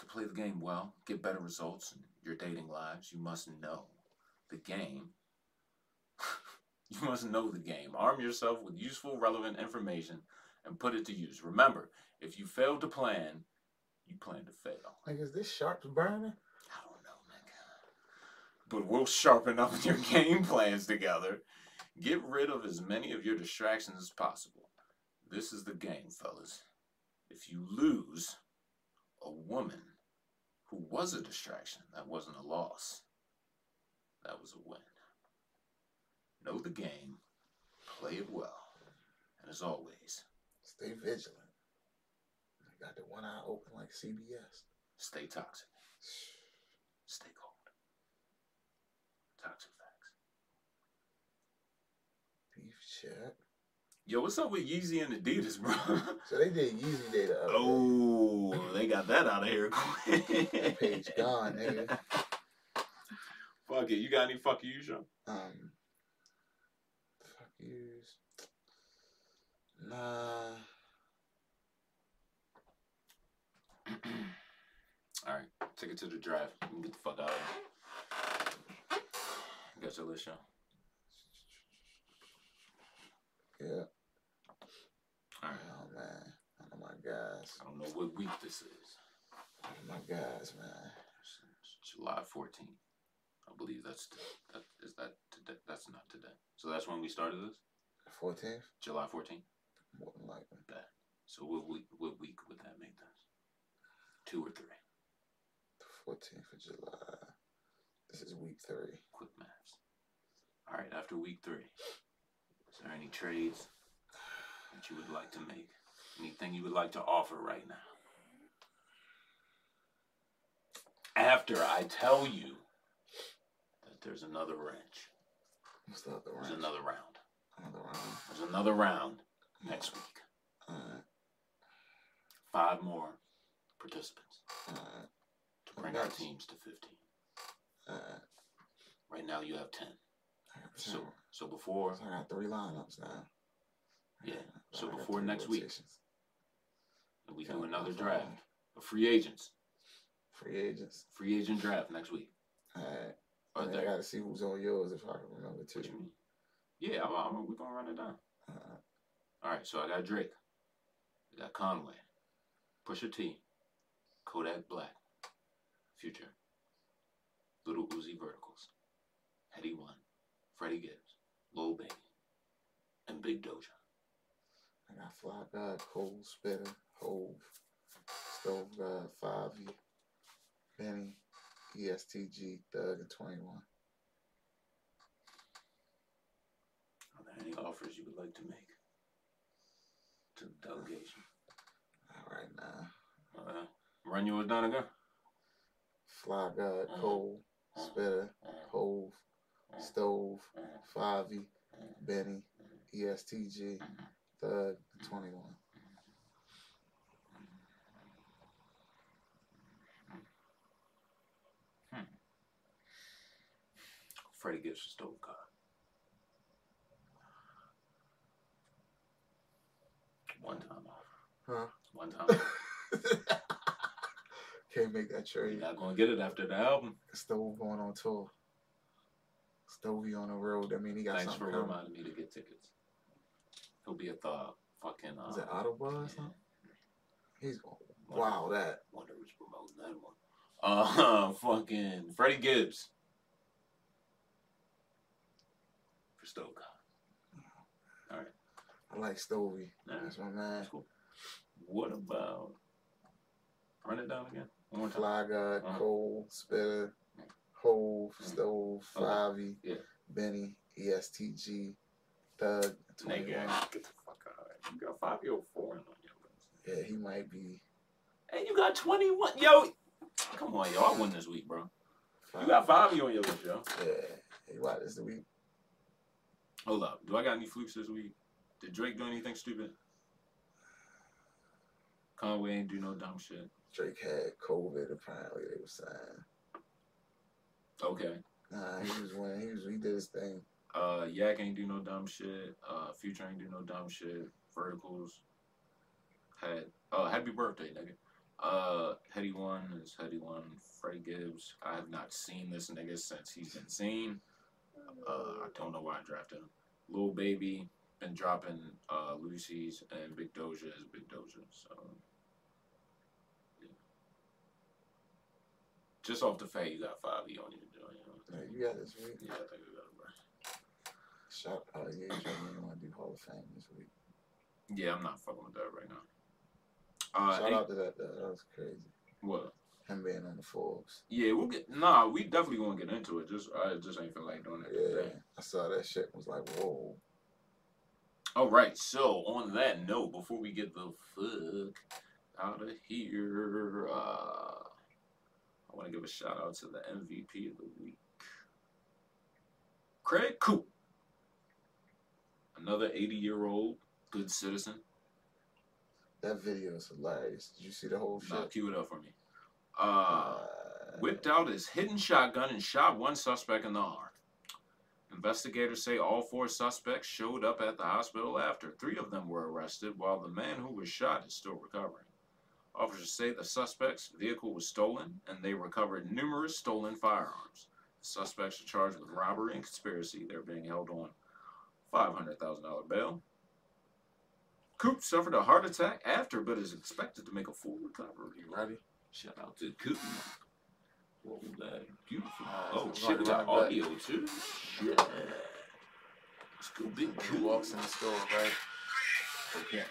to play the game well, get better results in your dating lives, you must know the game. you must know the game. Arm yourself with useful, relevant information and put it to use. Remember, if you fail to plan, you plan to fail. Like, is this sharp burning? I don't know, nigga. But we'll sharpen up your game plans together. Get rid of as many of your distractions as possible. This is the game, fellas. If you lose a woman who was a distraction, that wasn't a loss. That was a win. Know the game, play it well, and as always, Stay vigilant. I got the one eye open like CBS. stay toxic. Stay cold. Toxic facts. Beef chat. Yo, what's up with Yeezy and Adidas, bro? So they did Yeezy Day the other day. oh, they got that out of here quick. That page gone, nigga. Fuck it. You got any fuck you, Sean? Um, fuck yous. Nah. All right, take it to the draft. Get the fuck out of here. Got your list, Sean. Yeah. All right. Oh man. One of my guys. I don't know what week this is. One of my guys, man. It's- it's July 14th. I believe that's t- that is that today. That's not today. So that's when we started this. Fourteenth, July 14th. more than likely. So what week? What week would that make this? Two or three? The fourteenth of July. This is week three. Quick maths. All right. After week three, is there any trades that you would like to make? Anything you would like to offer right now? After I tell you that there's another wrench, What's the other there's another round. Another round. There's another round next week. Five more participants to bring our teams to 15. Alright. Right now you have 10. I got So so before So I got three lineups now. Yeah, so I before next week we do another draft of free agents. Free agents. Free agent draft next week. Alright. Or And I gotta see who's on yours if I can remember too. What you mean? Yeah, I'm, I'm, we're gonna run it down. Uh, All right, so I got Drake, I got Conway, Pusha T, Kodak Black, Future, Little Uzi Verticals, Headie One, Freddie Gibbs, Lil Baby, and Big Doja. I got Fly God, Cold Spitter, Hove, Stove God, Favi, Benny, ESTG, Thug, and 21. Are there any offers you would like to make to the delegation? All right now. Uh, run yours down again. Fly God. Cole. Spitta. Hove. Stove, Mhm. Favi, Mhm. Benny, E ESTG, Thug, 21. Hmm. Freddie Gibbs stole car. One time off. Huh? One time. Can't make that You're trade. not gonna get it after the album. Stove going on tour. Stovey on the road. I mean, he got Thanks for coming. reminding me to get tickets. He'll be at the fucking. Uh, Is it Ottawa or something? He's going. Wow, that. Wonder who's promoting that one. Uh, fucking Freddie Gibbs. For Stoke. All right. I like Stovey. Nah, That's my man. that's cool. What about? Run it down again. One more time. Fly God, Uh-huh. Cole, Spitta, Hov, Mhm. Stove, Okay. Yeah. Benny, ESTG, Thug, 21. Nigga, get the fuck out of here. You got Fivio Foreign on your list. Yeah, he might be. And you got 21. Yo, come on, yo. I won this week, bro. You got five year on your list, yo. Yeah. Hey, what is the week? Hold up. Do I got any flukes this week? Did Drake do anything stupid? Conway ain't do no dumb shit. Drake had COVID. Apparently, they were saying. Okay. Nah, he was winning. He was. He did his thing. Uh, Yak ain't do no dumb shit. Uh, Future ain't do no dumb shit. Verticals had. Oh, happy birthday, nigga. Uh, Headie One is Headie One. Freddie Gibbs. I have not seen this nigga since he's been seen. Uh, I don't know why I drafted him. Lil Baby been dropping uh Lucy's and Big Doja is Big Doja. So yeah. just off the fact you got five, you don't need to do it. You know? Yeah, you got this week. Yeah, I think we got it, bro. Shout out, yeah, you want to do Hall of Fame this week. Yeah, I'm not fucking with that right now. Uh, Shout out to that. Though. That was crazy. what? Him being on the Forbes. Yeah, we'll get. Nah, we definitely gonna get into it. Just I just ain't feel like doing it Yeah, today. I saw that shit. Was like, whoa. All right. So on that note, before we get the fuck out of here, uh, I want to give a shout out to the MVP of the week, Craig Coop. Another 80 year old good citizen. That video is hilarious. Did you see the whole Nah, shit? cue it up for me. Uh, whipped out his hidden shotgun and shot one suspect in the arm. Investigators say all four suspects showed up at the hospital after. Three of them were arrested, while the man who was shot is still recovering. Officers say the suspect's vehicle was stolen, and they recovered numerous stolen firearms. The suspects are charged with robbery and conspiracy. They're being held on $500,000 bail. Coop suffered a heart attack after, but is expected to make a full recovery. You ready? Shout out to Coop. What was that? Beautiful. Alright, oh, so shit, we we're got running back. audio too. Yeah. Let's go, big He Coop. walks in the store, right? Okay.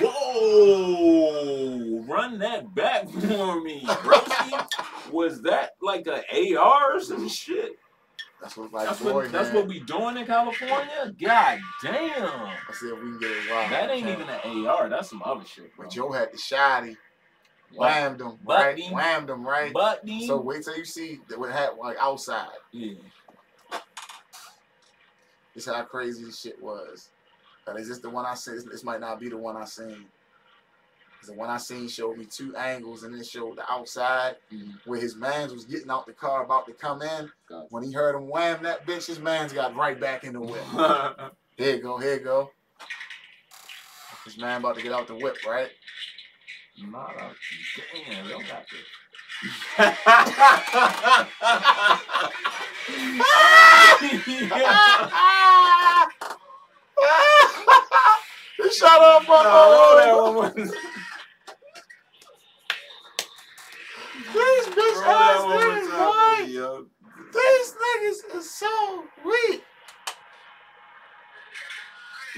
Whoa! Run that back for me, broski. was that like a AR or some shit? That's what like That's boy, what that's man. what we doing in California. God damn! I said we can get it right. That ain't even an AR. That's some other shit, bro. But Joe had the shotty, Like, whammed him, right? me. Whammed him, right? But. So wait till you see what happened like outside. yeah. This how crazy this shit was. And is this the one I seen? This might not be the one I seen. The one I seen showed me two angles, and then showed the outside Mhm. where his man's was getting out the car about to come in. When he heard him wham that bitch, his man's got right back in the whip. Here you go, here you go. His man about to get out the whip, right? Not a damn, y'all got this. Shut up, that one more- These bitch roll ass one more niggas, time, boy. yo. These niggas is so weak.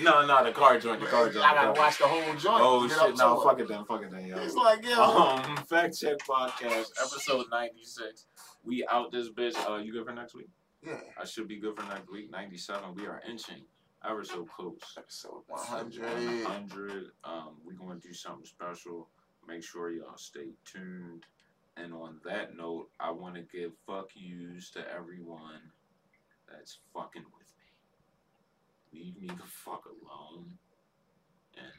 No, no, the car joint, the car joint. I gotta watch the whole joint. Oh to get up shit, no, it. fuck it then, fuck it then, yo. It's like, yo. Um, Fact Check Podcast, episode 96. We out this bitch. Uh, you good for next week? yeah. I should be good for next week. 97. We are inching ever so close. Episode 100. 100. Um, we're going to do something special. Make sure y'all stay tuned. And on that note, I want to give fuck yous to everyone that's fucking with me. Leave me the fuck alone. And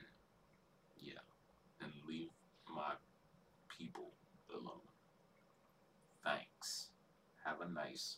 yeah, and leave my people alone. Thanks. Have a nice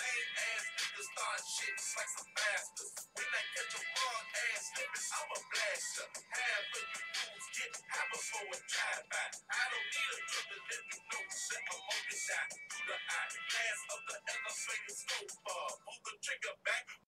Man, son, 215. Last of you dudes get high before a drive-by. I don't need a dribble, let me know shit, I'm on your shot. Through the eye, glass of the elevator scope, uh, move the trigger back,